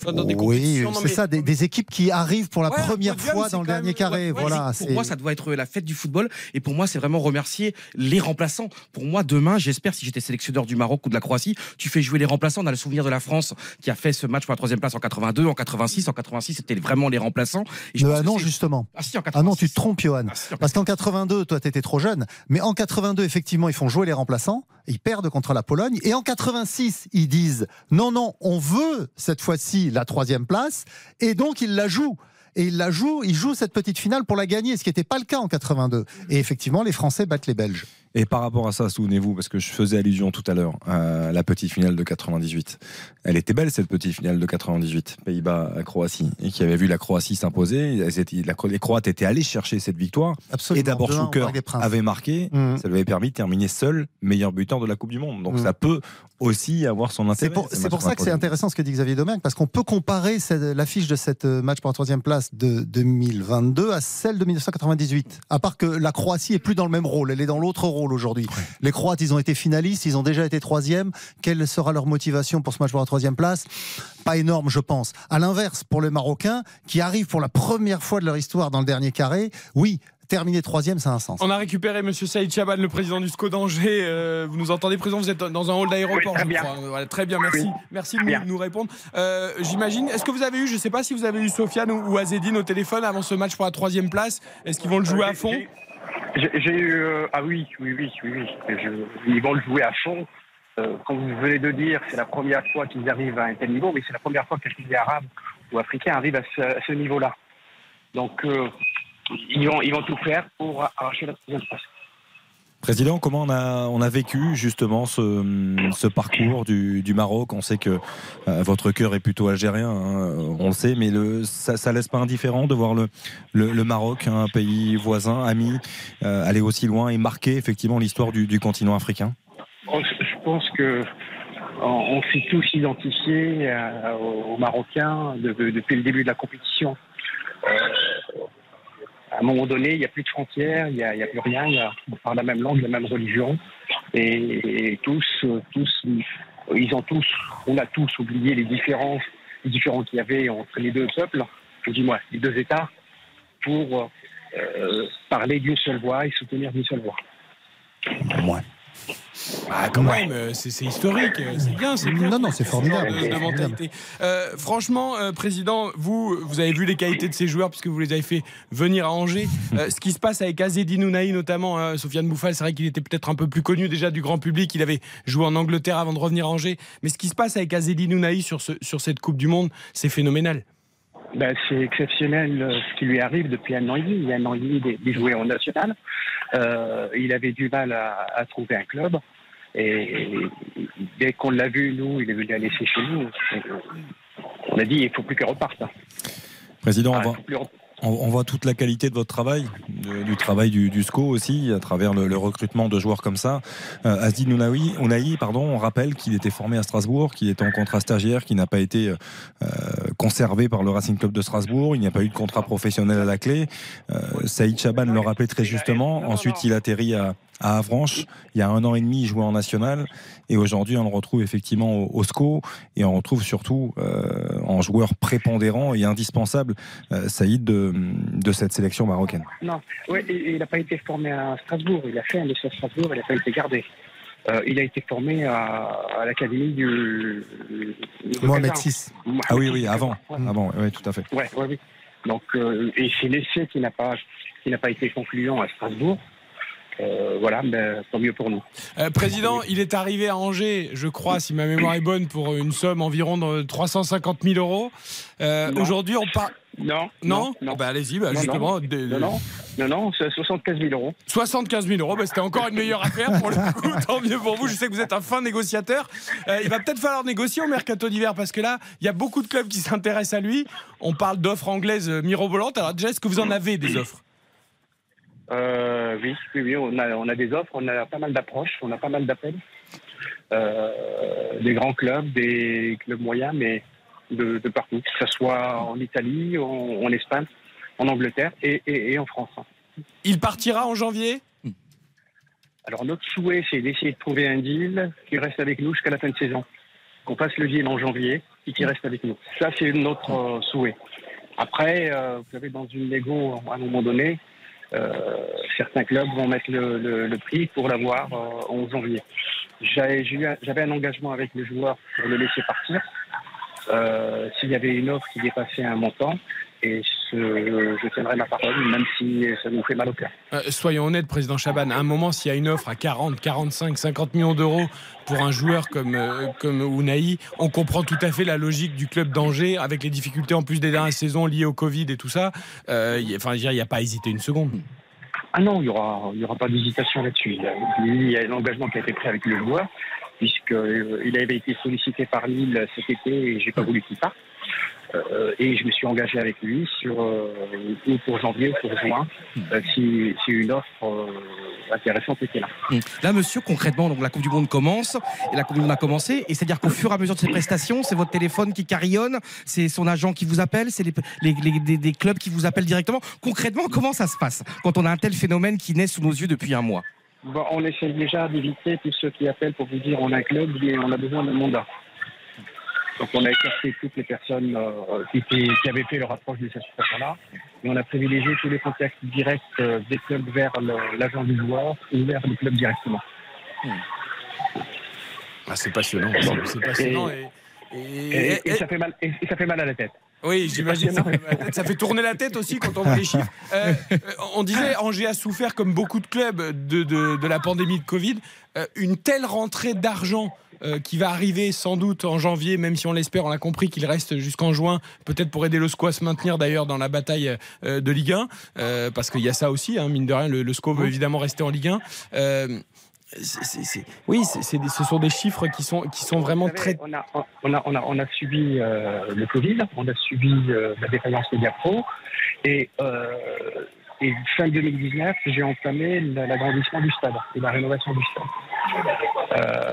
enfin, dans des oui, c'est ça, des, des équipes qui arrivent pour la Ouais, première podium, fois dans le dernier même- carré. ouais, voilà, Pour moi, ça doit être la fête du football. Et pour moi, c'est vraiment remercier les remplaçants. Pour moi, demain, j'espère, si j'étais sélectionneur du Maroc ou de la Croatie, tu fais jouer les remplaçants. On a le souvenir de la France qui a fait ce match pour la troisième place en 82, en 86. En 86, c'était vraiment les remplaçants. Et je Euh, pense que non, justement. Ah, si, en Ah non, tu te trompes, Johan. Ah, si, Parce qu'en 82, toi, tu étais trop jeune. Mais en 82, effectivement, ils font jouer les remplaçants. Ils perdent contre la Pologne. Et en 86, ils disent non, non, on veut cette fois-ci la troisième place. Et donc, ils la jouent. Et ils la jouent, ils jouent cette petite finale pour la gagner, ce qui n'était pas le cas en 82. Et effectivement, les Français battent les Belges. Et par rapport à ça, souvenez-vous, parce que je faisais allusion tout à l'heure à la petite finale de 98. Elle était belle cette petite finale de 98, Pays-Bas-Croatie, et qui avait vu la Croatie s'imposer. Les Croates étaient allés chercher cette victoire. Absolument. Et d'abord, 2-1 au Schuker avait marqué. Mhm. Ça lui avait permis de terminer seul meilleur buteur de la Coupe du Monde. Donc Mhm. ça peut aussi avoir son intérêt. C'est pour, ce ça que c'est intéressant ce que dit Xavier Domergue, parce qu'on peut comparer l'affiche de cette euh, match pour la troisième place de 2022 à celle de 1998. À part que la Croatie est plus dans le même rôle, elle est dans l'autre rôle aujourd'hui. Les Croates, ils ont été finalistes, ils ont déjà été troisième. Quelle sera leur motivation pour ce match pour la troisième place? Pas énorme, je pense. À l'inverse, pour les Marocains, qui arrivent pour la première fois de leur histoire dans le dernier carré, oui. Terminer troisième, ça a un sens. On a récupéré Monsieur Saïd Chaban, le président du SCO d'Angers. Euh, vous nous entendez, président Vous êtes dans un hall d'aéroport, Oui, très je bien. crois. Voilà, très bien, merci. Oui. Merci de Bien. nous, nous répondre. Euh, J'imagine. Est-ce que vous avez eu, je ne sais pas si vous avez eu Sofiane ou, ou Azedine au téléphone avant ce match pour la troisième place? Est-ce qu'ils vont le jouer à fond? J'ai eu. euh, ah oui, oui, oui, oui, oui. Je- ils vont le jouer à fond. Euh, comme vous venez de dire, c'est la première fois qu'ils arrivent à un tel niveau, mais c'est la première fois qu'un pays arabe ou africain arrive à ce, ce niveau-là. Donc, euh, ils, vont, ils vont tout faire pour arracher la troisième place. Président, comment on a, on a vécu justement ce, ce parcours du, du Maroc? On sait que euh, votre cœur est plutôt algérien, hein, on le sait, mais ça, ça laisse pas indifférent de voir le, le, Maroc, un pays voisin, ami, euh, aller aussi loin et marquer effectivement l'histoire du, du continent africain? Oh, Je pense que on, s'est tous identifiés euh, aux, Marocains de- de- depuis le début de la compétition. À un moment donné, il n'y a plus de frontières, il n'y a, plus rien, on parle la même langue, la même religion, et, tous, tous, ils ont tous, on a tous oublié les différences, les différends qu'il y avait entre les deux peuples, ou du moins les deux États, pour euh, parler d'une seule voix et soutenir d'une seule voix. Ah, quand même, euh, c'est c'est historique, euh, c'est bien, c'est bien. Non, non, c'est ce formidable. de- C'est de formidable. mentalité. Euh, franchement, euh, président, vous, vous avez vu les qualités de ces joueurs puisque vous les avez fait venir à Angers. Euh, ce qui se passe avec Azedine Ounahi notamment, hein, Sofiane Bouffal, c'est vrai qu'il était peut-être un peu plus connu déjà du grand public. Il avait joué en Angleterre avant de revenir à Angers. Mais ce qui se passe avec Azedine Ounahi sur, ce, sur cette Coupe du Monde, c'est phénoménal. Ben, c'est exceptionnel ce qui lui arrive depuis un an et demi. Il y a un an et demi des, des joueurs en national. Euh, il avait du mal à, à trouver un club. Et, dès qu'on l'a vu, nous, il est venu à laisser chez nous. On a dit, il faut plus qu'il reparte. Président, Ah, on va- plus on voit toute la qualité de votre travail, de- du travail du, du SCO aussi, à travers le, le recrutement de joueurs comme ça. Euh, Asdi Nounaoui, Ounahi, pardon, on rappelle qu'il était formé à Strasbourg, qu'il était en contrat stagiaire, qui n'a pas été euh, conservé par le Racing Club de Strasbourg. Il n'y a pas eu de contrat professionnel à la clé. Euh, Saïd Chaban le rappelait très justement. Ensuite, il atterrit à, à Avranches. Il y a un an et demi, il jouait en national. Et aujourd'hui, on le retrouve effectivement au, SCO. Et on retrouve surtout euh, en joueur prépondérant et indispensable euh, Saïd de, cette sélection marocaine. Non, il n'a pas été formé à Strasbourg. Il a fait un essai à Strasbourg, il n'a pas été gardé. Euh, il a été formé à, à l'académie du. Mohamed. VI. Ah oui, oui, avant. Avant, oui, tout à fait. Ouais, ouais, oui. Donc, euh, et c'est l'essai qui n'a pas, qui n'a pas été concluant à Strasbourg. Euh, voilà, mais tant mieux pour nous. Euh, président, il est arrivé à Angers, je crois, si ma mémoire est bonne, pour une somme environ de 350 000 euros. Euh. Aujourd'hui, on parle. Non, Non, non, Ah bah, Allez-y, bah, justement. non. Non, non, non, non, c'est 75 000 euros. 75 000 euros, bah, c'était encore une meilleure affaire pour le coup. Tant mieux pour vous. Je sais que vous êtes un fin négociateur. Euh, il va peut-être falloir négocier au mercato d'hiver parce que là, il y a beaucoup de clubs qui s'intéressent à lui. On parle d'offres anglaises mirobolantes. Alors déjà, est-ce que vous en avez des offres? Euh, oui, oui, oui, on a, on a des offres, on a pas mal d'approches, on a pas mal d'appels. Euh, des grands clubs, des clubs moyens, mais de, de partout, que ce soit en Italie, en, en Espagne, en Angleterre et, et- et en France. Il partira en janvier? Alors notre souhait, c'est d'essayer de trouver un deal qui reste avec nous jusqu'à la fin de saison. Qu'on fasse le deal en janvier et qui reste avec nous. Ça, c'est notre euh, souhait. Après, euh, vous savez, dans une négo, à un moment donné, certains clubs vont mettre le, prix pour l'avoir euh, en janvier. J'avais un engagement avec le joueur pour le laisser partir. Euh, S'il y avait une offre qui dépassait un montant, et je tiendrai ma parole, même si ça nous fait mal au cœur. Euh, soyons honnêtes, président Chaban, à un moment, s'il y a une offre à 40, 45, 50 millions d'euros pour un joueur comme, euh, comme Ounahi, on comprend tout à fait la logique du club d'Angers, avec les difficultés en plus des dernières saisons liées au Covid et tout ça. Euh, il y Enfin, n'y a pas à hésiter une seconde. Ah non, il n'y aura, y aura pas d'hésitation là-dessus. Il y a- Il y a un engagement qui a été pris avec le joueur, puisqu'il avait été sollicité par Lille cet été et j'ai pas voulu qu'il parte. Euh, et je me suis engagé avec lui sur euh, ou pour janvier ou pour juin, euh, si, si une offre intéressante était là. Hum. Là, monsieur, concrètement, donc la Coupe du Monde commence, et la Coupe du Monde a commencé, et c'est-à-dire qu'au fur et à mesure de ses prestations, c'est votre téléphone qui carillonne, c'est son agent qui vous appelle, c'est les, les- les- des, des clubs qui vous appellent directement. Concrètement, comment ça se passe quand on a un tel phénomène qui naît sous nos yeux depuis un mois? Bon, on essaye déjà d'éviter tous ceux qui appellent pour vous dire on a un club et on a besoin d'un mandat. Donc on a écarté toutes les personnes euh, qui, étaient- qui avaient fait leur approche de cette situation-là. Et on a privilégié tous les contacts directs euh, des clubs vers l'agent du joueur ou vers le club directement. Ah, c'est passionnant, c'est- passionnant. Et, Et, et- et ça fait mal, et, et ça fait mal à la tête. Oui, j'imagine. Ça, fait. Ça tourner la tête aussi quand on voit les chiffres. Euh, euh, on disait, Angers a souffert, comme beaucoup de clubs, de, de- de la pandémie de Covid. Euh, une telle rentrée d'argent euh, qui va arriver sans doute en janvier, même si on l'espère, on a compris qu'il reste jusqu'en juin, peut-être pour aider le SCO à se maintenir d'ailleurs dans la bataille euh, de Ligue 1, euh, parce qu'il y a ça aussi, hein, mine de rien, le, le SCO veut évidemment rester en Ligue 1. Euh, c'est- c'est- c'est- oui, ce sont des chiffres qui sont, qui sont vraiment savez, très... On a, on a, on a, on a subi euh, le Covid, on a subi euh, la défaillance Mediapro, et, euh, et fin 2019, j'ai entamé la- l'agrandissement du stade et la rénovation du stade. Euh,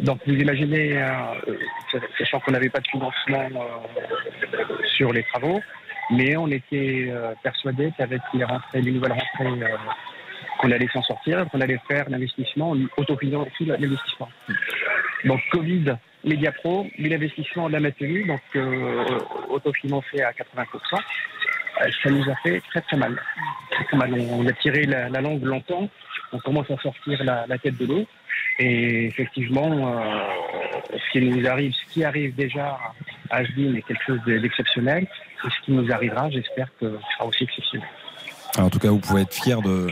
donc vous imaginez, euh, sachant qu'on n'avait pas de financement euh, sur les travaux, mais on était euh, persuadé qu'avec les rentrées, les nouvelles rentrées, euh, qu'on allait s'en sortir, qu'on allait faire l'investissement, autofinancer l'investissement. Donc Covid, Mediapro, mais l'investissement on l'a maintenu, donc euh, autofinancé à 80%. Ça nous a fait très très mal. Très, mal. On a tiré la, la langue longtemps, on commence à sortir la, tête de l'eau. Et effectivement, euh, ce qui nous arrive, ce qui arrive déjà à Asdin est quelque chose d'exceptionnel. Et ce qui nous arrivera, j'espère que ce sera aussi exceptionnel. En tout cas, vous pouvez être fier de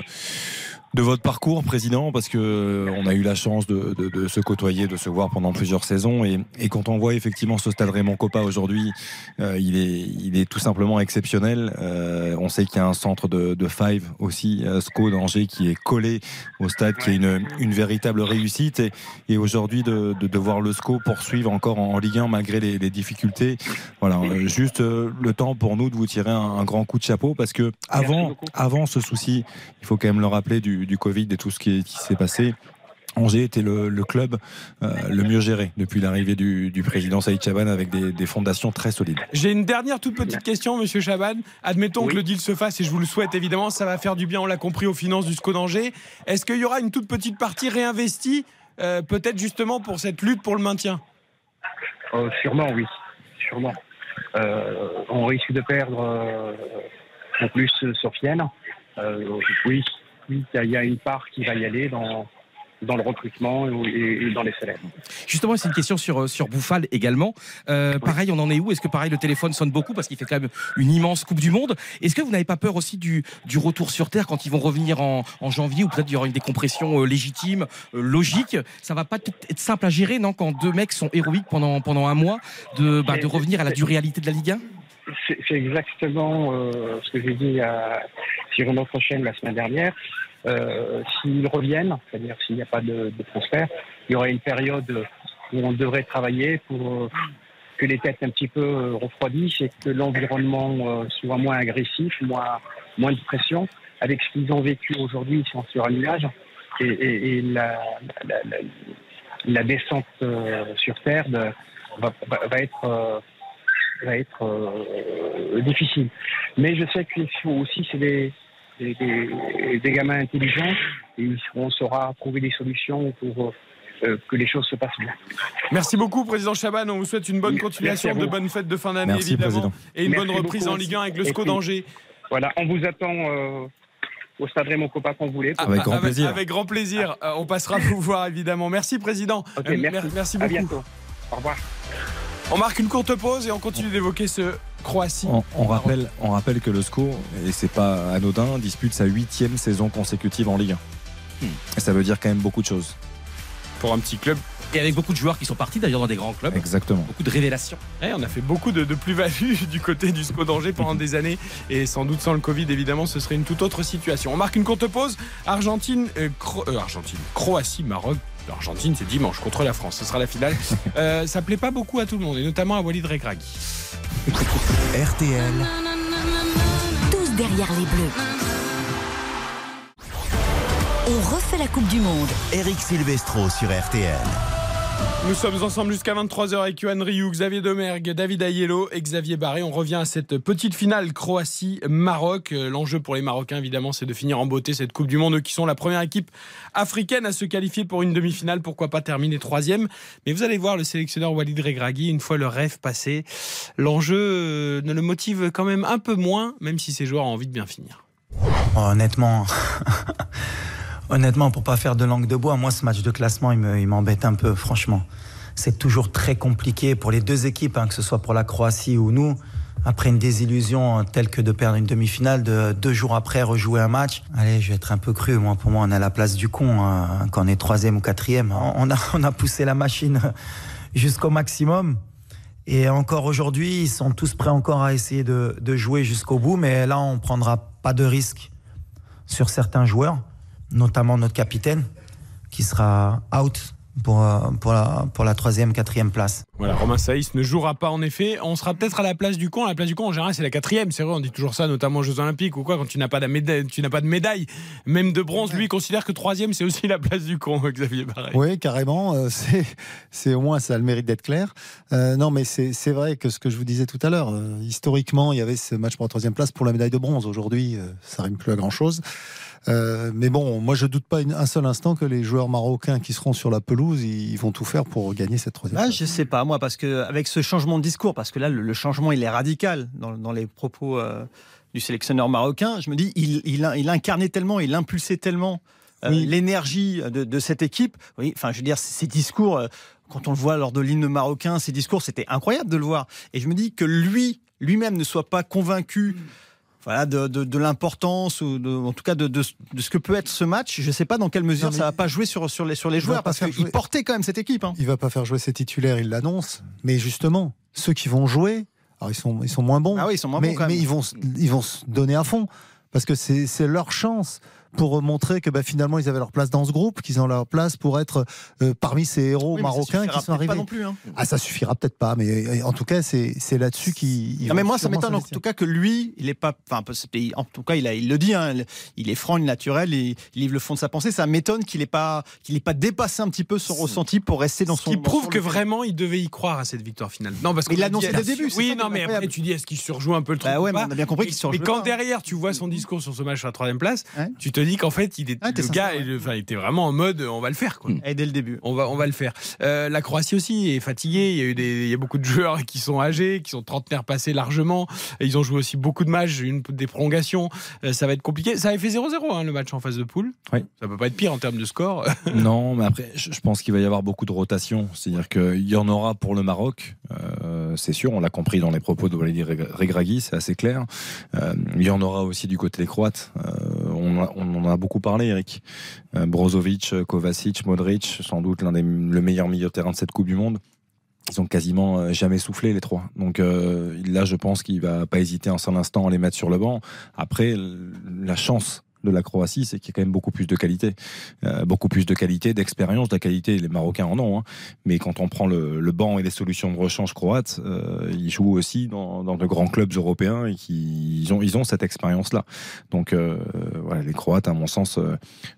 de votre parcours, président, parce que euh, on a eu la chance de, de- de se côtoyer, de se voir pendant plusieurs saisons, et, et quand on voit effectivement ce stade Raymond Coppa aujourd'hui, euh, il est il est tout simplement exceptionnel. Euh, on sait qu'il y a un centre de, de Five aussi, SCO d'Angers, qui est collé au stade, qui est une, une véritable réussite, et, et aujourd'hui de, voir le SCO poursuivre encore en, en Ligue 1 malgré les, les difficultés. Voilà, euh, juste le temps pour nous de vous tirer un, un grand coup de chapeau, parce que avant avant ce souci, il faut quand même le rappeler du, du Covid et tout ce qui, est- qui s'est passé. Angers était le, le club euh, le mieux géré depuis l'arrivée du, du président Saïd Chaban avec des, des fondations très solides. J'ai une dernière toute petite question, monsieur Chaban. Admettons que le deal se fasse, et je vous le souhaite évidemment, ça va faire du bien, on l'a compris, aux finances du SCO d'Angers. Est-ce qu'il y aura une toute petite partie réinvestie, euh, peut-être justement pour cette lutte pour le maintien? Euh, sûrement, oui. Sûrement. Euh, on risque de perdre euh, en plus euh, Sofiane. Euh, oui, oui, il y a- il y a une part qui va y aller dans, dans le recrutement et, et dans les salaires. Justement, c'est une question sur, euh, sur Bouffal également. Euh, Pareil, on en est où? Est-ce que pareil, le téléphone sonne beaucoup? Parce qu'il fait quand même une immense Coupe du Monde. Est-ce que vous n'avez pas peur aussi du, du retour sur Terre quand ils vont revenir en, en janvier ou peut-être il y aura une décompression euh, légitime, logique? Ça va pas être simple à gérer, non Quand deux mecs sont héroïques pendant, pendant un mois, de, bah, de revenir à la dure réalité de la Ligue 1 C'est exactement euh, ce que j'ai dit à Cyril chaîne la semaine dernière. Euh, S'ils reviennent, c'est-à-dire s'il n'y a pas de, de transfert, il y aura une période où on devrait travailler pour euh, que les têtes un petit peu refroidissent et que l'environnement soit moins agressif, moins, moins de pression. Avec ce qu'ils ont vécu aujourd'hui, ils sont sur un nuage et, la, descente sur Terre de- va, être va être euh, difficile. Mais je sais qu'ils sont aussi c'est des, des, des- des gamins intelligents et on saura trouver des solutions pour euh, que les choses se passent bien. Merci beaucoup, Président Chaban. On vous souhaite une bonne continuation, à de bonnes fêtes de fin d'année, Merci, évidemment, Président. et une Merci bonne reprise beaucoup en Ligue 1 avec le SCO d'Angers. Voilà, on vous attend euh, au stade Raymond Coppa quand vous voulez. Ah, Avec grand plaisir. Euh, on passera vous voir, évidemment. Merci, Président. Euh, merci. mer- merci À beaucoup. bientôt. Au revoir. On marque une courte pause et on continue d'évoquer ce Croatie. On, on rappelle, on rappelle que le SCO, et c'est pas anodin, dispute sa huitième saison consécutive en Ligue 1. Et ça veut dire quand même beaucoup de choses. Pour un petit club. Et avec beaucoup de joueurs qui sont partis d'ailleurs dans des grands clubs. Exactement. Beaucoup de révélations. Ouais, on a fait beaucoup de, de plus-value du côté du SCO d'Angers pendant des années et sans doute sans le Covid évidemment ce serait une toute autre situation. On marque une courte pause. Argentine, euh, Cro- euh, Argentine, Croatie, Maroc. L'Argentine c'est dimanche contre la France, ce sera la finale. Euh, ça plaît pas beaucoup à tout le monde et notamment à Walid Regragui. RTL, Tous derrière les bleus. On refait la Coupe du Monde. Eric Silvestro sur RTL. Nous sommes ensemble jusqu'à 23h avec Yohan Rioux, Xavier Domergue, David Ayello et Xavier Barré. On revient à cette petite finale Croatie-Maroc. Euh, L'enjeu pour les Marocains, évidemment, c'est de finir en beauté cette Coupe du Monde, qui sont la première équipe africaine à se qualifier pour une demi-finale. Pourquoi pas terminer troisième Mais vous allez voir le sélectionneur Walid Regragui, une fois le rêve passé, l'enjeu euh, ne le motive quand même un peu moins, même si ses joueurs ont envie de bien finir. Honnêtement, honnêtement, pour pas faire de langue de bois, moi ce match de classement, il me- il m'embête un peu, franchement. C'est toujours très compliqué pour les deux équipes, hein, que ce soit pour la Croatie ou nous. après une désillusion telle que de perdre une demi-finale, de deux jours après rejouer un match, allez, je vais être un peu cru. Moi, pour moi, on a la place du con hein, quand on est troisième ou quatrième. On a, on a poussé la machine jusqu'au maximum. Et encore aujourd'hui, ils sont tous prêts encore à essayer de, de jouer jusqu'au bout. Mais là, on prendra pas de risque sur certains joueurs, notamment notre capitaine, qui sera out pour, euh, pour, la, pour la troisième, quatrième place. Voilà, Romain Saïs ne jouera pas en effet. On sera peut-être à la place du con. La place du con, en général, c'est la quatrième. C'est vrai, on dit toujours ça, notamment aux Jeux Olympiques ou quoi, quand tu n'as pas, de médaille, tu n'as pas de médaille, même de bronze. Lui, il considère que troisième, c'est aussi la place du con, Xavier Barret. Oui, carrément. euh, c'est, c'est au moins ça a le mérite d'être clair. Euh, non, mais c'est, c'est vrai que ce que je vous disais tout à l'heure, euh, historiquement, il y avait ce match pour la troisième place pour la médaille de bronze. Aujourd'hui, euh, ça rime plus à grand chose. Euh, mais bon, moi je doute pas un seul instant que les joueurs marocains qui seront sur la pelouse, ils vont tout faire pour gagner cette troisième. Ah, je sais pas, moi, parce que avec ce changement de discours, parce que là, le, le changement, il est radical dans, dans les propos euh, du sélectionneur marocain. Je me dis, il, il, il incarnait tellement, il impulsait tellement euh, l'énergie de, de cette équipe. Oui, enfin, je veux dire, ces discours, euh, quand on le voit lors de l'hymne marocain, ces discours, c'était incroyable de le voir. Et je me dis que lui, lui-même, ne soit pas convaincu. Voilà, de, de, de l'importance ou de, en tout cas de, de, ce que peut être ce match. Je ne sais pas dans quelle mesure mais ça va pas jouer sur, sur, les, sur les joueurs parce faire qu'il jouer- portait quand même cette équipe. hein. Il va pas faire jouer ses titulaires, il l'annonce. Mais justement, ceux qui vont jouer, alors ils sont, ils sont moins bons. Ah oui, ils sont moins mais, bons quand mais même. ils vont, se- ils vont se donner à fond parce que c'est c'est leur chance pour montrer que bah, finalement ils avaient leur place dans ce groupe, qu'ils ont leur place pour être euh, parmi ces héros Oui, mais ça marocains qui sont arrivés. pas non plus, hein. Ah, ça suffira peut-être pas, mais euh, en tout cas, c'est c'est là-dessus qu'ils. ils Non, mais moi, ça m'étonne en tout cas que lui, il est pas. Enfin, en tout cas, il, a, il le dit, hein, il est franc, il est naturel, il, il livre le fond de sa pensée. Ça m'étonne qu'il n'ait pas, qu'il ait pas dépassé un petit peu son ressenti pour rester dans Ce son. qui dans prouve son- que vraiment il devait y croire à cette victoire finale. Non, parce Mais il qu'on l'a a dit, annoncé elle dès le début, Oui, non, mais après tu dis est-ce qu'il surjoue un peu le truc Bah ouais, ou mais pas on a bien compris qu'il surjouait Mais quand pas. derrière tu vois son discours sur ce match sur la troisième place, tu te dis qu'en fait il est t'es le gars, il, enfin, il était vraiment en mode on va le faire quoi. Et dès le début. On va, on va le faire. Euh, la Croatie aussi est fatiguée. Il y a eu des, il y a beaucoup de joueurs qui sont âgés, qui sont trentenaires passés largement. Et ils ont joué aussi beaucoup de matchs, une des prolongations. Euh, ça va être compliqué. Ça avait fait 0-0 hein, le match en phase de poule. Oui. Ça peut pas être pire en termes de score. Non, mais après, je je pense qu'il va y avoir beaucoup de rotation. C'est-à-dire qu'il y en aura pour le Maroc, euh, c'est sûr, on l'a compris dans les propos de Reg- Regragui, c'est assez clair. Euh, il y en aura aussi du côté des Croates. Euh, on, a- on en a beaucoup parlé, Eric. Euh, Brozovic, Kovacic, Modric, sans doute l'un des le meilleur milieu de terrain de cette Coupe du Monde. Ils ont quasiment euh, jamais soufflé les trois. Donc euh, là, je pense qu'il va pas hésiter un seul instant à les mettre sur le banc. Après, la chance de la Croatie, c'est qu'il y a quand même beaucoup plus de qualité, Euh, beaucoup plus de qualité, d'expérience, de la qualité. Les Marocains en ont, hein. mais quand on prend le, le banc et les solutions de rechange croates, euh, ils jouent aussi dans, dans de grands clubs européens et qui ils ont ils ont cette expérience-là. Donc euh, voilà, les Croates, à mon sens,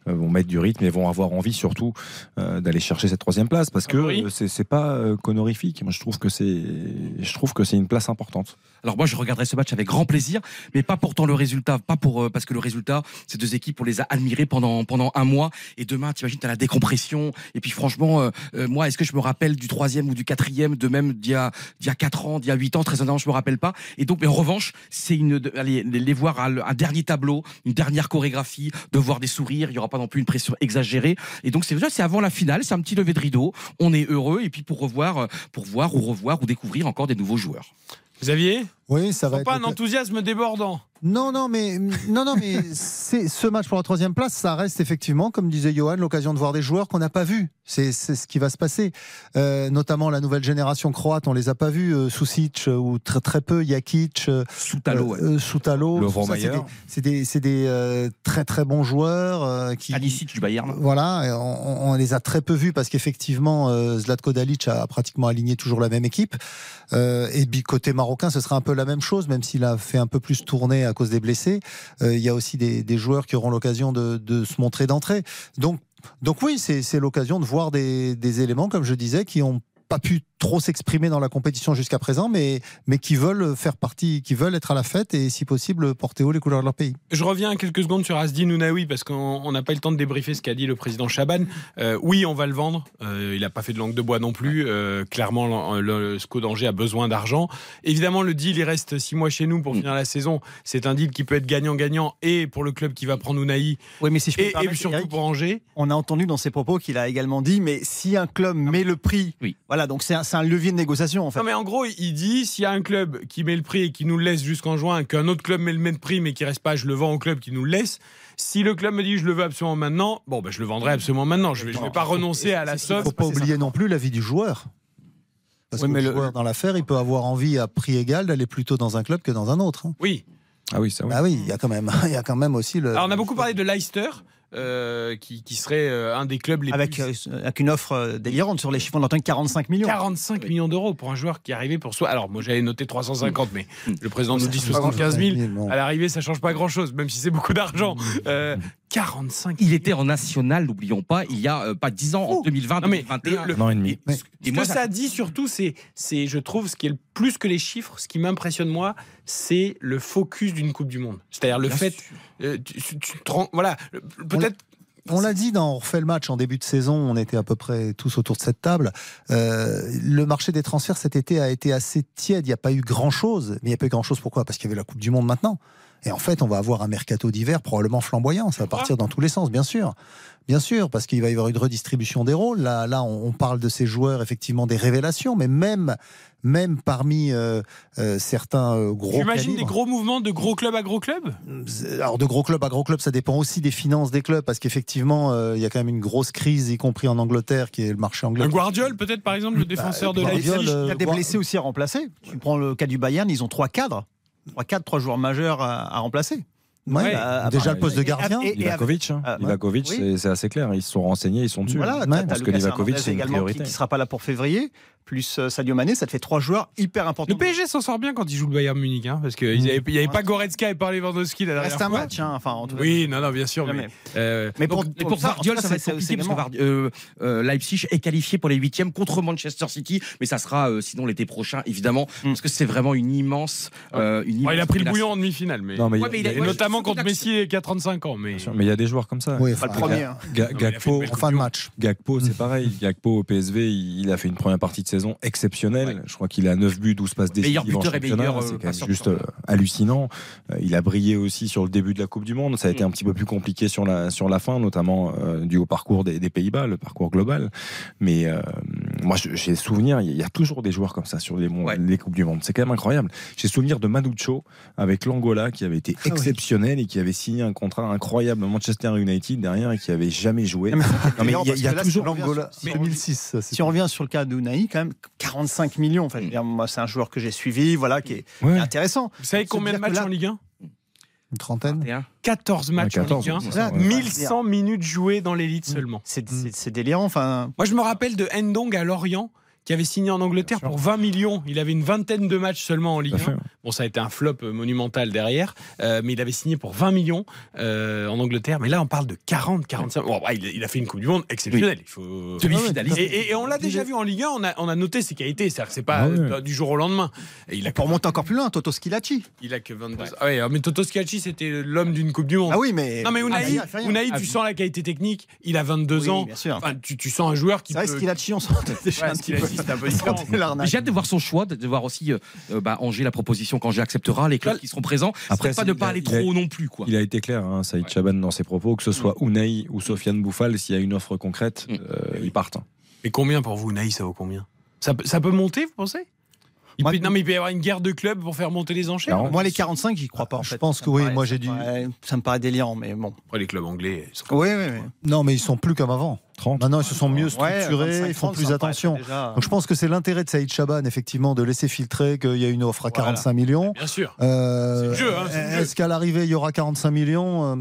vont mettre du rythme et vont avoir envie surtout d'aller chercher cette troisième place parce que Favori euh, c'est pas conorifique. Moi, je trouve que c'est une place importante. Alors moi, je regarderai ce match avec grand plaisir, mais pas pourtant le résultat, pas pour euh, parce que le résultat, ces deux équipes, on les a admirées pendant pendant un mois, et demain, t'imagines, t'as la décompression, et puis franchement, euh, euh, moi, est-ce que je me rappelle du troisième ou du quatrième, de même d'il y a d'il y a quatre ans, d'il y a huit ans, très honnêtement, je me rappelle pas. Et donc, mais en revanche, c'est une, allez, les voir à un dernier tableau, une dernière chorégraphie, de voir des sourires, il y aura pas non plus une pression exagérée, et donc c'est c'est avant la finale, c'est un petit lever de rideau, on est heureux, et puis pour revoir, euh, pour voir ou revoir ou découvrir encore des nouveaux joueurs. Xavier Oui, ça va être. pas un enthousiasme débordant. Non, non, mais non, non, mais c'est ce match pour la troisième place, ça reste effectivement, comme disait Johan, l'occasion de voir des joueurs qu'on n'a pas vus. C'est ce qui va se passer. Euh, notamment la nouvelle génération croate, on les a pas vus. Euh, Susic euh, ou très très peu, Jakic, euh, Soutalo, euh, Soutalo. C'est Mayer. des- C'est des, des, euh, très très bons joueurs euh, qui. Alicic du Bayern. Voilà, on, on les a très peu vus parce qu'effectivement, euh, Zlatko Dalic a pratiquement aligné toujours la même équipe. Euh, et puis côté marocain, ce sera un peu la même chose, même s'il a fait un peu plus tourner à cause des blessés. Euh, il y a aussi des, joueurs qui auront l'occasion de, se montrer d'entrée. Donc, donc oui, c'est c'est l'occasion de voir des, des éléments, comme je disais, qui ont pas pu trop s'exprimer dans la compétition jusqu'à présent, mais, mais qui veulent faire partie, qui veulent être à la fête et si possible porter haut les couleurs de leur pays. Je reviens quelques secondes sur Asdi Nounaoui parce qu'on on n'a pas eu le temps de débriefer ce qu'a dit le président Chaban. Euh, oui, on va le vendre. Euh, il n'a pas fait de langue de bois non plus. Euh, clairement, le, SCO d'Angers a besoin d'argent. Évidemment, le deal, il reste six mois chez nous pour finir la saison. C'est un deal qui peut être gagnant-gagnant et pour le club qui va prendre Nounaï. Oui, mais si je peux et, et surtout Eric, pour Angers. On a entendu dans ses propos qu'il a également dit, mais si un club met le prix, oui. voilà, donc c'est un, c'est un levier de négociation en fait. Non mais en gros, il dit s'il y a un club qui met le prix et qui nous le laisse jusqu'en juin, qu'un autre club met le même prix mais qui reste pas, je le vends au club qui nous le laisse. Si le club me dit je le veux absolument maintenant, bon ben je le vendrai absolument maintenant. Je vais, je vais pas renoncer à la Il somme. faut pas oublier non plus l'avis du joueur. Parce Oui, que mais le le- joueur dans l'affaire, il peut avoir envie à prix égal d'aller plutôt dans un club que dans un autre. hein. Oui. Ah oui, ça oui. Ah oui, il y a quand même, il y a quand même aussi le. Alors on a beaucoup parlé de Leicester, euh, qui, qui serait euh, un des clubs les Avec, plus. euh, avec une offre délirante sur les chiffres, on entend 45 millions. 45 millions d'euros pour un joueur qui est arrivé pour soi. Alors, moi, j'avais noté 350, mais le président nous dit Ça change 75 000. 000, bon. À l'arrivée, ça change pas grand chose, même si c'est beaucoup d'argent. Euh, 45 Il était en national, n'oublions pas, il y a euh, pas 10 ans, en 2020, Non, mais 2021. le- Un an et demi. Ce Et moi, que ça dit surtout, c'est, c'est, je trouve, ce qui est le plus que les chiffres, ce qui m'impressionne moi, c'est le focus d'une Coupe du Monde. C'est-à-dire le Bien fait, sûr. Euh, tu, tu te rends- voilà, peut-être. On l'a dit dans On refait le match en début de saison, on était à peu près tous autour de cette table. Euh, le marché des transferts cet été a été assez tiède. Il n'y a pas eu grand-chose. Mais il n'y a pas eu grand-chose pourquoi? Parce qu'il y avait la Coupe du Monde maintenant. Et en fait, on va avoir un mercato d'hiver probablement flamboyant. Ça va partir dans tous les sens, bien sûr. Bien sûr, parce qu'il va y avoir une redistribution des rôles. Là, là on, on parle de ces joueurs, effectivement, des révélations. Mais même, même parmi euh, euh, certains euh, gros J'imagine des gros mouvements de gros club à gros club alors de gros clubs à gros clubs, ça dépend aussi des finances des clubs, parce qu'effectivement, euh, il y a quand même une grosse crise, y compris en Angleterre, qui est le marché anglais. Un Guardiol, peut-être, par exemple, le défenseur de Leipzig. euh, Il y a des blessés aussi à remplacer. Tu prends le cas du Bayern, ils ont trois cadres. Trois cadres, trois joueurs majeurs à, à remplacer. Ouais, Ouais, à- déjà le poste de gardien. et- et- Livakovic, hein. Ah, ouais. Livakovic, Oui. c'est- assez clair. Ils se sont renseignés, ils sont dessus. Voilà, parce que Livakovic, c'est une également priorité. Qui, qui sera pas là pour février, plus euh, Sadio Mané, ça te fait trois joueurs hyper importants. Le PSG s'en sort bien quand il joue le Bayern Munich, hein, parce qu'il n'y avait, il y avait pas Goretzka et pas Lewandowski la dernière Reste un fois. match, hein, enfin, en tout cas. Oui, non, non, bien sûr. Mais, euh, Mais pour, Donc, pour ça, Vardiol, cas, ça va être compliqué parce que euh, euh, Leipzig est qualifié pour les huitièmes contre Manchester City, mais ça sera euh, sinon l'été prochain, évidemment, parce que c'est vraiment une immense. euh, il a pris le bouillon en demi-finale, mais, Non, mais il y a- Ouais, mais il a- et ouais, notamment contre Messi qui a 35 ans. Mais, Mais il y a des joueurs comme ça. Oui, Pas le premier. Hein. Gakpo, En fin de match. Gakpo, c'est pareil. Gakpo au PSV, il il a fait une première partie de saison exceptionnelle. Je crois qu'il a 9 buts, 12 passes décisives en championnat. euh, C'est quand même juste euh, hallucinant. Euh, Il a brillé aussi sur le début de la Coupe du Monde. Ça a été un petit peu plus compliqué sur la, sur la fin, notamment euh, dû au parcours des, des Pays-Bas, le parcours global. Mais euh, moi, je- j'ai souvenir, il y a toujours des joueurs comme ça sur les, Ouais. les Coupes du Monde. C'est quand même incroyable. J'ai souvenir de Manucho avec l'Angola qui avait été Ah oui. exceptionnel et qui avait signé un contrat incroyable à Manchester United derrière et qui avait jamais joué. Non, mais il y a- y toujours- L'Angola, si on- 2006. ça, c'est- Si on revient sur le cas d'Unai, quand même 45 millions. Enfin, je veux dire, moi, c'est un joueur que j'ai suivi, voilà, qui est, qui est Ouais. intéressant. Vous savez combien de matchs là- en Ligue 1 Une trentaine. Et un. 14 matchs Ouais, 14, en Ligue 1. c'est ça, ouais. 1100 minutes jouées dans l'élite Mm. seulement. C'est délirant. Enfin, Moi, je me rappelle de Ndong à Lorient qui avait signé en Angleterre pour 20 millions. Il avait une vingtaine de matchs seulement en Ligue Tout à 1. fait. Bon, ça a été un flop euh, monumental derrière, euh, mais il avait signé pour 20 millions euh, en Angleterre. Mais là, on parle de 40, 45. Bon, bah, il, il a fait une Coupe du Monde exceptionnelle. Il faut... Demi-finaliste. Et, et- et on l'a déjà vu en Ligue 1, on a, on a noté ses qualités. C'est-à-dire que c'est pas Ah ouais. euh, du jour au lendemain. Et il a, pour monter encore plus loin, Toto Skilacci. il a que 22 ans. Ah ouais, mais Toto Schiacci, c'était l'homme d'une Coupe du Monde. Ah oui, mais. Non mais Ah, Unai, rien. Unai, Ah, tu sens la qualité technique. Il a 22 oui, ans. bien sûr. Enfin, tu, tu sens un joueur qui C'est vrai, peut. Skilacci, on sentait déjà Ouais, un petit peu. Skilacci, c'est un peu différent. sentait l'arnaque. J'ai hâte de voir son choix, de voir aussi euh, euh, bah, Angers la proposition qu'Angers acceptera, les clubs qui seront présents. Après, pas de pas aller a- trop non plus, quoi. Il a été clair, hein, Saïd Chaban, dans ses propos, que ce soit Unai ou Sofiane Bouffal, s'il y a une offre concrète, Mm. euh, ils partent. Mais combien pour vous, Unai Ça vaut combien? Ça, peut- ça peut monter, vous pensez? Il Moi, peut, Non mais il peut y avoir une guerre de clubs pour faire monter les enchères. Alors, Moi, les 45, j'y crois pas. En Je fait. pense Ça que oui, paraît- moi, j'ai dû- paraît- Ça me paraît délirant, mais bon. Après les clubs anglais. ils sont- Oui, oui, oui. Non, mais ils sont plus comme avant. 30. Maintenant, ils se sont mieux Ouais, structurés, 25, ils font 30, plus attention. déjà- Donc je pense que c'est l'intérêt de Saïd Chaban, effectivement, de laisser filtrer qu'il y a une offre à Voilà. 45 millions. Bien sûr. Euh, C'est le jeu, hein, c'est le jeu. Est-ce qu'à l'arrivée, il y aura 45 millions Euh,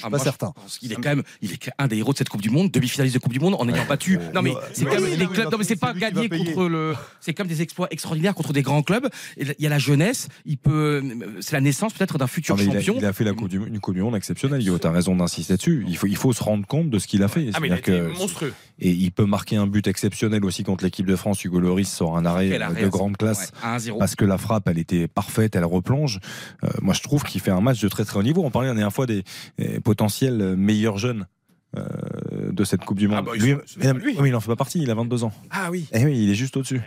suis Ah, pas moi, certain. qu'il est quand même, il est un des héros de cette Coupe du Monde, demi-finaliste de Coupe du Monde, en ayant battu. Non mais c'est quand même clubs. il Non mais c'est pas payer. contre le. C'est comme des exploits extraordinaires contre des grands clubs. Il y a la jeunesse. Il peut. C'est la naissance peut-être d'un futur Non, mais il, a, champion. il a fait la coupe du, une Coupe du Monde exceptionnelle. Yo, t'as raison d'insister dessus. Il faut, il faut se rendre compte de ce qu'il a fait. Ah mais il a C'est-à-dire été que- monstrueux. et il peut marquer un but exceptionnel aussi contre l'équipe de France. Hugo Loris sort un arrêt euh, de grande classe. Ouais, à 1-0. Parce que la frappe, elle était parfaite, elle replonge. Euh, moi, je trouve qu'il fait un match de très très haut niveau. On parlait la dernière fois des potentiels meilleurs jeunes. De cette Coupe du Monde. bah, lui, mais, pas lui. oui, il en fait pas partie, il a 22 ans. Ah oui. Eh oui, il est juste au-dessus.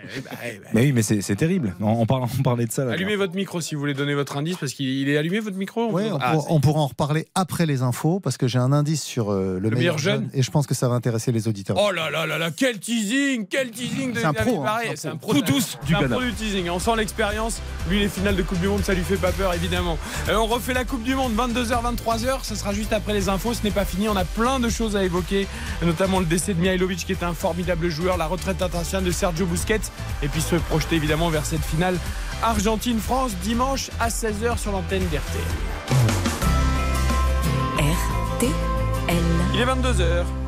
Mais oui, mais c'est c'est terrible. On, on parle- on parlait de ça. là. Allumez votre micro si vous voulez donner votre indice parce qu'il il est allumé votre micro. Ouais, on, Ah, pourra, on pourra en reparler après les infos parce que j'ai un indice sur euh, le, meilleur jeune et je pense que ça va intéresser les auditeurs. Oh là là là là, quel teasing, quel teasing de C'est un hein, un un pro. douce du un pro du teasing. On sent l'expérience. Lui, les finales de Coupe du Monde, ça lui fait pas peur, évidemment. Euh, on refait la Coupe du Monde, 22h, 23h. Ça sera juste après les infos. Ce n'est pas fini. On a plein de choses à évoquer, notamment le décès de Mihailovic, qui était un formidable joueur, la retraite internationale de Sergio Busquets, et puis se projeter évidemment vers cette finale Argentine-France dimanche à 16h sur l'antenne d'RTL. RTL. Il est 22h.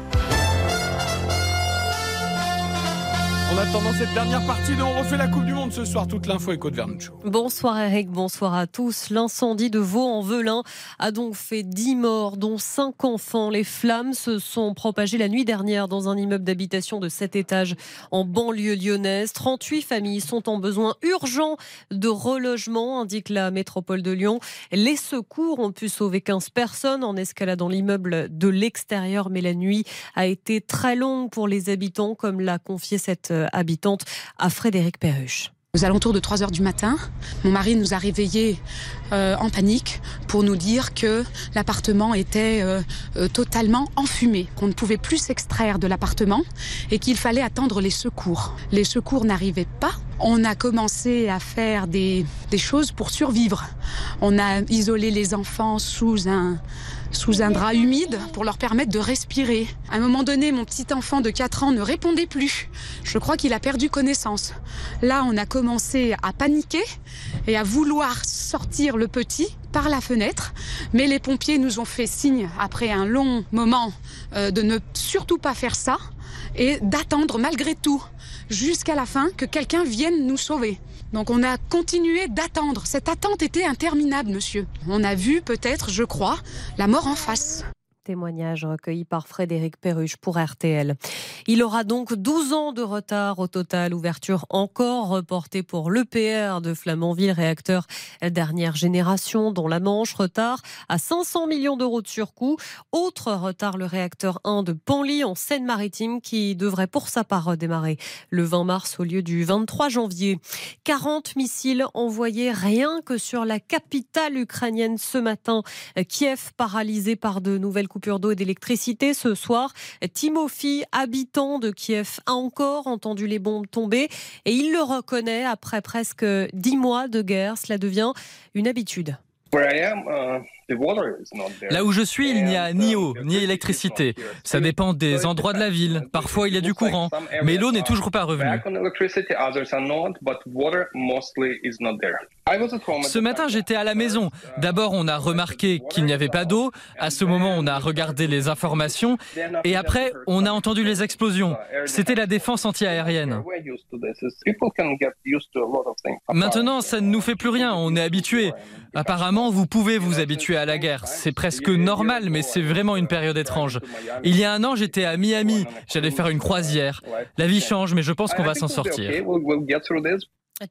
En attendant cette dernière partie de On refait la Coupe du Monde ce soir, toute l'info est Côte Vernuccio. Bonsoir Eric, bonsoir à tous. L'incendie de Vaux-en-Velin a donc fait 10 morts, dont 5 enfants. Les flammes se sont propagées la nuit dernière dans un immeuble d'habitation de 7 étages en banlieue lyonnaise. 38 familles sont en besoin urgent de relogement, indique la métropole de Lyon. Les secours ont pu sauver 15 personnes en escaladant l'immeuble de l'extérieur, mais la nuit a été très longue pour les habitants, comme l'a confié cette euh, habitante à Frédéric Perruche. Aux alentours de 3 heures du matin, mon mari nous a réveillés euh, en panique pour nous dire que l'appartement était euh, euh, totalement enfumé, qu'on ne pouvait plus s'extraire de l'appartement et qu'il fallait attendre les secours. Les secours n'arrivaient pas. On a commencé à faire des choses pour survivre. On a isolé les enfants sous un, sous un drap humide pour leur permettre de respirer. À un moment donné, mon petit enfant de 4 ans ne répondait plus. Je crois qu'il a perdu connaissance. Là, on a commencé à paniquer et à vouloir sortir le petit par la fenêtre, mais les pompiers nous ont fait signe après un long moment euh, de ne surtout pas faire ça et d'attendre malgré tout jusqu'à la fin que quelqu'un vienne nous sauver. Donc on a continué d'attendre. Cette attente était interminable, monsieur. On a vu peut-être, je crois, la mort en face. Témoignage recueilli par Frédéric Perruche pour RTL. Il aura donc 12 ans de retard au total. Ouverture encore reportée pour l'EPR de Flamanville, réacteur dernière génération, dont la Manche. Retard à 500 millions d'euros de surcoût. Autre retard, le réacteur 1 de Panly en Seine-Maritime qui devrait pour sa part redémarrer le 20 mars au lieu du 23 janvier. 40 missiles envoyés rien que sur la capitale ukrainienne ce matin. Kiev paralysé par de nouvelles coupures d'eau et d'électricité ce soir. Timothy, habitant de Kiev, a encore entendu les bombes tomber et il le reconnaît après presque dix mois de guerre. Cela devient une habitude. Là où je suis, il n'y a ni eau, ni électricité. Ça dépend des endroits de la ville. Parfois, il y a du courant, mais l'eau n'est toujours pas revenue. Ce matin, j'étais à la maison. D'abord, on a remarqué qu'il n'y avait pas d'eau. À ce moment, on a regardé les informations. Et après, on a entendu les explosions. C'était la défense antiaérienne. Maintenant, ça ne nous fait plus rien. On est habitué. Apparemment, vous pouvez vous habituer à la guerre. C'est presque normal, mais c'est vraiment une période étrange. Il y a un an, j'étais à Miami. J'allais faire une croisière. La vie change, mais je pense qu'on va s'en sortir.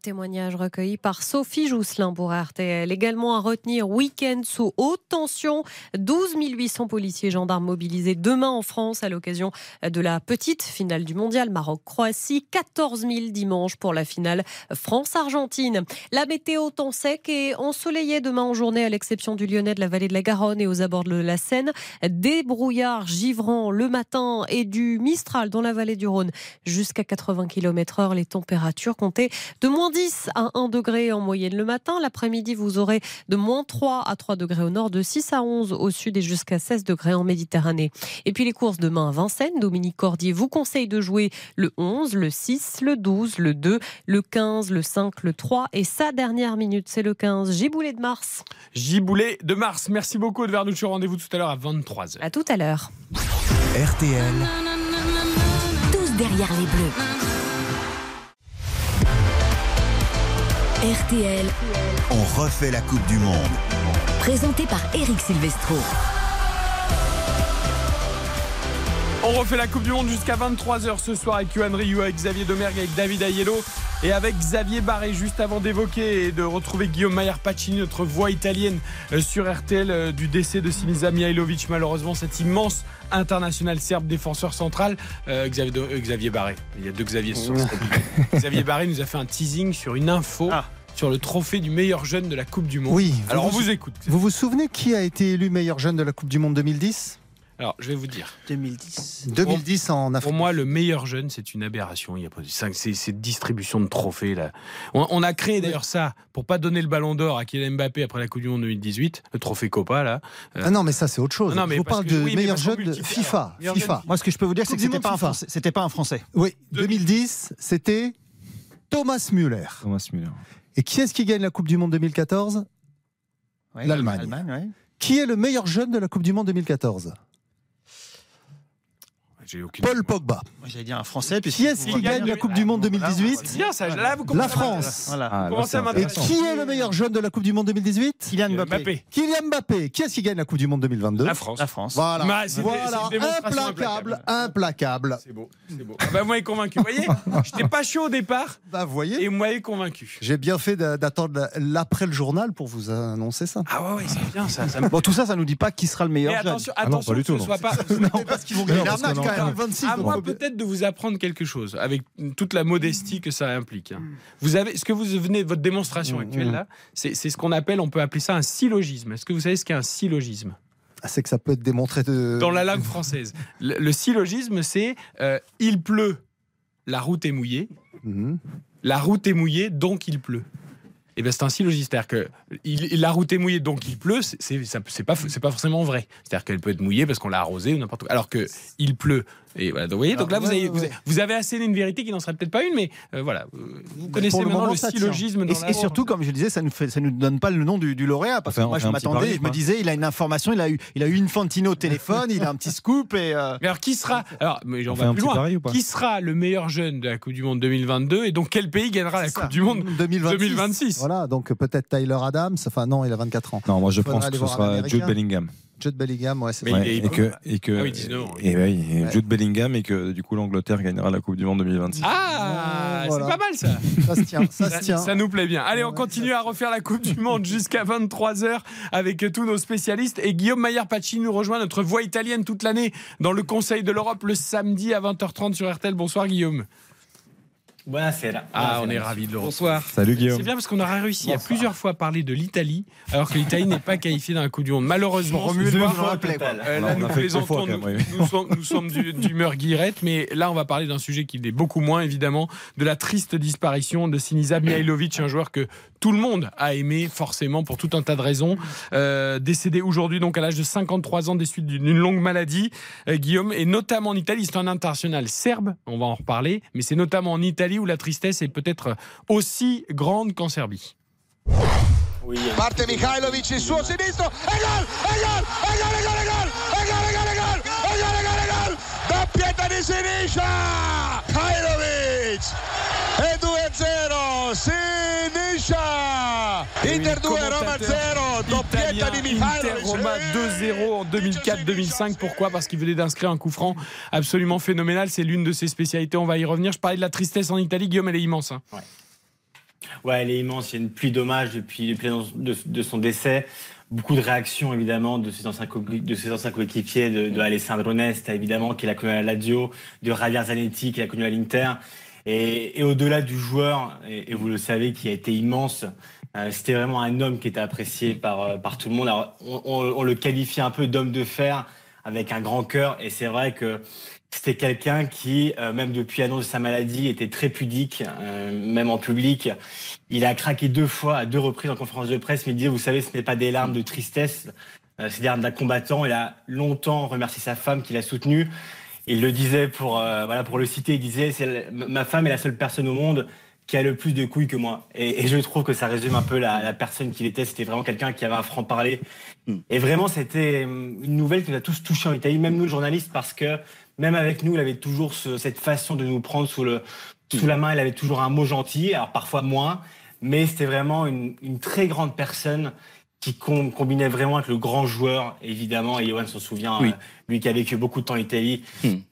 Témoignage recueilli par Sophie Jousselin pour RTL. Également à retenir week-end sous haute tension. 12 800 policiers et gendarmes mobilisés demain en France à l'occasion de la petite finale du mondial Maroc-Croatie. 14 000 dimanche pour la finale France-Argentine. La météo temps sec et ensoleillé demain en journée à l'exception du Lyonnais de la vallée de la Garonne et aux abords de la Seine. Des brouillards givrants le matin et du Mistral dans la vallée du Rhône jusqu'à 80 km heure. Les températures comptées de moins 10 à 1 degré en moyenne le matin. L'après-midi, vous aurez de moins 3 à 3 degrés au nord, de 6 à 11 au sud et jusqu'à 16 degrés en Méditerranée. Et puis les courses demain à Vincennes. Dominique Cordier vous conseille de jouer le 11, le 6, le 12, le 2, le 15, le 5, le 3 et sa dernière minute, c'est le 15. Giboulet de Mars. Giboulet de Mars. Merci beaucoup de Vernuccio. Rendez-vous tout à l'heure à 23h. À tout à l'heure. RTL. Tous derrière les bleus. RTL, On refait la Coupe du Monde. présenté par Eric Silvestro. On refait la Coupe du Monde jusqu'à 23h ce soir avec Yohan Ryu, avec Xavier Domergue, avec David Ayello. Et avec Xavier Barré, juste avant d'évoquer et de retrouver Guillaume Maillard Pacini, notre voix italienne euh, sur RTL euh, du décès de Sinisa Mihailovic, malheureusement, cet immense international serbe défenseur central, euh, Xavier, euh, Xavier Barré. Il y a deux Xavier ce soir. Xavier Barré nous a fait un teasing sur une info. Sur le trophée du meilleur jeune de la Coupe du Monde. Oui. Alors on vous écoute. Vous vous souvenez qui a été élu meilleur jeune de la Coupe du Monde 2010 Alors je vais vous dire. 2010. 2010 en Afrique. Pour moi, le meilleur jeune, c'est une aberration. Il y a pas cette distribution de trophées là. On, on a créé d'ailleurs ça pour pas donner le Ballon d'Or à Kylian Mbappé après la Coupe du Monde 2018, le trophée Copa là. Euh, Ah non, mais ça c'est autre chose. Non, mais Je vous parle que- de oui, meilleur jeune de. FIFA. FIFA. jeune- Moi, ce que je peux vous dire, c'est que c'était pas, un. Français- c'était pas un Français. Oui, 2010, c'était Thomas Müller. Thomas Müller. Et qui est-ce qui gagne la Coupe du Monde 2014 Ouais, L'Allemagne. ouais. Qui est le meilleur jeune de la Coupe du Monde 2014 J'ai aucune. Paul Pogba. Moi, J'allais dire un Français. puis Qui est-ce qui gagne la Coupe du Monde 2018 C'est bien ça. Là, vous La France. Voilà. Ah, là, Et qui est le meilleur jeune de la Coupe du Monde 2018 Kylian Mbappé. Mbappé. Kylian Mbappé. Qui est-ce qui gagne la Coupe du Monde 2022 La France. La France. Voilà, Bah, voilà. implacable, implacable. implacable. C'est beau, c'est beau. Ah bah, convaincu. Vous voyez, j'étais pas chaud au départ Bah, vous voyez, et vous m'avez convaincu. j'ai bien fait d'a- d'attendre l'après le journal pour vous annoncer ça. Ah ouais, ouais, c'est bien ça. ça me- Bon, tout ça, ça nous dit pas qui sera le Mais meilleur jeune. attention, Ah non, attention pas du tout, ce non. soit pas. Non, parce qu'ils vont gagner quand même. Parle. 26. À donc moi on peut- peut-être de vous apprendre quelque chose avec toute la modestie que ça implique. hein. Vous avez ce que vous venez votre démonstration actuelle là, c'est ce qu'on appelle, on peut appeler ça un syllogisme. Est-ce que vous savez ce qu'est un syllogisme? Ah, c'est que ça peut être démontré de. dans la langue française Le, le syllogisme, c'est euh, il pleut, la route est mouillée. Mhm. La route est mouillée, donc il pleut. Et ben c'est un syllogisme, que la route est mouillée, donc il pleut. C'est pas pas forcément vrai. C'est-à-dire qu'elle peut être mouillée parce qu'on l'a arrosée ou n'importe quoi. Alors que il pleut. Et voilà. Donc, vous voyez, donc là vous ouais, avez, ouais, vous avez vous avez asséné une vérité qui n'en serait peut-être pas une, mais euh, voilà. Euh, Vous connaissez le maintenant moment, le syllogisme. Et, Dans la... et surtout, comme je le disais, ça ne nous donne pas le nom du, du lauréat parce que moi je m'attendais, je me quoi. disais, il a une information, il a eu, il a eu une Fantino au téléphone, il a un petit scoop et. euh, Mais alors qui sera Alors, mais j'en vais un plus petit loin. Qui sera le meilleur jeune de la Coupe du Monde 2022 et donc quel pays gagnera la ça. Coupe du Monde 2026. 2026. Voilà, donc euh, peut-être Tyler Adams. Enfin, non, il a 24 ans. Non, moi je pense que ce sera. Jude Bellingham. Jude Bellingham, ouais, c'est est- et que, et que, Ah oui, 19 ans, et, ouais, et Ouais. Jude Bellingham et que du coup l'Angleterre gagnera la Coupe du Monde 2026. Ah, Voilà. c'est pas mal ça. Ça se tient, ça se Ça, tient. ça nous plaît bien. Allez, on continue à refaire la Coupe du Monde jusqu'à 23h avec tous nos spécialistes. Et Guillaume Maillard Pacini nous rejoint, notre voix italienne toute l'année dans le Conseil de l'Europe le samedi à 20h30 sur RTL. Bonsoir Guillaume. Buonasera. Ah, on est ravis de le Bonsoir. Salut Guillaume. C'est bien parce qu'on aura réussi à plusieurs fois parler de l'Italie, alors que l'Italie n'est pas qualifiée dans la Coupe du Monde. Malheureusement, soir, nous euh, plaisantons, nous, même, oui. nous sommes, nous sommes d'humeur guillerette, mais là, on va parler d'un sujet qui est beaucoup moins, évidemment, de la triste disparition de Sinisa Mihailovic, un joueur que tout le monde a aimé, forcément, pour tout un tas de raisons. Euh, décédé aujourd'hui, donc à l'âge de 53 ans, des suites d'une d'une longue maladie, euh, Guillaume, et notamment en Italie. C'est un international serbe, on va en reparler, mais c'est notamment en Italie où la tristesse est peut-être aussi grande qu'en Serbie. Oui, Parte Mihailovic il suo sinistro e gol! E gol! E gol! E gol! E gol! E gol! E gol! E gol! E gol! E gol! E gol! Doppietta di Siniscia! Mihailovic! E 2-0! Siniscia! Inter 2, Roma 0! Doppietta di Inter! Roma 2-0 en 2004-2005. Pourquoi? Parce qu'il venait d'inscrire un coup franc absolument phénoménal. C'est l'une de ses spécialités. On va y revenir. Je parlais de la tristesse en Italie. Guillaume, elle est immense. hein. Ouais, elle est immense. Il y a une pluie d'hommages depuis, de, de son décès. Beaucoup de réactions, évidemment, de ses anciens, co- de ses anciens coéquipiers, de, de Alessandro Nesta, évidemment, qu'il a connu à la Lazio, de Javier Zanetti, qu'il a connu à l'Inter. Et, et au-delà du joueur, et, et vous le savez, qui a été immense, euh, c'était vraiment un homme qui était apprécié par, euh, par tout le monde. Alors, on, on- on le qualifie un peu d'homme de fer, avec un grand cœur. Et c'est vrai que c'était quelqu'un qui, euh, même depuis l'annonce de sa maladie, était très pudique, euh, même en public. Il a craqué deux fois, à deux reprises en conférence de presse, mais il disait, vous savez, ce n'est pas des larmes de tristesse, euh, c'est des larmes d'un combattant. Il a longtemps remercié sa femme qui l'a soutenu. Il le disait pour, euh, voilà, pour le citer, il disait, ma femme est la seule personne au monde qui a le plus de couilles que moi. Et, et je trouve que ça résume un peu la, la personne qu'il était. C'était vraiment quelqu'un qui avait un franc-parler. Et vraiment, c'était hum, une nouvelle qui nous a tous touchés en Italie, même nous, journalistes, parce que même avec nous, il avait toujours ce- cette façon de nous prendre sous, le, sous la main. Il avait toujours un mot gentil, alors parfois moins, mais c'était vraiment une, une très grande personne qui com- combinait vraiment avec le grand joueur, évidemment, et Johan s'en souvient, Oui. euh, lui qui a vécu beaucoup de temps en Italie,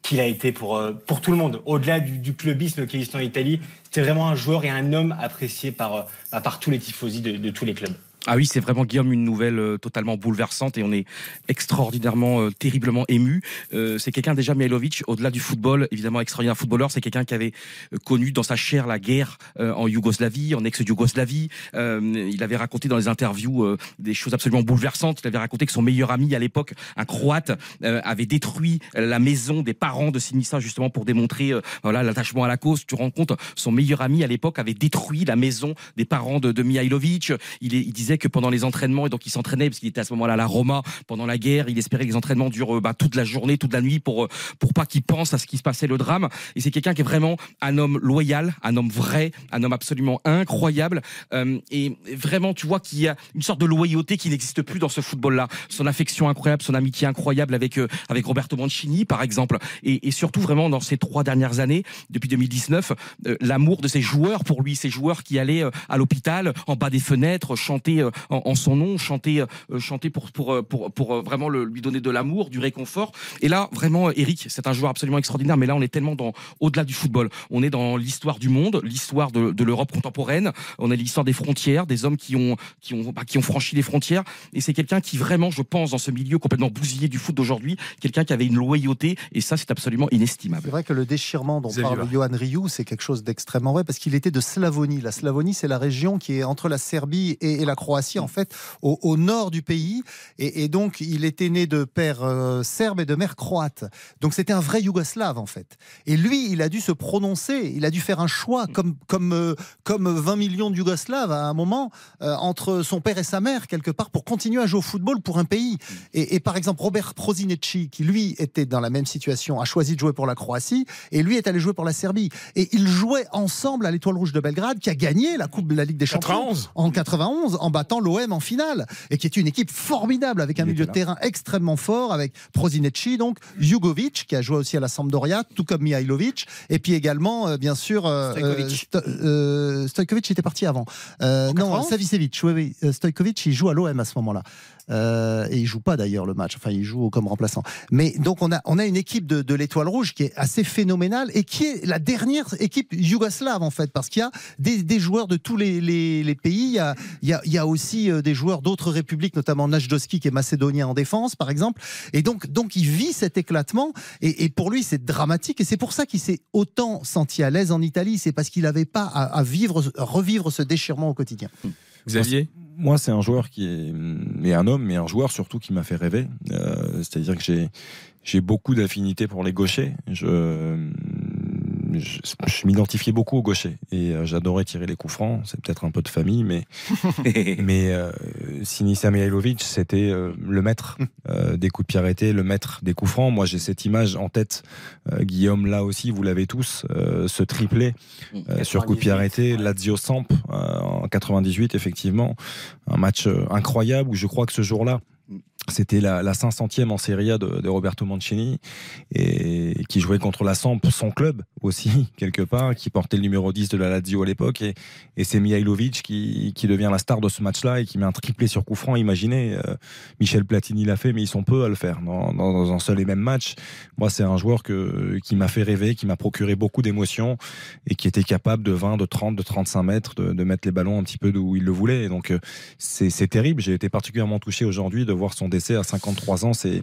qu'il a été pour, euh, pour tout le monde. Au-delà du, du clubisme qu'il existe en Italie, c'était vraiment un joueur et un homme apprécié par, euh, bah, par tous les tifosi de, de tous les clubs. Ah oui, c'est vraiment Guillaume une nouvelle euh, totalement bouleversante et on est extraordinairement, euh, terriblement ému. Euh, c'est quelqu'un déjà Mihailovic, au-delà du football, évidemment extraordinaire footballeur, c'est quelqu'un qui avait euh, connu dans sa chair la guerre euh, en Yougoslavie, en ex-Yougoslavie. Euh, il avait raconté dans les interviews des choses absolument bouleversantes. Il avait raconté que son meilleur ami à l'époque, un Croate, avait détruit la maison des parents de Sinisa justement pour démontrer voilà l'attachement à la cause. Tu rends compte, son meilleur ami à l'époque avait détruit la maison des parents de, de Mihailovic. Il, il disait que pendant les entraînements, et donc il s'entraînait parce qu'il était à ce moment-là à la Roma pendant la guerre, il espérait que les entraînements durent euh, bah, toute la journée, toute la nuit pour euh, pour pas qu'il pense à ce qui se passait le drame. Et c'est quelqu'un qui est vraiment un homme loyal, un homme vrai, un homme absolument incroyable euh, et vraiment tu vois qu'il y a une sorte de loyauté qui n'existe plus dans ce football-là. Son affection incroyable, son amitié incroyable avec avec Roberto Mancini par exemple, et, surtout vraiment dans ces trois dernières années, depuis 2019, euh, l'amour de ces joueurs pour lui, ces joueurs qui allaient à l'hôpital, en bas des fenêtres, chanter euh, en, en son nom, chanter euh, chanter pour pour euh, pour pour vraiment le- lui donner de l'amour, du réconfort. Et là vraiment, Eric, c'est un joueur absolument extraordinaire. Mais là, on est tellement dans au-delà du football. On est dans l'histoire du monde, l'histoire de, de l'Europe contemporaine. On a l'histoire des frontières, des hommes qui ont qui ont bah, qui ont franchi les frontières. Et c'est quelqu'un qui vraiment, je pense, dans ce milieu complètement bousillé du foot d'aujourd'hui, quelqu'un qui avait une loyauté. Et ça, c'est absolument inestimable. C'est vrai que le déchirement dont parle. Johan Rioux, c'est quelque chose d'extrêmement vrai parce qu'il était de Slavonie. La Slavonie, c'est la région qui est entre la Serbie et, et la Croatie, en fait, au, au nord du pays. Et, et donc, il était né de père euh, serbe et de mère croate. Donc, c'était un vrai Yougoslave, en fait. Et lui, il a dû se prononcer, il a dû faire un choix, comme, comme, euh, comme 20 millions de Yougoslaves à un moment, euh, entre son père et sa mère, quelque part, pour continuer à jouer au football pour un pays. Et, et par exemple, Robert Prozinecci, qui lui était dans la même situation, a choisi de jouer pour la Croatie, et lui est allé jouer pour la Serbie. Et ils jouaient ensemble à l'Étoile Rouge de Belgrade, qui a gagné la Coupe de la Ligue des Champions 91. en 91, en battant l'OM en finale, et qui est une équipe formidable, avec un milieu de terrain extrêmement fort, avec Prozinecci, donc Jugovic, qui a joué aussi à la Sampdoria, tout comme Mihailovic, et puis également, euh, bien sûr, euh, Stojkovic. euh, Sto- euh, Stojkovic était parti avant. Non, 91? Savicevic, oui, oui. Stojkovic, il joue à l'OM à ce moment-là. Euh, et il joue pas d'ailleurs le match. Enfin, il joue comme remplaçant. Mais donc on a on a une équipe de, l'Étoile Rouge qui est assez phénoménale et qui est la dernière équipe yougoslave en fait, parce qu'il y a des, joueurs de tous les, pays. Il y a il y a, aussi euh, des joueurs d'autres républiques, notamment Najdoski qui est macédonien en défense, par exemple. Et donc donc il vit cet éclatement et, et pour lui c'est dramatique et c'est pour ça qu'il s'est autant senti à l'aise en Italie. C'est parce qu'il n'avait pas à, à vivre revivre ce déchirement au quotidien. Xavier? Moi, c'est un joueur qui est, et un homme, mais un joueur surtout qui m'a fait rêver. Euh, C'est-à-dire que j'ai, beaucoup d'affinités pour les gauchers. Je, je m'identifiais beaucoup aux gauchers et euh, j'adorais tirer les coups francs. C'est peut-être un peu de famille, mais mais euh, Sinisa Mihailovic, c'était euh, le maître euh, des coups de pied arrêtés, le maître des coups francs. Moi, j'ai cette image en tête. Guillaume, là aussi, vous l'avez tous, ce triplé sur coup de pied arrêté, Lazio Samp en 98, effectivement, un match incroyable où je crois que ce jour-là. C'était la, la 500e en Serie A de, de Roberto Mancini et qui jouait contre la Samp, son club aussi quelque part, qui portait le numéro 10 de la Lazio à l'époque et, et c'est Mihailovic qui, qui devient la star de ce match-là et qui met un triplé sur coup franc. Imaginez, euh, Michel Platini l'a fait, mais ils sont peu à le faire dans, dans- dans un seul et même match. Moi, c'est un joueur que, qui m'a fait rêver, qui m'a procuré beaucoup d'émotions et qui était capable de 20, de 30, de 35 mètres de, de mettre les ballons un petit peu d'où il le voulait. Et donc, euh, c'est c'est terrible. J'ai été particulièrement touché aujourd'hui de voir son décès à 53 ans. C'est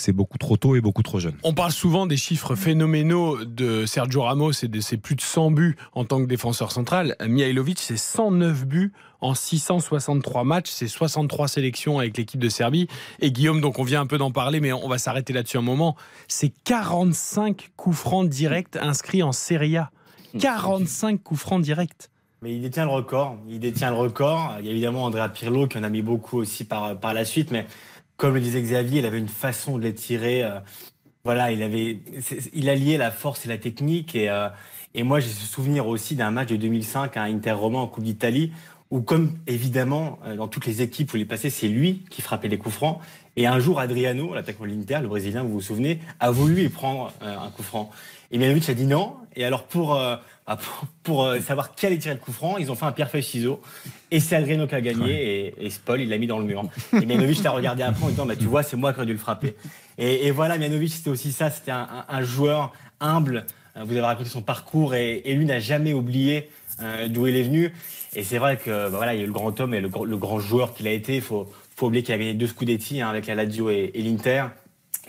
c'est beaucoup trop tôt et beaucoup trop jeune. On parle souvent des chiffres phénoménaux de Sergio Ramos et de ses plus de 100 buts en tant que défenseur central. Mihailovic, c'est 109 buts en 663 matchs, c'est 63 sélections avec l'équipe de Serbie. Et Guillaume, donc on vient un peu d'en parler, mais on va s'arrêter là-dessus un moment. C'est 45 coups francs directs inscrits en Serie A. 45 coups francs directs. Mais il détient le record. Il détient le record. Il y a évidemment Andrea Pirlo qui en a mis beaucoup aussi par, par la suite. Mais comme le disait Xavier, il avait une façon de les tirer. euh, voilà, il avait, il alliait la force et la technique. Et, euh, et moi, j'ai ce souvenir aussi d'un match de 2005 à Inter Roma en Coupe d'Italie où comme évidemment euh, dans toutes les équipes où il est c'est lui qui frappait les coups francs. Et un jour, Adriano, l'attaquant de l'Inter, le Brésilien, vous vous souvenez, a voulu lui prendre un coup franc. Et Mianovic a dit non. Et alors pour, euh, bah, pour, pour, euh, savoir qui allait tirer le coup franc, ils ont fait un pierre-feuille-ciseau. Et c'est Adriano qui a gagné. Et, et Spol, il l'a mis dans le mur. Et Mianovic t'a regardé après en disant bah, Tu vois, c'est moi qui aurais dû le frapper. Et, et voilà, Mianovic, c'était aussi ça. C'était un, un- un joueur humble. Euh, Vous avez raconté son parcours. Et, et lui n'a jamais oublié euh, d'où il est venu. Et c'est vrai que bah, voilà, il y a eu le grand homme et le, gr- le grand joueur qu'il a été. Il faut, faut oublier qu'il a gagné deux Scudetti hein, avec la Lazio et, et l'Inter.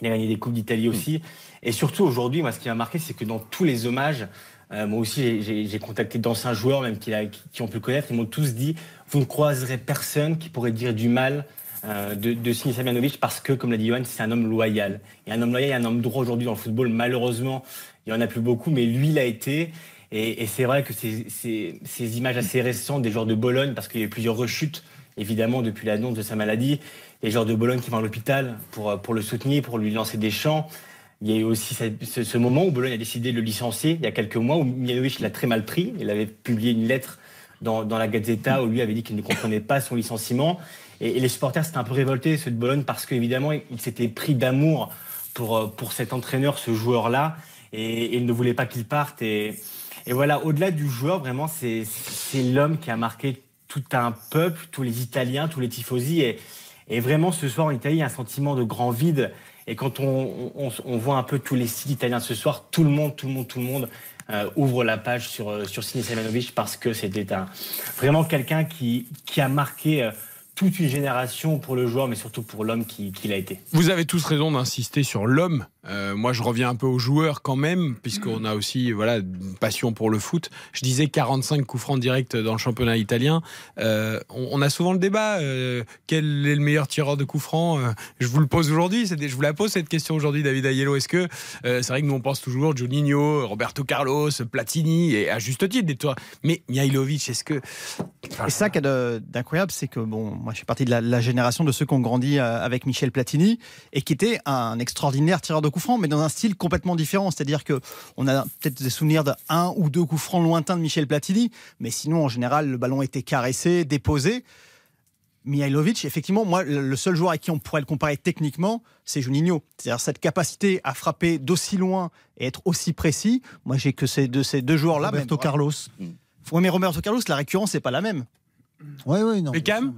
Il a gagné des Coupes d'Italie aussi. Et surtout aujourd'hui, moi, ce qui m'a marqué, c'est que dans tous les hommages, euh, moi aussi, j'ai- contacté d'anciens joueurs, même qui, ont pu le connaître. Ils m'ont tous dit vous ne croiserez personne qui pourrait dire du mal euh, de, de Sinisa parce que, comme l'a dit Johan, c'est un homme loyal. Et un homme loyal un homme droit aujourd'hui dans le football, malheureusement, il n'y en a plus beaucoup, mais lui l'a été. Et, c'est vrai que ces, images assez récentes des joueurs de Bologne, parce qu'il y a eu plusieurs rechutes, évidemment, depuis l'annonce de sa maladie, les joueurs de Bologne qui vont à l'hôpital pour le soutenir, pour lui lancer des chants. Il y a eu aussi ce, moment où Bologne a décidé de le licencier il y a quelques mois, où Mianovic l'a très mal pris. Il avait publié une lettre dans, dans la Gazzetta où lui avait dit qu'il ne comprenait pas son licenciement. Et, les supporters s'étaient un peu révoltés, ceux de Bologne, parce qu'évidemment, il, il s'était pris d'amour pour, euh, pour cet entraîneur, ce joueur-là, et, et il ne voulait pas qu'il parte. Et, et voilà, au-delà du joueur, vraiment, c'est c'est l'homme qui a marqué tout un peuple, tous les Italiens, tous les tifosi. Et, et vraiment, ce soir en Italie, il y a un sentiment de grand vide. Et quand on, voit un peu tous les sites italiens ce soir, tout le monde, tout le monde, tout le monde euh, ouvre la page sur, euh, sur Sinisa parce que c'était un, vraiment quelqu'un qui, qui a marqué euh, toute une génération pour le joueur, mais surtout pour l'homme qui- qu'il a été. Vous avez tous raison d'insister sur l'homme. Euh, moi, je reviens un peu aux joueurs quand même, puisqu'on a aussi voilà, une passion pour le foot. Je disais 45 coups francs directs dans le championnat italien. Euh, on, a souvent le débat euh, quel est le meilleur tireur de coups francs Je vous le pose aujourd'hui. Je vous la pose cette question aujourd'hui, David Aiello. Est-ce que c'est vrai que nous on pense toujours Juninho, Roberto Carlos, Platini, et à juste titre des. Mais Mihailovic, est-ce que Et ça qui est d'incroyable, c'est que bon, moi je suis parti de la, la génération de ceux qui ont grandi avec Michel Platini et qui était un extraordinaire tireur de coups francs, mais dans un style complètement différent. C'est-à-dire que on a peut-être des souvenirs d'un ou deux coups francs lointains de Michel Platini, mais sinon en général le ballon était caressé, déposé. Mihailovic, effectivement, moi, le seul joueur à qui on pourrait le comparer techniquement, c'est Juninho. C'est-à-dire cette capacité à frapper d'aussi loin et être aussi précis. Moi, j'ai que ces deux, ces deux joueurs-là. Roberto même- Carlos. Ouais, mais Roberto Carlos, la récurrence, c'est pas la même. Oui, oui, non. Beckham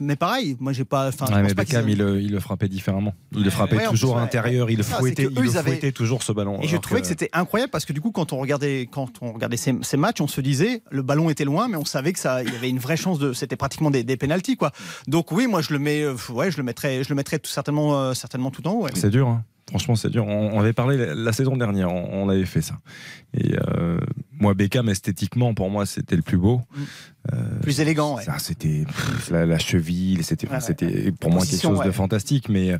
Mais pareil, moi j'ai pas. Enfin, Ouais, mais Beckham, il, le- il le frappait différemment. Il le frappait Ouais, toujours plus, ouais. intérieur, il ça, fouettait, il le avaient- fouettait toujours ce ballon. Et je trouvais que, c'était incroyable parce que du coup, quand on regardait, quand on regardait ces, ces matchs, on se disait le ballon était loin, mais on savait que ça, il y avait une vraie chance de. C'était pratiquement des, des pénalties, quoi. Donc oui, moi je le mets, euh, ouais, je le mettrais, je le mettrais tout certainement, euh, certainement tout en haut. C'est dur, hein. Franchement, c'est dur. On, on avait parlé la, la saison dernière, on, on avait fait ça. Et euh, moi, Beckham, esthétiquement, pour moi, c'était le plus beau. Euh, Plus élégant, ouais. ça, C'était la, la cheville, c'était Ouais, ouais. c'était pour moi quelque chose de fantastique. Mais,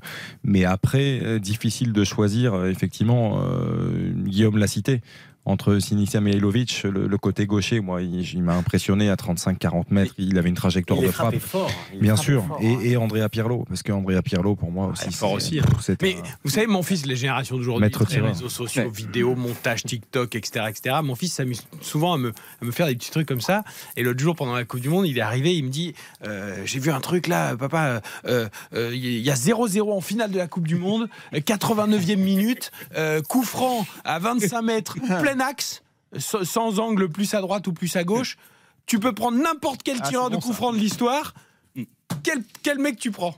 mais après, euh, difficile de choisir, effectivement, Guillaume l'a cité. Entre Sinisa Mihailovic, le, le côté gaucher, moi, il, il m'a impressionné à 35-40 mètres. Il avait une trajectoire Il de frappe. fort, il Bien sûr. fort, et, et Andrea Pirlo, parce que Andrea Pirlo, pour moi aussi, fort c'est- aussi. hein. Mais vous savez, mon fils, les générations d'aujourd'hui, les réseaux sociaux, Ouais. vidéos, montage, TikTok, etc., etc. Mon fils s'amuse souvent à me, à me faire des petits trucs comme ça. Et l'autre jour, pendant la Coupe du Monde, il est arrivé, il me dit euh, J'ai vu un truc là, papa, euh, euh, il y a 0-0 en finale de la Coupe du Monde, euh, 89e minute, euh, coup franc à 25 mètres, plein axe, sans- angle plus à droite ou plus à gauche. Tu peux prendre n'importe quel Ah, tireur de coup franc de l'histoire. Quel, quel mec tu prends?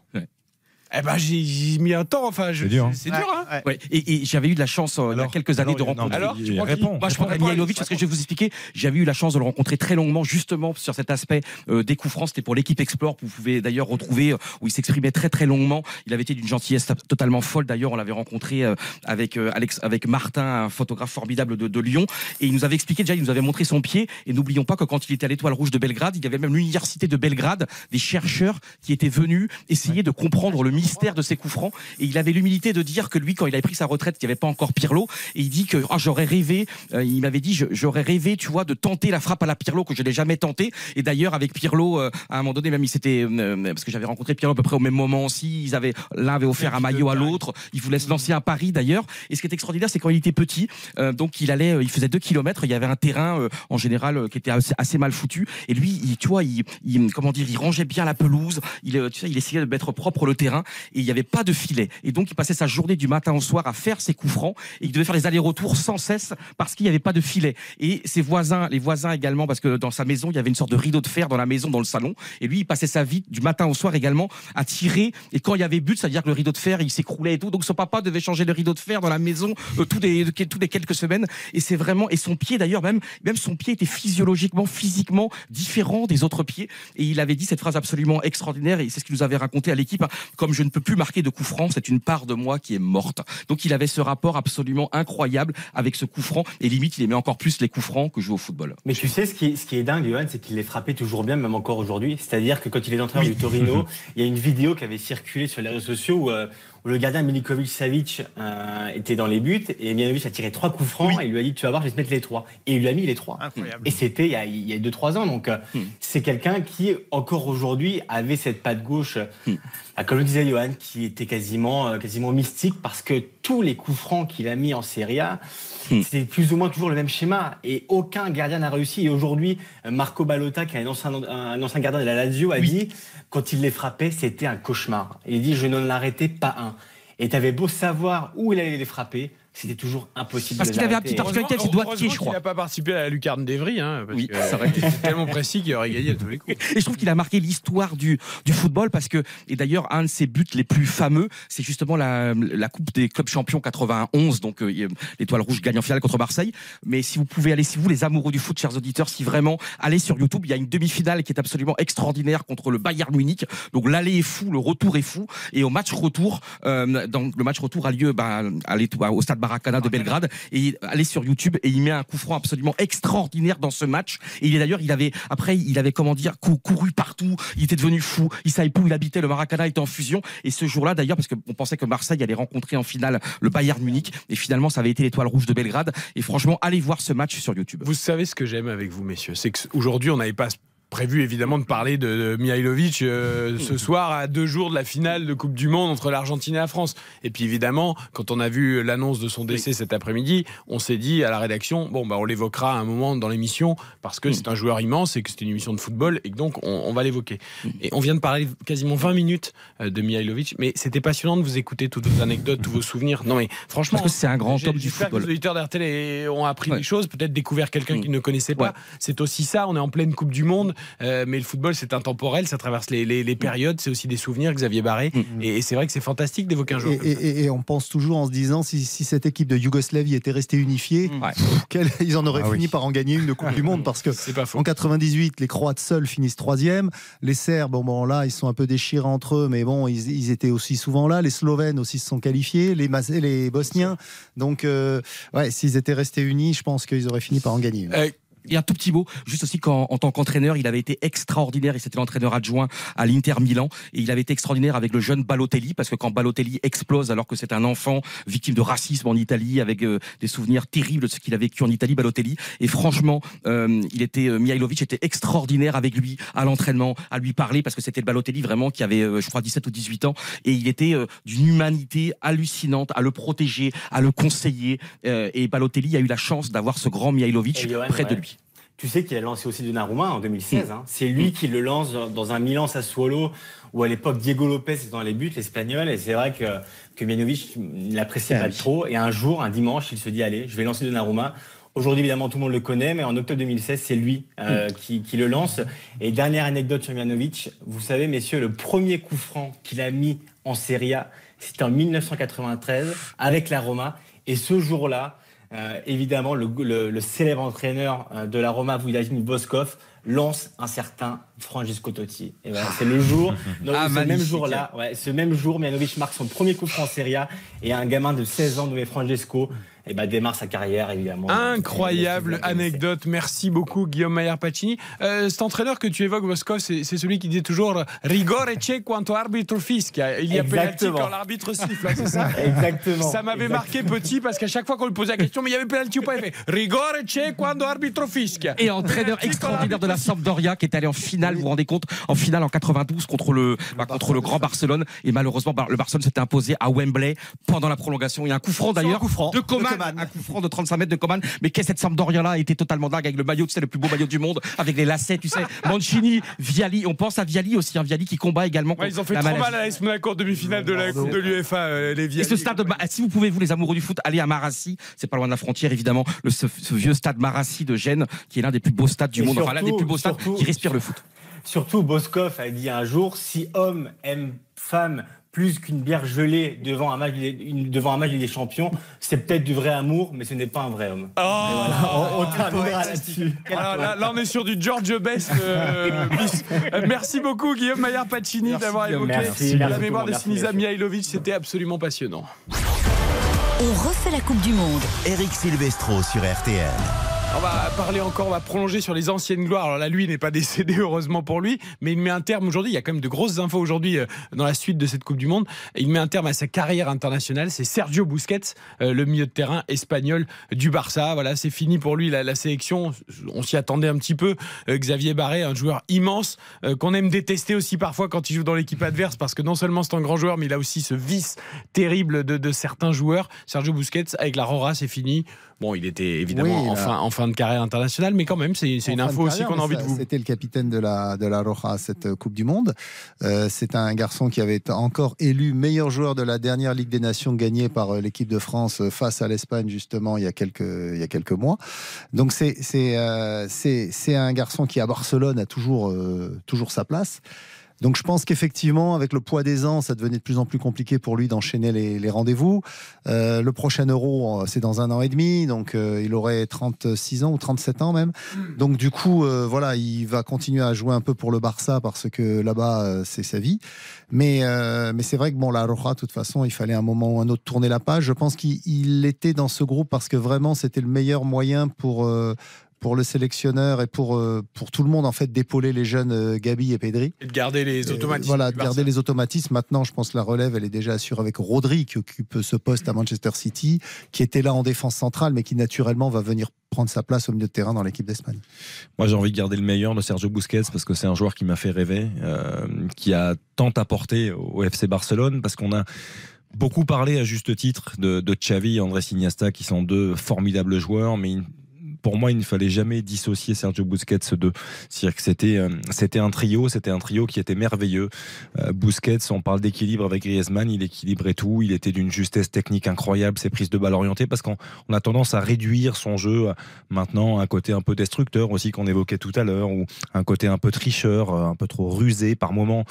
Eh ben, j'ai- mis un temps. Enfin, je- C'est dur, hein. C'est dur, hein Ouais, et, et j'avais eu de la chance euh, il y a quelques années alors, de rencontrer. Alors, tu qui Moi, je Réponds. prends Mihailovic parce que je vais vous expliquer. J'avais eu la chance de le rencontrer très longuement, justement sur cet aspect euh, des coups francs. C'était pour l'équipe Explore. Vous pouvez d'ailleurs retrouver euh, où il s'exprimait très très longuement. Il avait été d'une gentillesse totalement folle. D'ailleurs, on l'avait rencontré euh, avec euh, Alex, avec Martin, un photographe formidable de, de Lyon, et il nous avait expliqué déjà, il nous avait montré son pied. Et n'oublions pas que quand il était à l'Étoile Rouge de Belgrade, il y avait même l'université de Belgrade, des chercheurs qui étaient venus essayer de comprendre le mystère de ses coups francs. Et il avait l'humilité de dire que lui, quand il avait pris sa retraite, il n'y avait pas encore Pirlo. Et il dit que ah, j'aurais rêvé, euh, il m'avait dit, j'aurais rêvé, tu vois, de tenter la frappe à la Pirlo que je n'ai jamais tenté. Et d'ailleurs, avec Pirlo, euh, à un moment donné, même il s'était, euh, parce que j'avais rencontré Pirlo à peu près au même moment aussi, ils avaient, l'un avait offert un maillot à l'autre. Il voulait se lancer un pari d'ailleurs. Et ce qui est extraordinaire, c'est quand il était petit, euh, donc il allait, euh, il faisait deux kilomètres. Il y avait un terrain euh, en général euh, qui était assez, assez mal foutu. Et lui, il, tu vois, il, il- comment dire, il rangeait bien la pelouse. Il, euh, tu sais, il essayait de mettre propre le terrain. Et il n'y avait pas de filet. Et donc il passait sa journée du matin au soir à faire ses coups francs. Et il devait faire les allers-retours sans cesse parce qu'il n'y avait pas de filet. Et ses voisins, les voisins également, parce que dans sa maison, il y avait une sorte de rideau de fer dans la maison, dans le salon. Et lui, il passait sa vie du matin au soir également à tirer. Et quand il y avait but, c'est-à-dire que le rideau de fer, il s'écroulait et tout. Donc son papa devait changer le rideau de fer dans la maison euh, tous les quelques semaines. Et c'est vraiment et son pied d'ailleurs même même son pied était physiologiquement, physiquement différent des autres pieds. Et il avait dit cette phrase absolument extraordinaire. Et c'est ce qu'il nous avait raconté à l'équipe. hein. Comme je ne peux plus marquer de coup franc, c'est une part de moi qui est morte. Donc il avait ce rapport absolument incroyable avec ce coup franc. Et limite, il aimait encore plus les coups francs que jouer au football. Mais tu sais, ce qui est, ce qui est dingue, Johan, c'est qu'il les frappait toujours bien, même encore aujourd'hui. C'est-à-dire que quand il est entraîneur du Torino, il y a une vidéo qui avait circulé sur les réseaux sociaux où, euh, où le gardien Milikovic Savic euh, était dans les buts et Milanovic a tiré trois coups francs et il lui a dit Tu vas voir, je vais te mettre les trois. Et il lui a mis les trois. Et c'était il y a, il y a deux, trois ans. Donc, euh, c'est quelqu'un qui, encore aujourd'hui, avait cette patte gauche, euh, comme le disait Johan, qui était quasiment, euh, quasiment mystique parce que tous les coups francs qu'il a mis en Serie A, c'était plus ou moins toujours le même schéma et aucun gardien n'a réussi. Et aujourd'hui, Marco Ballotta, qui est un ancien, un ancien gardien de la Lazio, a dit quand il les frappait, c'était un cauchemar. Il dit je n'en arrêtais pas un. Et tu avais beau savoir où il allait les frapper, c'était toujours impossible. Parce qu'il avait un petit orgueil avec ses doigts de pied, je Il crois. n'a pas participé à la lucarne d'Evry, hein, parce Oui, que ça aurait été- tellement précis qu'il aurait gagné à tous les coups. Et je trouve qu'il a marqué l'histoire du, du football parce que, et d'ailleurs, un de ses buts les plus fameux, c'est justement la, la Coupe des clubs champions 91. Donc, euh, l'Étoile Rouge gagne en finale contre Marseille. Mais si vous pouvez aller, si vous, les amoureux du foot, chers auditeurs, si vraiment, allez sur YouTube, il y a une demi-finale qui est absolument extraordinaire contre le Bayern Munich. Donc, l'aller est fou, le retour est fou. Et au match retour, euh, dans, le match retour a lieu bah, à au stade Maracana de Belgrade. Et allez sur YouTube et il met un coup franc absolument extraordinaire dans ce match. Et il est d'ailleurs, il avait, après, il avait, comment dire, cou- couru partout. Il était devenu fou. Il savait plus où il habitait. Le Maracana était en fusion. Et ce jour-là, d'ailleurs, parce qu'on pensait que Marseille allait rencontrer en finale le Bayern Munich. Et finalement, ça avait été l'étoile rouge de Belgrade. Et franchement, allez voir ce match sur YouTube. Vous savez ce que j'aime avec vous, messieurs, c'est qu'aujourd'hui, on n'avait pas prévu évidemment de parler de, de Mihailovic euh, ce soir à deux jours de la finale de Coupe du Monde entre l'Argentine et la France. Et puis évidemment, quand on a vu l'annonce de son décès cet après-midi, on s'est dit à la rédaction, bon, bah, on l'évoquera à un moment dans l'émission parce que c'est un joueur immense et que c'est une émission de football et que donc on, on va l'évoquer. Et on vient de parler quasiment 20 minutes euh, de Mihailovic, mais c'était passionnant de vous écouter toutes vos anecdotes, tous vos souvenirs. Non mais franchement, Parce que c'est un grand top du football. les auditeurs d'RTL ont appris Ouais. des choses, peut-être découvert quelqu'un qu'ils ne connaissaient pas. C'est aussi ça, on est en pleine Coupe du Monde, euh, mais le football c'est intemporel, ça traverse les, les- les périodes, c'est aussi des souvenirs, Xavier Barré, et, et c'est vrai que c'est fantastique d'évoquer un joueur. Et, comme ça. et- et- et on pense toujours en se disant si, si cette équipe de Yougoslavie était restée unifiée, pff, quel- ils en auraient Ah fini oui. par en gagner une de Coupe du Monde parce que en 98 les Croates seuls finissent troisième, les Serbes bon, bon là ils sont un peu déchirés entre eux mais bon ils, ils étaient aussi souvent là, les Slovènes aussi se sont qualifiés, les, Mas- les Bosniens donc euh, ouais s'ils étaient restés unis je pense qu'ils auraient fini par en gagner une. Et un tout petit mot, juste aussi qu'en en tant qu'entraîneur, il avait été extraordinaire. Et c'était l'entraîneur adjoint à l'Inter Milan. Et il avait été extraordinaire avec le jeune Balotelli, parce que quand Balotelli explose, alors que c'est un enfant victime de racisme en Italie, avec euh, des souvenirs terribles de ce qu'il a vécu en Italie, Balotelli. Et franchement, euh, il était euh, Mihailovic était extraordinaire avec lui à l'entraînement, à lui parler, parce que c'était le Balotelli vraiment qui avait, euh, je crois, 17 ou 18 ans. Et il était d'une humanité hallucinante, à le protéger, à le conseiller. Et Balotelli a eu la chance d'avoir ce grand Mihailovic près de lui. Tu sais qu'il a lancé aussi Donnarumma en 2016. Mm. hein. C'est lui qui le lance dans- un Milan Sassuolo où à l'époque Diego Lopez était dans les buts, l'espagnol. Et c'est vrai que, que Mianovic ne l'appréciait Ah pas trop. Et un jour, un dimanche, il se dit allez, je vais lancer Donnarumma. Aujourd'hui, évidemment, tout le monde le connaît, mais en octobre 2016, c'est lui euh, Mm. qui, qui le lance. Et dernière anecdote sur Mianovic, vous savez, messieurs, le premier coup franc qu'il a mis en Serie A, c'était en 1993 avec la Roma. Et ce jour-là, euh, évidemment, le, le- le célèbre entraîneur euh, de la Roma, Vujadin Boskov, lance un certain Francesco Totti. Et voilà, c'est le jour, donc, Ah, ce même jour-là, ouais, ce même jour, Mianovic marque son premier coup franc en Serie A et un gamin de 16 ans nommé Francesco et bah, démarre sa carrière évidemment. Incroyable anecdote. Merci beaucoup, Guillaume Maillard Pacini. Euh, cet entraîneur que tu évoques, Voskov, c'est c'est celui qui dit toujours rigore c'è quanto arbitro fischia. Il y a penalty Exactement. quand l'arbitre siffle, hein, c'est ça Exactement. Ça m'avait marqué petit parce qu'à chaque fois qu'on lui posait la question, mais il y avait penalty ou pas, il fait rigore c'è quando arbitro fischia. Et entraîneur extraordinaire de la Sampdoria qui est allé en finale, vous vous rendez compte, en finale en 92 contre le, bah, contre le grand Barcelone. Et malheureusement, Bar- le Barcelone s'était imposé à Wembley pendant la prolongation. Il y a un coup franc d'ailleurs coup franc de Coman, Coman. un coup franc de 35 mètres de Coman. Mais qu'est-ce que cette Sampdoria là était totalement dingue avec le maillot, tu sais, le plus beau maillot du monde, avec les lacets, tu sais, Mancini, Viali. On pense à Viali aussi, un Viali qui combat également. Ouais, ils ont fait la trop mal à l'AS Monaco en demi-finale de la Coupe de l'UEFA, euh, les Et Viali. ce stade, de Ma- si vous pouvez, vous les amoureux du foot, aller à Marassi, c'est pas loin de la frontière évidemment, le, ce, ce vieux stade Marassi de Gênes, qui est l'un des plus beaux stades du Et monde, enfin l'un des plus beaux stades surtout- qui respire le foot. Surtout, Boskov a dit un jour si homme aime femme plus qu'une bière gelée devant un match, une- devant un match des champions, c'est peut-être du vrai amour, mais ce n'est pas un vrai homme. Oh, voilà, on, on terminera là-dessus. Voilà, là, là, on est sur du George Best. euh. Euh, merci beaucoup, Guillaume Maillard Pacini, d'avoir évoqué Merci, la merci mémoire beaucoup, de Sinisa. Mihailovic. C'était absolument passionnant. On refait la Coupe du Monde. Eric Silvestro sur RTL. On va parler encore, on va prolonger sur les anciennes gloires. Alors là, lui, n'est pas décédé, heureusement pour lui, mais il met un terme aujourd'hui. Il y a quand même de grosses infos aujourd'hui euh, dans la suite de cette Coupe du Monde. Il met un terme à sa carrière internationale. C'est Sergio Busquets, euh, le milieu de terrain espagnol du Barça. Voilà, c'est fini pour lui la, sélection. On s'y attendait un petit peu. Euh, Xavier Barré, un joueur immense qu'on aime détester aussi parfois quand il joue dans l'équipe adverse, parce que non seulement c'est un grand joueur, mais il a aussi ce vice terrible de, de certains joueurs. Sergio Busquets, avec la Rora, c'est fini. Bon, il était évidemment Oui, en, fin, en fin de carrière internationale, mais quand même, c'est une info aussi qu'on a envie de vous. C'était le capitaine de la, de la Roja à cette euh, Coupe du Monde. Euh, c'est un garçon qui avait été encore élu meilleur joueur de la dernière Ligue des Nations gagnée par euh, l'équipe de France face à l'Espagne, justement, il y a quelques, il y a quelques mois. Donc, c'est euh, un garçon qui, à Barcelone, a toujours, euh, toujours sa place. Donc je pense qu'effectivement, avec le poids des ans, ça devenait de plus en plus compliqué pour lui d'enchaîner les, les rendez-vous. Euh, le prochain Euro, euh, c'est dans un an et demi, donc euh, il aurait 36 ans ou 37 ans même. Donc du coup, euh, voilà, il va continuer à jouer un peu pour le Barça parce que là-bas, c'est sa vie. Mais, mais c'est vrai que bon, la Roja, de toute façon, il fallait un moment ou un autre tourner la page. Je pense qu'il il était dans ce groupe parce que vraiment, c'était le meilleur moyen pour... pour le sélectionneur et pour, euh, pour tout le monde en fait d'épauler les jeunes euh, Gabi et Pedri. Et de garder les automatismes. Voilà, de garder les automatismes. Maintenant, je pense que la relève, elle est déjà assurée avec Rodri, qui occupe ce poste à Manchester City, qui était là en défense centrale, mais qui naturellement va venir prendre sa place au milieu de terrain dans l'équipe d'Espagne. Moi, j'ai envie de garder le meilleur de Sergio Busquets parce que c'est un joueur qui m'a fait rêver, euh, qui a tant apporté au FC Barcelone parce qu'on a beaucoup parlé à juste titre de, de Xavi et Andrés Iniesta qui sont deux formidables joueurs, mais pour moi, il ne fallait jamais dissocier Sergio Busquets de. C'est-à-dire que c'était euh, c'était un trio, c'était un trio qui était merveilleux. Euh, Busquets, on parle d'équilibre avec Griezmann, il équilibrait tout, il était d'une justesse technique incroyable, ses prises de balles orientées, parce qu'on on a tendance à réduire son jeu à, maintenant à un côté un peu destructeur aussi qu'on évoquait tout à l'heure, ou un côté un peu tricheur, euh, un peu trop rusé par moment.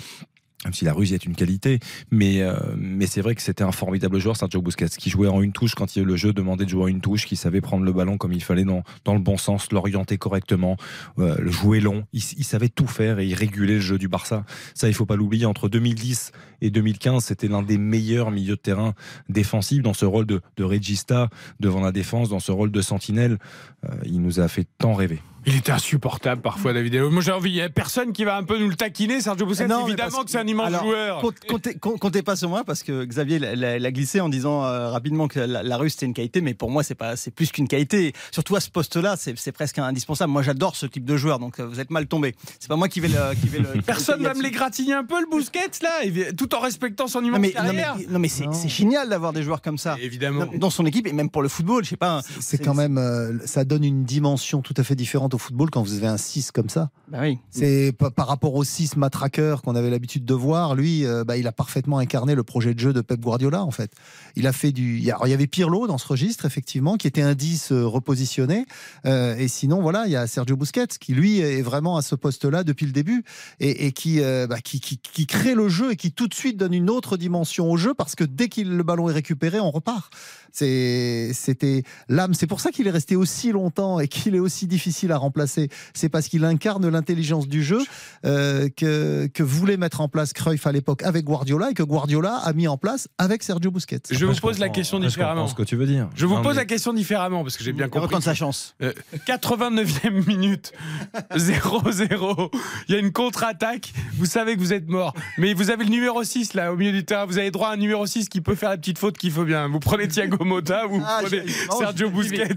Même si la ruse est une qualité, mais euh, mais c'est vrai que c'était un formidable joueur, Sergio Busquets, qui jouait en une touche quand il, le jeu demandait de jouer en une touche, qui savait prendre le ballon comme il fallait dans dans le bon sens, l'orienter correctement, euh, le jouer long. Il, il savait tout faire et il régulait le jeu du Barça. Ça, il faut pas l'oublier. Entre 2010 et 2015, c'était l'un des meilleurs milieux de terrain défensifs dans ce rôle de, de regista devant la défense, dans ce rôle de sentinelle. Euh, il nous a fait tant rêver. Il était insupportable parfois, David. Moi, j'ai envie, il n'y a personne qui va un peu nous le taquiner, Sergio Busquets. Évidemment que c'est un immense alors, joueur. compte- Comptez, com- comptez pas sur moi parce que Xavier l'a- glissé en disant euh, rapidement que la, la russe c'était une qualité, mais pour moi c'est pas, c'est plus qu'une qualité. Surtout à ce poste-là, c'est presque indispensable. Moi j'adore ce type de joueur, donc euh, vous êtes mal tombé. C'est pas moi qui vais le. Qui vais le Personne va me les gratigner un peu, le Busquets, là, tout en respectant son immense non mais, carrière. non mais c'est c'est génial d'avoir des joueurs comme ça. Évidemment. Dans son équipe et même pour le football, je sais pas. C'est quand même, euh, ça donne une dimension tout à fait différente au football quand vous avez un 6 comme ça. Bah oui. C'est pa- par rapport au 6 matraqueur qu'on avait l'habitude de voir, lui, euh, bah, il a parfaitement incarné le projet de jeu de Pep Guardiola en fait. Il a fait du, alors, il y avait Pirlo dans ce registre effectivement, qui était un 10 euh, repositionné, Euh, et sinon voilà, il y a Sergio Busquets qui lui est vraiment à ce poste-là depuis le début et, et qui, euh, bah, qui, qui, qui crée le jeu et qui tout de suite donne une autre dimension au jeu parce que dès que le ballon est récupéré, on repart. C'est, c'était l'âme. C'est pour ça qu'il est resté aussi longtemps et qu'il est aussi difficile à remplacé, c'est parce qu'il incarne l'intelligence du jeu euh, que, que voulait mettre en place Cruyff à l'époque avec Guardiola et que Guardiola a mis en place avec Sergio Busquets. Je vous pose la question différemment. ce que tu veux dire. Je vous Non, pose mais- la question différemment parce que j'ai bien compris. reprendre sa chance. Euh, 89e minute, 0-0. Il y a une contre-attaque. Vous savez que vous êtes mort. Mais vous avez le numéro 6 là au milieu du terrain. Vous avez droit à un numéro 6 qui peut faire la petite faute qu'il faut bien. Vous prenez Thiago Ou vous Ah, prenez Sergio Busquets.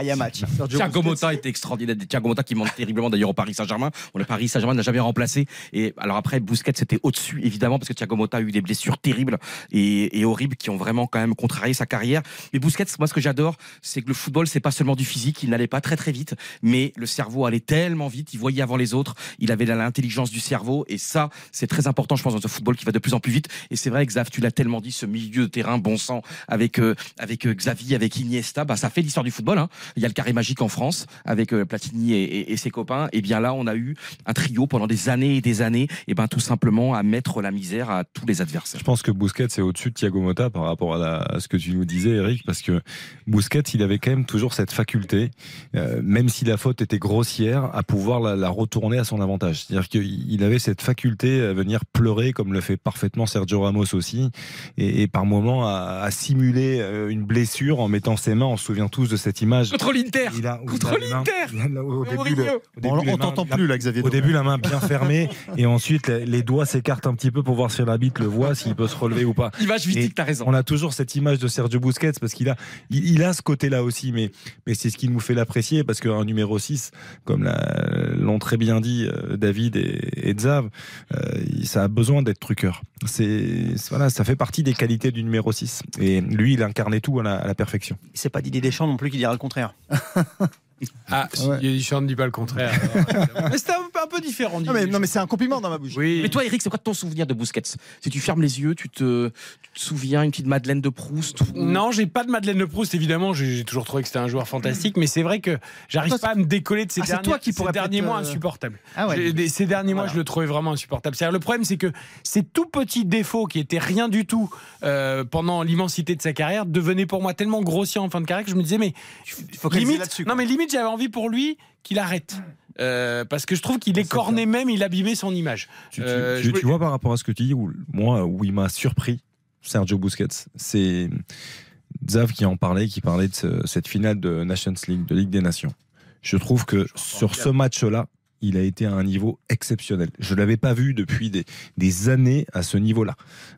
Ah, il y a match. Thiago Motta était extraordinaire. Thiago Motta qui manque terriblement d'ailleurs au Paris Saint-Germain. Bon, le Paris Saint-Germain n'a jamais remplacé. Et alors après, Busquets c'était au-dessus évidemment parce que Thiago Motta a eu des blessures terribles et, et horribles qui ont vraiment quand même contrarié sa carrière. Mais Busquets, moi ce que j'adore, c'est que le football c'est pas seulement du physique. Il n'allait pas très très vite, mais le cerveau allait tellement vite. Il voyait avant les autres. Il avait l'intelligence du cerveau et ça c'est très important, je pense, dans ce football qui va de plus en plus vite. Et c'est vrai, Xav, tu l'as tellement dit, ce milieu de terrain bon sang avec euh, avec euh, Xavi, avec Iniesta, bah ça fait l'histoire du football. Hein. Il y a le carré magique en France avec euh, Platini et, ses copains. Et bien là, on a eu un trio pendant des années et des années, et ben tout simplement à mettre la misère à tous les adversaires. Je pense que Busquets est au-dessus de Thiago Motta par rapport à, ce que tu nous disais, Eric, parce que Busquets, il avait quand même toujours cette faculté, euh, même si la faute était grossière, à pouvoir la, retourner à son avantage. C'est-à-dire qu'il il avait cette faculté à venir pleurer, comme le fait parfaitement Sergio Ramos aussi, et, par moments à, à simuler euh, une blessure en mettant ses mains. On se souvient tous de cette image. Contre l'Inter Il a- Contre l'Inter au début, Mourinho. le- au début, On- on t'entend la- plus, là, Xavier Au début, la main bien fermée, et ensuite, les, doigts s'écartent un petit peu pour voir si l'arbitre le voit, s'il peut se relever ou pas. Image mystique, t'as raison. On a toujours cette image de Sergio Busquets parce qu'il a, il, il a ce côté-là aussi, mais, mais c'est ce qui nous fait l'apprécier parce qu'un numéro 6, comme l'a- l'ont très bien dit euh, David et, et Xav, euh, ça a besoin d'être truqueur. C'est- voilà, ça fait partie des qualités du numéro 6. Et lui, il incarnait tout à la, à la perfection. C'est pas Didier Deschamps non plus qui dira le contraire. Yeah. Ah, si, Deschamps ne dit pas le contraire. mais c'est un, peu- un peu différent. Non mais, non, mais c'est un compliment dans ma bouche. Oui. Mais toi, Eric, c'est quoi ton souvenir de Busquets? Si tu fermes les yeux, tu te, tu te souviens une petite Madeleine de Proust ou- Non, j'ai pas de Madeleine de Proust, évidemment. J'ai toujours trouvé que c'était un joueur fantastique, mais c'est vrai que j'arrive pas à me décoller de ces Ah, c'est derniers, toi qui ces derniers mois euh, insupportables. Ah ouais. Ces derniers mois, je le trouvais vraiment insupportable. C'est-à-dire, le problème, c'est que ces tout petits défauts qui étaient rien du tout euh, pendant l'immensité de sa carrière devenaient pour moi tellement grossiers en fin de carrière que je me disais, mais focaliser limite, non, mais limite, j'avais envie pour lui qu'il arrête. Euh, parce que je trouve qu'il écornait même, il abîmait son image. Tu, tu- Euh, tu- je- tu vois par rapport à ce que tu dis, où, moi, où il m'a surpris, Sergio Busquets, c'est Xav qui en parlait, qui parlait de ce- cette finale de Nations League, de Ligue des Nations. Je trouve que sur ce match-là, il a été à un niveau exceptionnel. Je ne l'avais pas vu depuis des, des années à ce niveau-là.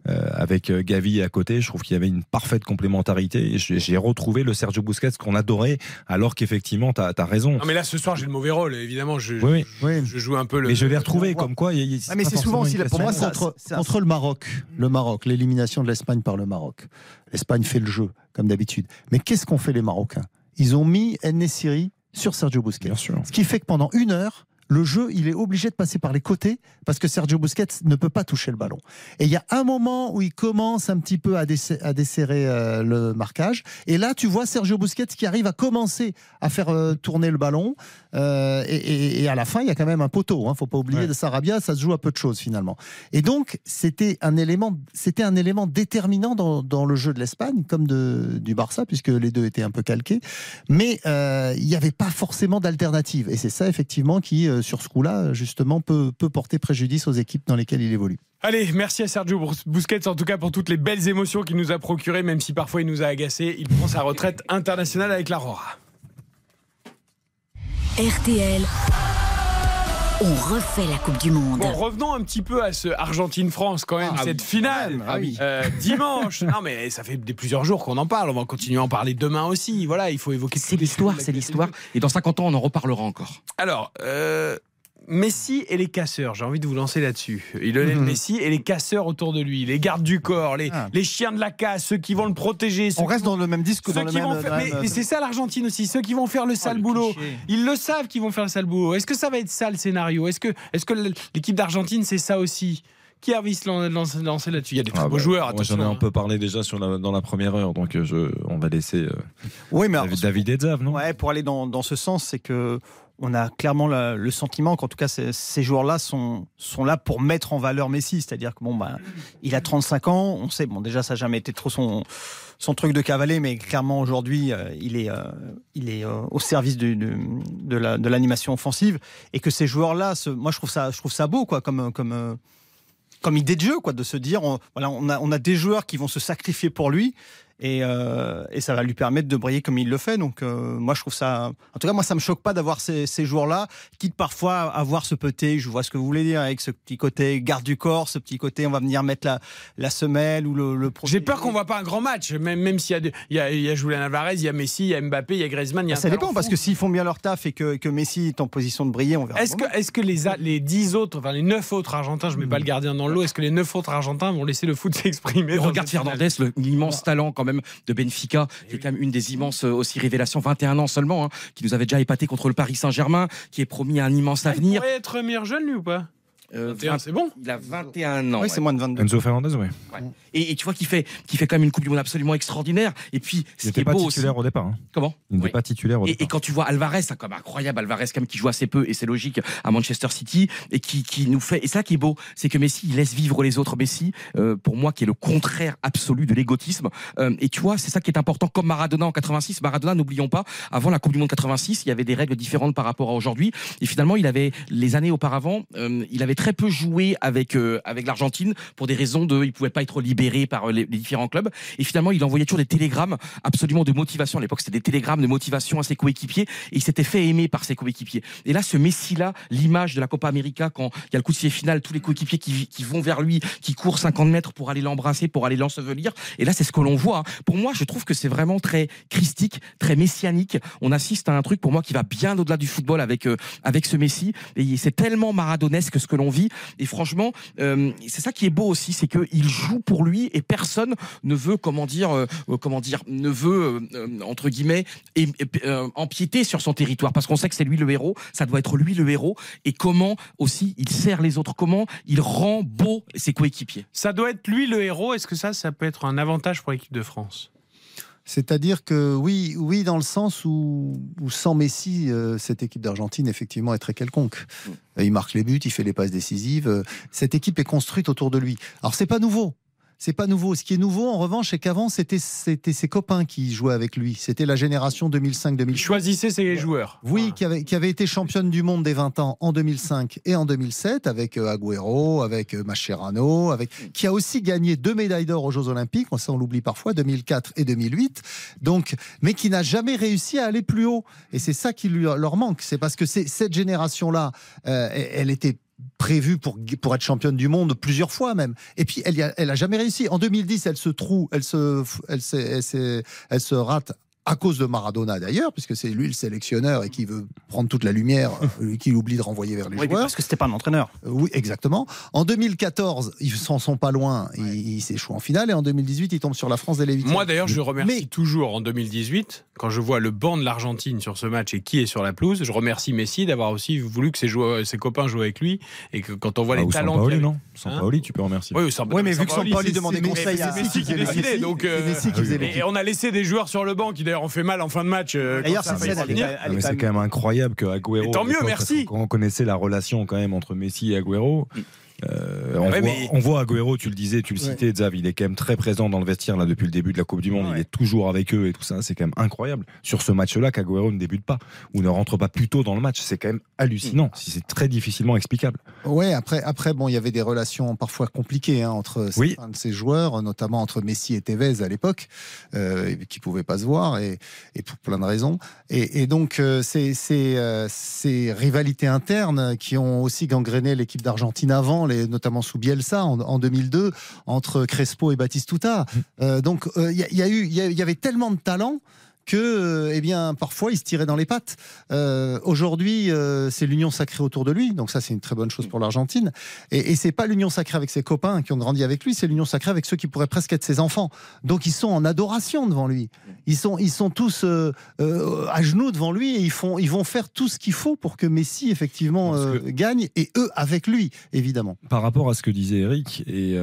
Euh, avec euh, Gavi à côté, je trouve qu'il y avait une parfaite complémentarité. J'ai retrouvé le Sergio Busquets qu'on adorait, alors qu'effectivement, tu as, raison. Non, mais là, ce soir, j'ai le mauvais rôle. Évidemment, je, Oui, oui. je, je joue un peu le. Mais je l'ai retrouvé, comme quoi. y a- Ah, mais c'est souvent aussi, pour moi, contre, contre le Maroc, le Maroc, l'élimination de l'Espagne par le Maroc. L'Espagne fait le jeu, comme d'habitude. Mais qu'est-ce qu'ont fait les Marocains? Ils ont mis Nesiri sur Sergio Busquets. Bien sûr. Ce qui fait que pendant une heure, le jeu, il est obligé de passer par les côtés parce que Sergio Busquets ne peut pas toucher le ballon. Et il y a un moment où il commence un petit peu à, desserrer euh, le marquage. Et là, tu vois Sergio Busquets qui arrive à commencer à faire euh, tourner le ballon. Euh, et, et- et à la fin, il y a quand même un poteau. Hein, faut pas oublier Ouais. de Sarabia, ça se joue à peu de choses finalement. Et donc, c'était un élément, c'était un élément déterminant dans, dans le jeu de l'Espagne, comme de, du Barça, puisque les deux étaient un peu calqués. Mais il n'y avait pas forcément d'alternative. Et c'est ça, effectivement, qui, sur ce coup-là, justement, peut, peut porter préjudice aux équipes dans lesquelles il évolue. Allez, merci à Sergio Bus- Busquets en tout cas pour toutes les belles émotions qu'il nous a procurées, même si parfois il nous a agacés. Il prend sa retraite internationale avec l'Aurora. RTL, on refait la Coupe du Monde. Bon, revenons un petit peu à ce Argentine-France quand même, Ah cette finale. Ah oui. Euh, dimanche. non mais ça fait des plusieurs jours qu'on en parle. On va continuer à en parler demain aussi. Voilà, il faut évoquer. C'est l'histoire, c'est l'histoire. Et dans 50 ans, on en reparlera encore. Alors, euh, Messi et les casseurs, j'ai envie de vous lancer là-dessus. Lionel Mhm. Messi et les casseurs autour de lui, les gardes du corps, les, Ah. les chiens de la casse, ceux qui vont le protéger. ceux On reste vont- dans le même disque, ceux dans le qui même. vont dans faire- la mais, c'est ça l'Argentine aussi, ceux qui vont faire le sale le boulot. cliché. Ils le savent qu'ils vont faire le sale boulot. Est-ce que ça va être ça le scénario? Est-ce que, est que l'équipe d'Argentine c'est ça aussi? Qui a envie de se lan- lancer, là-dessus? Il y a des très Ah beaux bah, joueurs. J'en ai un hein. peu parlé déjà sur la- dans la première heure, donc euh, je, on va laisser euh, Oui, mais alors, David, David et Zav, non? Ouais, pour aller dans, dans ce sens, c'est que on a clairement le, sentiment qu'en tout cas ces, joueurs-là sont, sont là pour mettre en valeur Messi. C'est-à-dire que bon, bah, il a 35 ans, on sait, bon déjà ça n'a jamais été trop son, son truc de cavaler, mais clairement aujourd'hui euh, il est, euh, il est euh, au service de, de l'animation offensive et que ces joueurs-là, moi je trouve ça, je trouve ça beau quoi, comme, comme, comme idée de jeu, quoi, de se dire, voilà, on a, on a des joueurs qui vont se sacrifier pour lui. Et, euh, et ça va lui permettre de briller comme il le fait. Donc, euh, moi, je trouve ça. En tout cas, moi, ça me choque pas d'avoir ces, ces joueurs-là, quitte parfois à avoir ce petit, je vois ce que vous voulez dire, avec ce petit côté garde du corps, ce petit côté, on va venir mettre la, la semelle ou le. le J'ai peur qu'on voit pas un grand match, même, même s'il y a, il y, a, il y a Julian Alvarez, il y a Messi, il y a Mbappé, il y a Griezmann, il y a un Ça dépend, parce que s'ils font bien leur taf et que, que Messi est en position de briller, on verra. Est-ce que, est que les, a- les 10 autres, enfin les 9 autres Argentins, je mets pas le gardien dans l'eau, est-ce que les 9 autres Argentins vont laisser le foot s'exprimer regarde Fernandez, l'immense talent quand même de Benfica, qui est quand même une des immenses euh, aussi révélations, 21 ans seulement, hein, qui nous avait déjà épaté contre le Paris Saint-Germain, qui est promis un immense Il avenir. pourrait être meilleur jeune lui ou pas? Euh, 21, c'est bon. Il a 21 ans. Oui, c'est moins de 22. Enzo Fernandez, oui. Et, et tu vois qu'il fait, qu'il fait quand même une Coupe du Monde absolument extraordinaire. Et puis, Il ce qui n'était est pas beau titulaire aussi. au départ. hein. Comment Il n'était pas titulaire au Et, départ. et quand tu vois Alvarez, c'est comme incroyable, Alvarez quand même qui joue assez peu et c'est logique à Manchester City et qui, qui nous fait et ça qui est beau, c'est que Messi il laisse vivre les autres. Messi, euh, pour moi, qui est le contraire absolu de l'égotisme. Euh, et tu vois, c'est ça qui est important. Comme Maradona en 86, Maradona, n'oublions pas, avant la Coupe du Monde 86, il y avait des règles différentes par rapport à aujourd'hui. Et finalement, il avait les années auparavant, euh, il avait très peu joué avec euh, avec l'Argentine pour des raisons de, il pouvait pas être libéré par les, les différents clubs. Et finalement, il envoyait toujours des télégrammes absolument de motivation. À l'époque, c'était des télégrammes de motivation à ses coéquipiers et il s'était fait aimer par ses coéquipiers. Et là, ce Messi-là, l'image de la Copa América, quand il y a le coup de sifflet final, tous les coéquipiers qui, qui vont vers lui, qui courent 50 mètres pour aller l'embrasser, pour aller l'ensevelir. Et là, c'est ce que l'on voit. hein. Pour moi, je trouve que c'est vraiment très christique, très messianique. On assiste à un truc pour moi qui va bien au-delà du football avec euh, avec ce Messi. Et c'est tellement maradonesque ce que l'on Et franchement, euh, c'est ça qui est beau aussi, c'est qu'il joue pour lui et personne ne veut, comment dire, euh, ne veut euh, entre guillemets et, et, empiéter sur son territoire parce qu'on sait que c'est lui le héros. Ça doit être lui le héros. Et comment aussi il sert les autres, comment il rend beau ses coéquipiers. Ça doit être lui le héros. Est-ce que ça, ça peut être un avantage pour l'équipe de France? C'est-à-dire que oui, oui, dans le sens où, où sans Messi, euh, cette équipe d'Argentine effectivement est très quelconque. Euh, Il marque les buts, il fait les passes décisives. euh, Cette équipe est construite autour de lui. Alors c'est pas nouveau. C'est pas nouveau. Ce qui est nouveau, en revanche, c'est qu'avant, c'était c'était ses copains qui jouaient avec lui. C'était la génération 2005-2006. Il choisissait ses joueurs. Oui, qui avait, qui avait été championne du monde des 20 ans en 2005 et en 2007 avec euh, Agüero, avec euh, Mascherano, avec qui a aussi gagné deux médailles d'or aux Jeux Olympiques. Ça, on l'oublie parfois, 2004 et 2008. Donc, mais qui n'a jamais réussi à aller plus haut. Et c'est ça qui lui, leur manque. C'est parce que c'est cette génération-là, euh, elle était prévue pour, pour être championne du monde plusieurs fois même. Et puis, elle, y a, elle a jamais réussi. En 2010, elle se trouve, elle se, elle, elle se rate à cause de Maradona d'ailleurs, puisque c'est lui le sélectionneur et qui veut prendre toute la lumière, euh, qu'il oublie de renvoyer vers les Oui, joueurs. parce que c'était pas un entraîneur. Euh, Oui, exactement. En 2014, ils s'en sont pas loin, ils, ils s'échouent en finale, et en 2018, ils tombent sur la France dès les huitièmes. Moi d'ailleurs, je le remercie Mais- toujours en 2018, quand je vois le banc de l'Argentine sur ce match et qui est sur la pelouse. Je remercie Messi d'avoir aussi voulu que ses, joueurs, ses copains jouent avec lui et que quand on voit Ah, les talents. Sampaoli, avait- non Hein Sampaoli, tu peux remercier. Oui, Samp- Oui, mais vu que Sampaoli c'est- demandait conseil à- c'est Messi qui décidait. Donc, c'est euh, Messi qui faisait les et on a laissé des joueurs sur le banc qui d'ailleurs ont fait mal en fin de match. euh, D'ailleurs, cette scène, elle elle c'est quand même incroyable que Agüero. Et tant mieux, merci. Quand on connaissait la relation quand même entre Messi et Agüero. Euh, on, Ouais, voit, mais- on voit Agüero, tu le disais, tu le citais, Xav, il est quand même très présent dans le vestiaire là depuis le début de la Coupe du Monde. Il est toujours avec eux et tout ça. C'est quand même incroyable. Sur ce match-là, qu'Agüero ne débute pas ou ne rentre pas plus tôt dans le match, c'est quand même hallucinant. Si C'est très difficilement explicable. Ouais, après, après, bon, il y avait des relations parfois compliquées hein, entre Oui. certains de ces joueurs, notamment entre Messi et Tevez à l'époque, euh, qui pouvaient pas se voir et, et pour plein de raisons. Et, et donc, euh, ces, ces, euh, ces rivalités internes qui ont aussi gangréné l'équipe d'Argentine avant, les, notamment sous Bielsa en, en 2002, entre Crespo et Batistuta. Euh, donc, euh, il y, a- il y a eu, il y, a- il y avait tellement de talent que, euh, eh bien, parfois, il se tirait dans les pattes. Euh, Aujourd'hui, euh, c'est l'union sacrée autour de lui, donc ça, c'est une très bonne chose pour l'Argentine. Et, et c'est pas l'union sacrée avec ses copains qui ont grandi avec lui, c'est l'union sacrée avec ceux qui pourraient presque être ses enfants. Donc, ils sont en adoration devant lui. Ils sont, ils sont tous euh, à genoux devant lui et ils font, ils vont faire tout ce qu'il faut pour que Messi effectivement gagne et eux avec lui, évidemment. Par rapport à ce que disait Eric, et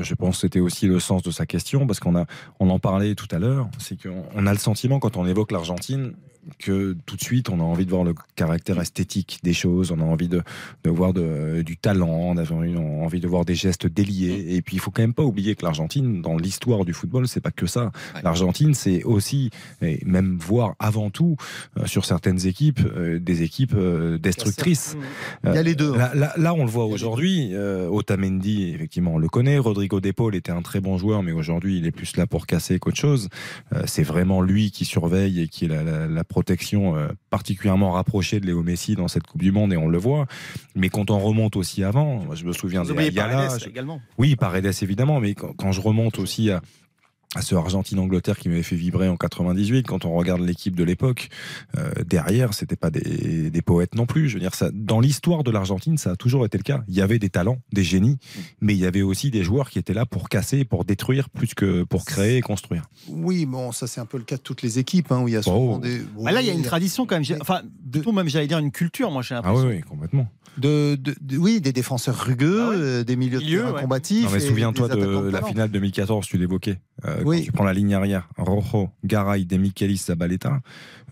je pense que c'était aussi le sens de sa question, parce qu'on a, on en parlait tout à l'heure, c'est qu'on on a le sentiment quand on évoque l'Argentine que tout de suite, on a envie de voir le caractère esthétique des choses, on a envie de, de voir de- du talent, on a envie- de voir des gestes déliés. Et puis, il faut quand même pas oublier que l'Argentine, dans l'histoire du football, c'est pas que ça. L'Argentine, c'est aussi, et même voir avant tout, euh, sur certaines équipes, euh, des équipes euh, destructrices. Il y a les deux. hein. Là, là- là, on le voit aujourd'hui. Otamendi, effectivement, on le connaît. Rodrigo De Paul était un très bon joueur, mais aujourd'hui, il est plus là pour casser qu'autre chose. C'est vraiment lui qui surveille et qui est la, la- la protection euh, particulièrement rapprochée de Léo Messi dans cette Coupe du Monde, et on le voit. Mais quand on remonte aussi avant, je me souviens Vous des Ayala, Paredes je- également. Oui, Paredes évidemment, mais quand, quand je remonte aussi à à ce Argentine-Angleterre qui m'avait fait vibrer en 98. Quand on regarde l'équipe de l'époque, euh, derrière, c'était pas des, des poètes non plus. Je veux dire, ça, dans l'histoire de l'Argentine, ça a toujours été le cas. Il y avait des talents, des génies, mais il y avait aussi des joueurs qui étaient là pour casser, pour détruire, plus que pour créer et construire. Oui, bon, ça c'est un peu le cas de toutes les équipes, hein, où il y a souvent Oh. des. Bah là, il y a une tradition quand même. Enfin, plutôt même, j'allais dire une culture, moi, j'ai Ah l'impression. oui, oui, complètement. De, de- de- oui, des défenseurs rugueux, euh, des milieux de terrain ouais. combatifs. Non, mais et souviens-toi de la finale 2014, tu l'évoquais. Euh, Oui. Quand tu prends la ligne arrière, Rojo, Garay, De Michelis, Zabaleta,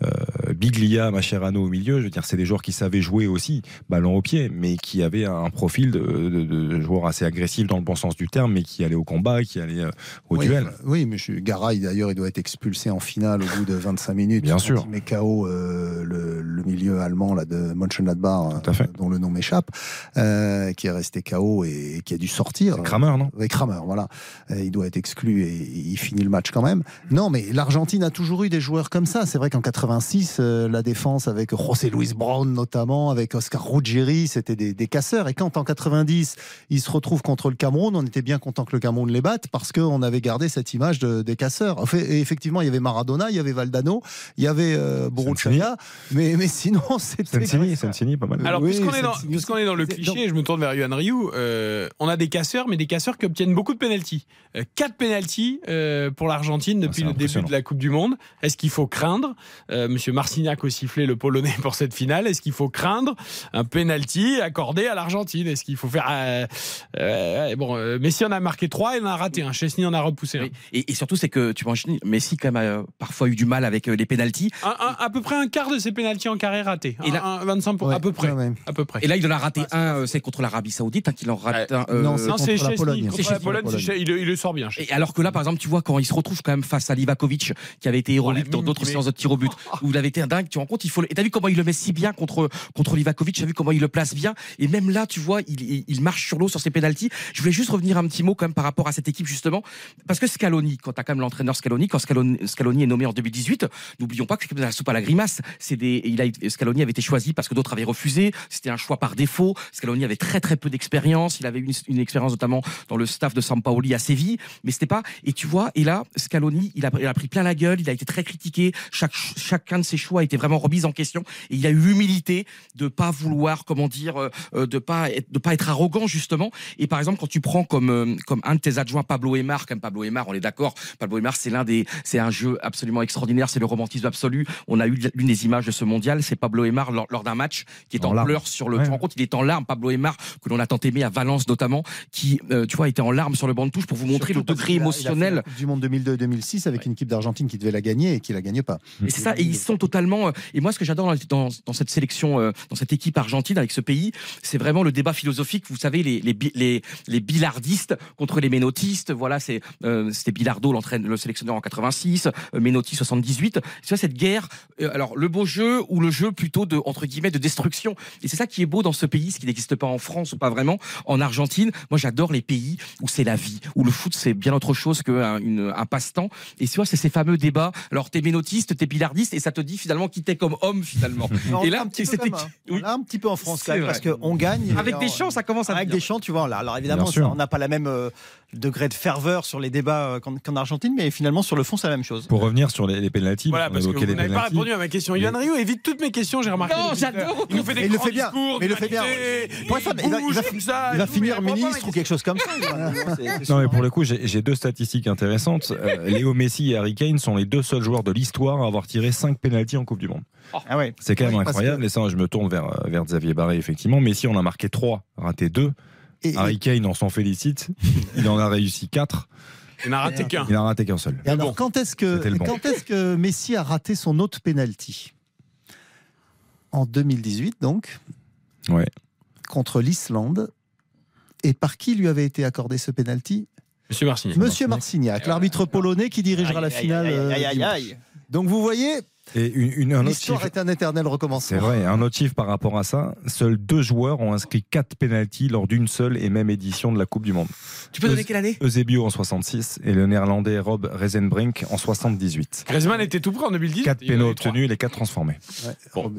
euh, Biglia, Mascherano au milieu, je veux dire, c'est des joueurs qui savaient jouer aussi, ballon au pied, mais qui avaient un profil de, de, de joueurs assez agressifs dans le bon sens du terme, mais qui allaient au combat, qui allaient euh, au oui, duel. Oui, mais je, Garay, d'ailleurs, il doit être expulsé en finale au bout de 25 minutes. Bien sûr. Il met KO euh, le, le milieu allemand là, de Mönchengladbach, euh, dont le nom m'échappe, euh, qui est resté KO et, qui a dû sortir. Kramer, non? Oui, Kramer, voilà. Il doit être exclu et il finit le match quand même. Non, mais l'Argentine a toujours eu des joueurs comme ça. C'est vrai qu'en 86, euh, la défense avec José Luis Brown notamment, avec Oscar Ruggieri, c'était des, des casseurs. Et quand en 90, ils se retrouvent contre le Cameroun, on était bien content que le Cameroun les batte parce qu'on avait gardé cette image de- des casseurs. En fait, et effectivement, il y avait Maradona, il y avait Valdano, il y avait euh, mais, mais sinon, c'était. Sensini, pas mal. Alors, Oui, puisqu'on est, dans- puisqu'on est dans le cliché, je me tourne vers Yuan Ryu, euh, on a des casseurs, mais des casseurs qui obtiennent beaucoup de pénalties. Euh, quatre pénalties euh, pour l'Argentine depuis Ah, c'est le début de la Coupe du Monde. Est-ce qu'il faut craindre euh, Monsieur Marcignac a sifflé le Polonais pour cette finale? Est-ce qu'il faut craindre un penalty accordé à l'Argentine? Est-ce qu'il faut faire euh, euh, bon euh, Messi en a marqué trois, il en a raté un. Chesney en a repoussé un. Et, et surtout, c'est que tu imagines, Messi quand même a parfois eu du mal avec euh, les pénalties. Un- un- à peu près un quart de ses pénalties en carré raté. Et là- Un- un 25 pour, à peu près. À peu près. Et là, il en a raté un, euh, c'est contre l'Arabie Saoudite, hein, qu'il en rate un. euh, non, c'est Contre la. Pologne, il le sort bien. Et alors que là, par exemple, tu vois, quand il se retrouve quand même face à Livakovic, qui avait été héroïque dans d'autres séances de tir au but, où il avait été un dingue, tu te rends compte, il faut. le- Et t'as vu comment il le met si bien contre, contre Livakovic, t'as vu comment il le place bien? Et même là, tu vois, il, il, il marche sur l'eau sur ses pénalties. Je voulais juste revenir un petit mot quand même par rapport à cette équipe, justement. Parce que Scaloni, quand t'as quand même l'entraîneur Scaloni, quand Scaloni, Scaloni est nommé en 2018, n'oublions pas que c'est comme la soupe à la grimace. C'est des, il a, Scaloni avait été choisi parce que d'autres avaient refusé. C'était un choix par défaut. Scaloni avait très très peu d'expérience. Il avait une, une expérience notamment dans le staff de Sampaoli à Séville, mais c'était pas. Et tu vois, et là, Scaloni, il a, il a pris plein la gueule. Il a été très critiqué. Chaque, chacun de ses choix a été vraiment remis en question. Et il a eu l'humilité de pas vouloir, comment dire, euh, euh, de pas être, de pas être arrogant justement. Et par exemple, quand tu prends comme euh, comme un de tes adjoints Pablo Aymar, comme Pablo Aymar, on est d'accord. Pablo Aymar, c'est l'un des, c'est un jeu absolument extraordinaire. C'est le romantisme absolu. On a eu l'une des images de ce mondial, c'est Pablo Aymar lors, lors d'un match qui est en, En larmes. pleurs sur le. Ouais. Tu te rends compte, il est en larmes. Pablo Aymar, que l'on a tant aimé à Valence notamment, qui, euh, tu vois, était en larmes sur le banc de touche pour vous montrer le Surtout parce degré émotionnel. du Monde 2002-2006 avec une équipe d'Argentine qui devait la gagner et qui la gagne pas. Et c'est ça, et ils sont totalement. euh, Et moi, ce que j'adore dans, cette sélection, euh, dans cette équipe argentine avec ce pays, c'est vraiment le débat philosophique. Vous savez, les les les, billardistes contre les ménotistes. Voilà, c'est euh, c'était Bilardo, le sélectionneur en 86, euh, Menotti 78. Tu vois cette guerre. alors le beau jeu ou le jeu plutôt de entre guillemets de destruction. Et c'est ça qui est beau dans ce pays, ce qui n'existe pas en France ou pas vraiment en Argentine. Moi, j'adore les pays où c'est la vie, où le foot c'est bien autre chose qu'un un passe-temps. Et tu vois, c'est ces fameux débats. Alors t'es ménotiste, t'es bilardiste, et ça te dit finalement qui t'es comme homme finalement. Non, et là, un petit peu c'était comme, hein. On l'a un petit peu en France quand même parce qu'on gagne. Avec des chants, ça commence à Avec venir. des chants, tu vois. là, Alors évidemment, ça, on n'a pas la même euh, degré de ferveur sur les débats euh, qu'en qu'en Argentine, mais finalement sur le fond, c'est la même chose. Pour revenir sur les, les pénalties, Voilà, parce que vous n'avez pas répondu à ma question. Yann Rio évite toutes mes questions, j'ai remarqué. Non, j'adore. Il nous fait des il le fait bien. discours Mais il le fait bien. d'humanité, Pour ça, il il va, ça, il finir ministre ou quelque chose comme ça. Voilà. Non, mais pour le coup, j'ai deux statistiques intéressantes. Euh, Léo Messi et Harry Kane sont les deux seuls joueurs de l'histoire à avoir tiré 5 pénalties en Coupe du Monde. Ah ouais. C'est quand même incroyable. Et ça, je me tourne vers, euh, vers Xavier Barré, effectivement. Messi, on a marqué 3, raté 2. Et, Harry Kane, on s'en félicite. Il en a réussi 4. Il n'a raté qu'un. Il en a raté qu'un seul. et alors, quand est-ce que, bon. quand Messi a raté son autre penalty en 2018, donc, Ouais. contre l'Islande. Et par qui lui avait été accordé ce penalty? Monsieur Marcignac. Monsieur Marcignac, l'arbitre polonais qui dirigera la finale. aïe, aïe, euh, aïe, aïe. Donc vous voyez, Et une, une- un autre l'histoire chiffre- est un éternel C'est recommencement. vrai, un autre chiffre par rapport à ça, seuls deux joueurs ont inscrit quatre pénalties lors d'une seule et même édition de la Coupe du Monde. Tu peux donner quelle année? Eusebio en 66 et le néerlandais Rob Reisenbrink en 78. Griezmann était tout prêt en 2010. Quatre Il pénaux obtenus et les quatre transformés.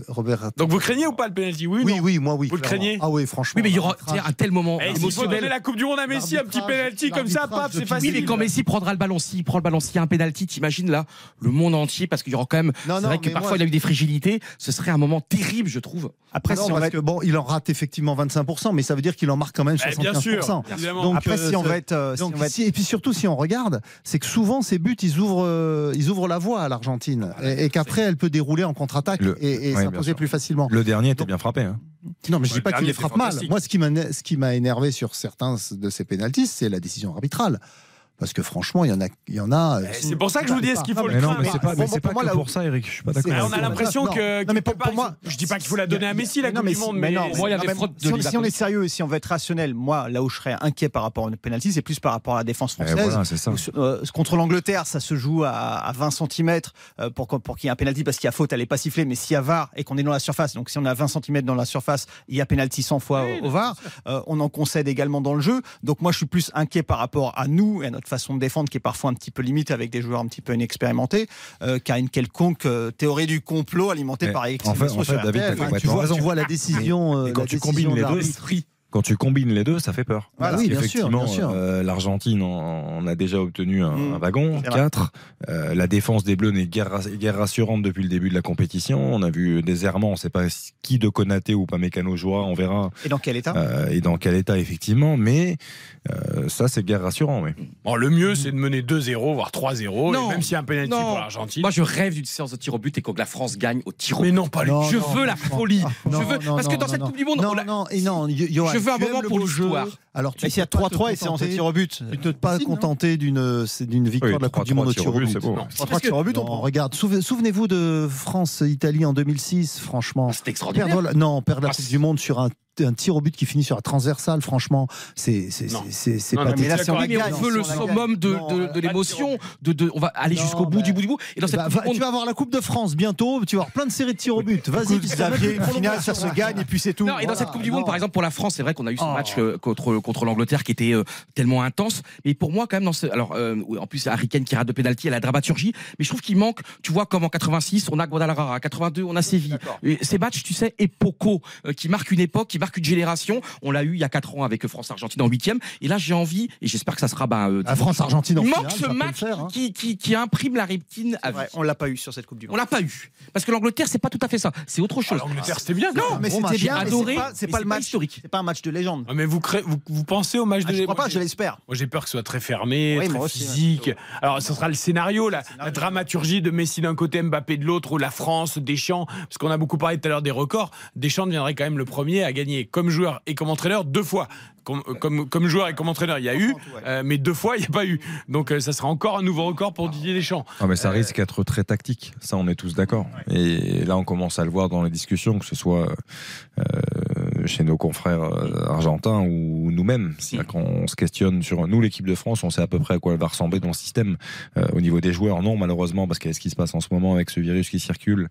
Robert. Donc vous craignez ou pas le penalty? Oui, Oui, moi oui. Vous le craignez? Ah oui, franchement. Oui, mais il y aura un tel moment Eh, S'il faut donner émotionnel. la Coupe du Monde à Messi, un petit penalty comme ça, paf, c'est facile. Oui, mais quand Messi prendra le ballon, s'il prend le ballon, s'il y a un penalty, t'imagines là le monde entier, parce qu'il y aura quand même. Non, C'est non, vrai que parfois moi- il a eu des fragilités. Ce serait un moment terrible, je trouve. Après, Non, si on parce va que bon, il en rate effectivement 25%, mais ça veut dire qu'il en marque quand même Eh, 75%. bien sûr, évidemment. Donc, Après, si on va être, euh, si donc, on va être- si- et puis surtout, si on regarde, c'est que souvent ces buts, ils ouvrent, euh, ils ouvrent la voie à l'Argentine, et, et qu'après, elle peut dérouler en contre-attaque Le- et, s'imposer plus facilement. Le dernier était bien frappé. hein. Non, mais je Ouais, dis pas qu'il les frappe mal. Moi, ce qui m'a, ce qui m'a énervé sur certains de ces pénalties, c'est la décision arbitrale. Parce que franchement, il y en a, il y en a. euh, c'est pour ça que je vous dis, est-ce qu'il faut le craindre mais c'est pas, mais pas moi, que pour ça, Eric. Je suis pas d'accord. On a l'impression que. non, mais pour- moi- je dis pas qu'il faut la donner à Messi la Non, Coupe mais du Monde, mais Moi, il y a des fraudes de si, on, si on Lewandowski. est sérieux et si on veut être rationnel, moi, là où je serais inquiet par rapport à une penalty, c'est plus par rapport à la défense Eh, française. euh, contre l'Angleterre, ça se joue à, à 20 cm pour, qu'on- pour qu'il y ait un penalty parce qu'il y a faute, elle n'est pas sifflée. Mais s'il y a VAR et qu'on est dans la surface, donc si on a 20 cm dans la surface, il y a penalty 100 fois au, au VAR. Euh, on en concède également dans le jeu. Donc moi, je suis plus inquiet par rapport à nous et à notre façon de défendre qui est parfois un petit peu limite avec des joueurs un petit peu inexpérimentés euh, qu'à une quelconque euh, théorie du complot alimentée Mais par en fait- en fait, David, Enfin, tu vois, raison. on voit la décision. euh, Et quand la tu décision combines les deux. Quand tu combines les deux, ça fait peur. Voilà, Parce oui, bien sûr, qu'effectivement, bien sûr. euh, l'Argentine en, en a déjà obtenu un, Mm. un wagon, C'est vrai. 4. la défense des Bleus n'est guère, rass- guère rassurante depuis le début de la compétition. On a vu des errements, on ne sait pas qui de Konaté ou Pamecano jouera, on verra. Et dans quel état? Euh, et dans quel état, effectivement. Mais euh, ça, c'est guère rassurant. Oui. Bon, le mieux, c'est de mener 2-0, voire 3-0, et Non, même s'il y a un penalty non. pour l'Argentine. Moi, je rêve d'une séance de tir au but et que la France gagne au tir au Mais but. non, pas les. Non, je non, veux la folie. Non, je veux non, parce que non, dans non, cette non. Coupe du Monde, non, on non, et non, veux un moment pour l'histoire. Alors, tu te 3-3 et de contenter- tir au but. Tu ne peux pas contenter d'une c'est d'une victoire Oui, de la Coupe du Monde au 3-3 tir au but. c'est beau. Non. 3-3 tirs au but, on regarde, souve- souvenez-vous de France-Italie en 2006, franchement. Ah, C'était extraordinaire. Non, perdre la Ah, Coupe c'est- du Monde sur un, un tir au but qui finit sur la transversale, franchement, c'est c'est c'est c'est pas mais là, on Oui, mais gagne, on veut le summum de, de, de l'émotion. De, de, on va aller jusqu'au bout bah, du bout du bout. Et dans cette Bah, Coupe va- du Monde, tu vas avoir la Coupe de France bientôt, tu vas avoir plein de séries de tirs au but. Vas-y, Xavier, une finale, ça se gagne et puis c'est tout. Non, et dans Voilà, cette Coupe du. Monde, par exemple, pour la France, c'est vrai qu'on a eu ce Oh. match euh, contre, contre l'Angleterre qui était euh, tellement intense. Mais pour moi, quand même, dans ce, alors, euh, en plus, Harry Kane qui rate de pénalty à la dramaturgie. Mais je trouve qu'il manque, tu vois, comme en 86, on a Guadalajara, 82, on a Séville. Et ces matchs, tu sais, épocaux, euh, qui marquent une époque, qui marquent une génération. On l'a eu il y a 4 ans avec France-Argentine en huitième. Et là, j'ai envie, et j'espère que ça sera, euh, La France-Argentine en manque ce match faire, hein. qui, qui, qui imprime la rétine à vie. Ouais, on l'a pas eu sur cette Coupe du On Monde. l'a pas eu. Parce que l'Angleterre, c'est pas tout à fait ça. C'est autre chose. Ah, L'Angleterre, c'était bien. Non, mais c'était match. bien, adoré, c'est pas, pas le match historique. C'est pas un match de légende. Ah, mais vous, créez- vous, vous pensez au match Ah, de je crois moi, pas, je l'espère. Moi, j'ai peur que ce soit très fermé, Oui, très ouais. physique. Alors, ce sera le scénario, la, la dramaturgie de Messi d'un côté, Mbappé de l'autre, ou la France, Deschamps. Parce qu'on a beaucoup parlé tout à l'heure des records. Deschamps deviendrait quand même le premier à gagner comme joueur et comme entraîneur deux fois. Comme, euh, comme, comme joueur et comme entraîneur, il y a eu, euh, mais deux fois, il n'y a pas eu. Donc, euh, ça sera encore un nouveau record pour Didier Deschamps. Ah, mais ça Euh, risque d'être très tactique, ça on est tous d'accord. Et là on commence à le voir dans les discussions, que ce soit euh, chez nos confrères euh, argentins ou nous-mêmes. C'est-à-dire qu'on se questionne sur nous, l'équipe de France, on sait à peu près à quoi elle va ressembler dans le système. Euh, au niveau des joueurs, non malheureusement, parce qu'avec ce qui se passe en ce moment avec ce virus qui circule,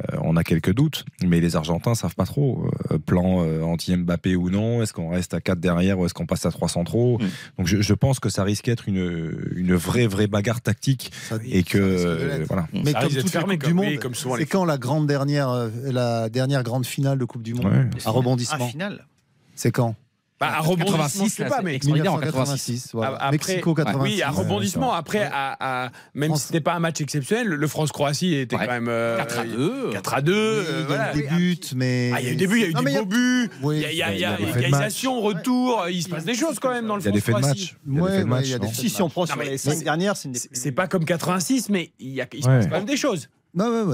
euh, on a quelques doutes. Mais les Argentins savent pas trop. Euh, plan euh, anti-Mbappé ou non, est-ce qu'on reste à 4 derrière ou est-ce qu'on passe à 3 centraux Mm. Donc je, je pense que ça risque d'être une, une vraie vraie bagarre tactique Ça- et que euh, voilà. Mais Ça comme fermé, Coupes comme- du monde, c'est quand la grande dernière, la dernière grande finale de Coupe du Monde Ouais. à rebondissement. Un final. C'est quand Bah, à rebondissement, 86, je sais pas, mais extraordinaire en 1986. voilà. Après- Mexico 86. Oui, à rebondissement. Après, à, à- même France- si c'était pas un match exceptionnel, le France-Croatie était Ouais. quand même euh, 4 à 2. 4 à 2. Oui, euh, il y a voilà. eu des buts, mais. Ah, il y a eu des buts, il y a eu Non, des beaux buts. Oui. Il y a, il y a, il y a égalisation, retour. Il se passe des choses quand même dans le Il y a des faits de France-Croatie. match. Il y a des Ouais, faits de ouais, match, il y a des non faits Si, on prend sur mais les c'est- cinq dernières, c'est une des C'est- plus- C'est pas comme 86, mais il, y a, il se Ouais. passe quand même des choses.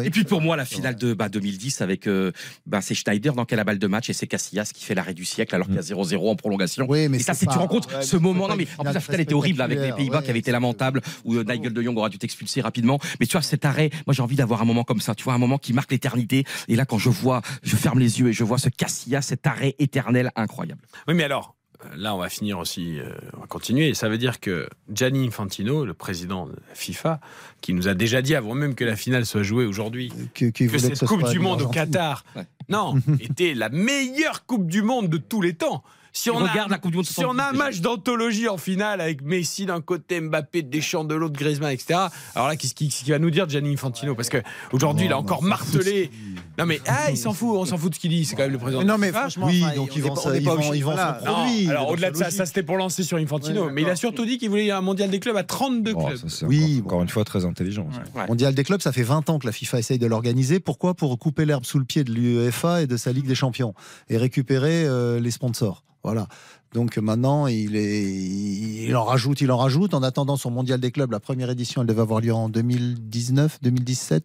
Et puis pour moi, la finale de bah, 2010 avec euh, bah, c'est Schneider dans quelle balle de match et c'est Casillas qui fait l'arrêt du siècle alors qu'il y a 0-0 en prolongation. Oui, mais et ça, c'est tu rencontres ouais, ce moment. Non, mais en une plus la finale était horrible avec les Pays-Bas qui avaient été lamentables où euh, Nigel de Jong aura dû t'expulser rapidement. Mais tu vois cet arrêt, moi j'ai envie d'avoir un moment comme ça. Tu vois un moment qui marque l'éternité. Et là, quand je vois, je ferme les yeux et je vois ce Casillas, cet arrêt éternel incroyable. Oui, mais alors, là, on va finir aussi, euh, on va continuer. Ça veut dire que Gianni Infantino, le président de la FIFA, qui nous a déjà dit, avant même que la finale soit jouée aujourd'hui, que, cette ce Coupe du Monde au. Qatar, non, était la meilleure Coupe du Monde de tous les temps. Si on, Regarde a, la Coupe du Monde si on a un 70 match d'anthologie en finale avec Messi d'un côté, Mbappé, Deschamps de l'autre, Griezmann, etc. Alors là, qu'est-ce qu'il va nous dire Gianni Infantino? Parce que aujourd'hui, il a encore martelé. Non mais ah, il s'en fout, on s'en fout de ce qu'il dit. C'est quand même le président. Mais non, mais franchement, Oui, enfin, donc on ils est vont pas- ça- on est ils pas vont- obligé- ils vont voilà. s'en Non, produire. alors au-delà de ça, ça c'était pour lancer sur Infantino. Ouais, mais il a surtout dit qu'il voulait un mondial des clubs à 32 Oh, clubs. ça, Oui, encore, encore une fois très intelligent. Mondial des clubs, ça fait 20 ans que la FIFA essaye de l'organiser. Pourquoi? Pour couper l'herbe sous le pied de l'UEFA et de sa Ligue des Champions et récupérer euh, les sponsors. Voilà. Donc maintenant, il, il en rajoute, il en rajoute. En attendant son Mondial des clubs, la première édition, elle devait avoir lieu en 2019, 2017.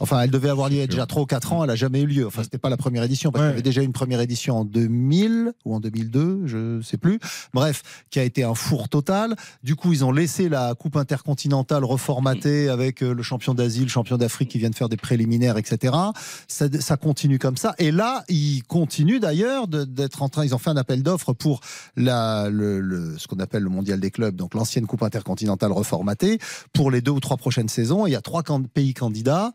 Enfin, elle devait avoir lieu il y a déjà 3 ou 4 ans, elle n'a jamais eu lieu. Enfin, c'était pas la première édition, parce qu'il y avait déjà une première édition en 2000 ou en 2002, je sais plus. Bref, qui a été un four total. Du coup, ils ont laissé la Coupe intercontinentale reformatée avec euh, le champion d'Asie, le champion d'Afrique qui viennent faire des préliminaires, etc. Ça, ça continue comme ça. Et là, ils continuent d'ailleurs de- d'être en train, ils ont fait un appel d'offres pour la, le, le- ce qu'on appelle le mondial des clubs, donc l'ancienne Coupe intercontinentale reformatée, pour les deux ou trois prochaines saisons. Il y a trois pays candidats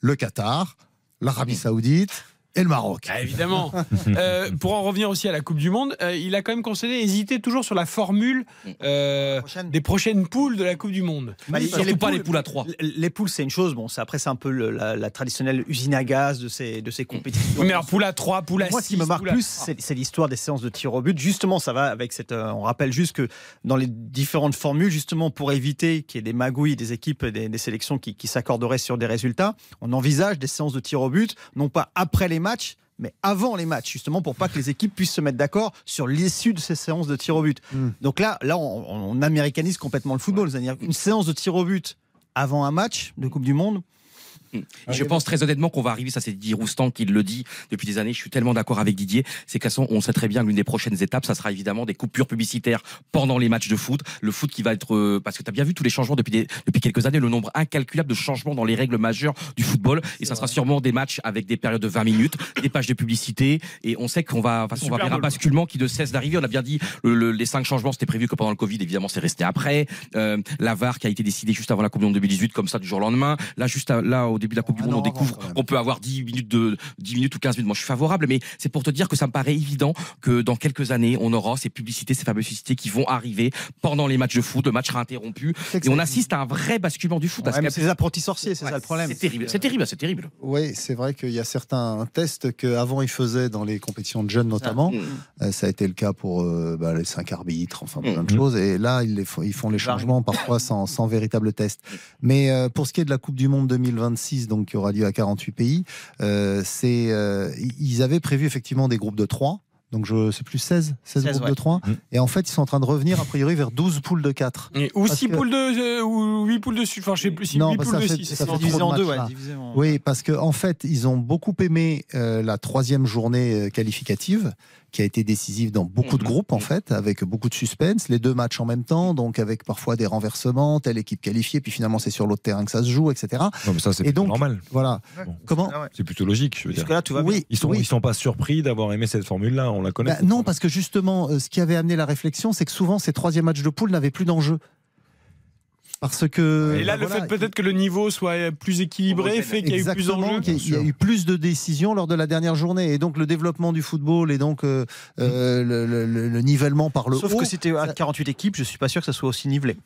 le Qatar, l'Arabie Saoudite et le Maroc. Ah, évidemment. Euh, pour en revenir aussi à la Coupe du Monde, euh, il a quand même conseillé hésiter toujours sur la formule euh, des prochaines poules de la Coupe du Monde. Bah, pas les poules à 3. Les poules, c'est une chose. Bon, c'est après, c'est un peu le- la, la traditionnelle usine à gaz de ces, de ces compétitions. Mais alors, poule à 3, poule à Moi, ce qui 6, me marque plus, c'est c'est l'histoire des séances de tir au but. Justement, ça va avec cette. euh, on rappelle juste que dans les différentes formules, justement, pour éviter qu'il y ait des magouilles des équipes, des, des sélections qui, qui s'accorderaient sur des résultats, on envisage des séances de tir au but, non pas après les matchs, mais avant les matchs, justement, pour pas que les équipes puissent se mettre d'accord sur l'issue de ces séances de tir au but. Donc là, là, on, on américanise complètement le football. C'est-à-dire une séance de tir au but avant un match de Coupe du Monde. Et je pense très honnêtement qu'on va arriver, ça c'est Didier Roustan qui le dit depuis des années, je suis tellement d'accord avec Didier, c'est qu'à son, on sait très bien que l'une des prochaines étapes, ça sera évidemment des coupures publicitaires pendant les matchs de foot, le foot qui va être, euh, parce que tu as bien vu tous les changements depuis, des- depuis quelques années, le nombre incalculable de changements dans les règles majeures du football, et ça sera sûrement des matchs avec des périodes de 20 minutes, des pages de publicité, et on sait qu'on va, façon, on va vers un basculement qui ne cesse d'arriver, on a bien dit, le- le- les cinq changements c'était prévu que pendant le Covid, évidemment c'est resté après, euh, la VAR qui a été décidée juste avant la Coupe du Monde 2018, comme ça du jour au lendemain, là juste à- là au début de la Coupe du Monde, on découvre qu'on peut avoir 10 minutes de 10 minutes ou 15 minutes. Moi, je suis favorable, mais c'est pour te dire que ça me paraît évident que dans quelques années, on aura ces publicités, ces fameuses publicités qui vont arriver pendant les matchs de foot. Le match sera interrompu et on assiste à un vrai basculement du foot. Ouais, mais c'est des apprentis sorciers, c'est ça le problème. C'est terrible, c'est terrible, c'est terrible. Oui, c'est vrai qu'il y a certains tests qu'avant ils faisaient dans les compétitions de jeunes notamment. Mm. Euh, Ça a été le cas pour euh, bah, les cinq arbitres, enfin plein Mm. de choses. Et là, ils, les font, ils font les changements parfois sans, sans véritable test. Mais euh, pour ce qui est de la Coupe du Monde 2026, donc qui aura lieu à 48 pays, euh, c'est euh, ils avaient prévu effectivement des groupes de 3. Donc je sais plus 16, 16, 16, groupes ouais. de 3. Et en fait, ils sont en train de revenir a priori vers 12 poules de 4. Et- Ou Parce 6 que- poules de euh, ou 8 poules de. Enfin, je sais plus si non, 8 parce poules que de ça fait, 6. ça fait trop de matchs, là. Oui, parce que en fait, ils ont beaucoup aimé euh, la troisième journée euh, qualificative, qui a été décisive dans beaucoup Mhm. de groupes en fait, avec beaucoup de suspense, les deux matchs en même temps, donc avec parfois des renversements, telle équipe qualifiée, puis finalement c'est sur l'autre terrain que ça se joue, etc. Non, mais ça, c'est donc, normal. Voilà. Comment C'est plutôt logique, je veux dire. Jusque-là, tout va bien. Ils sont, oui. ils sont pas surpris d'avoir aimé cette formule-là, on la connaît. Bah, non, parce que justement, euh, ce qui avait amené la réflexion, c'est que souvent ces troisième matchs de poule n'avaient plus d'enjeu. Parce que. Et là, bah, le voilà, fait peut-être que le niveau soit plus équilibré fait qu'il y a eu plus d'enjeux. qu'il y a- il y a eu plus de décisions lors de la dernière journée. Et donc, le développement du football et donc euh, euh, le, le- le- le nivellement par le Sauf haut. que si tu à 48 équipes, je suis pas sûr que ça soit aussi nivelé.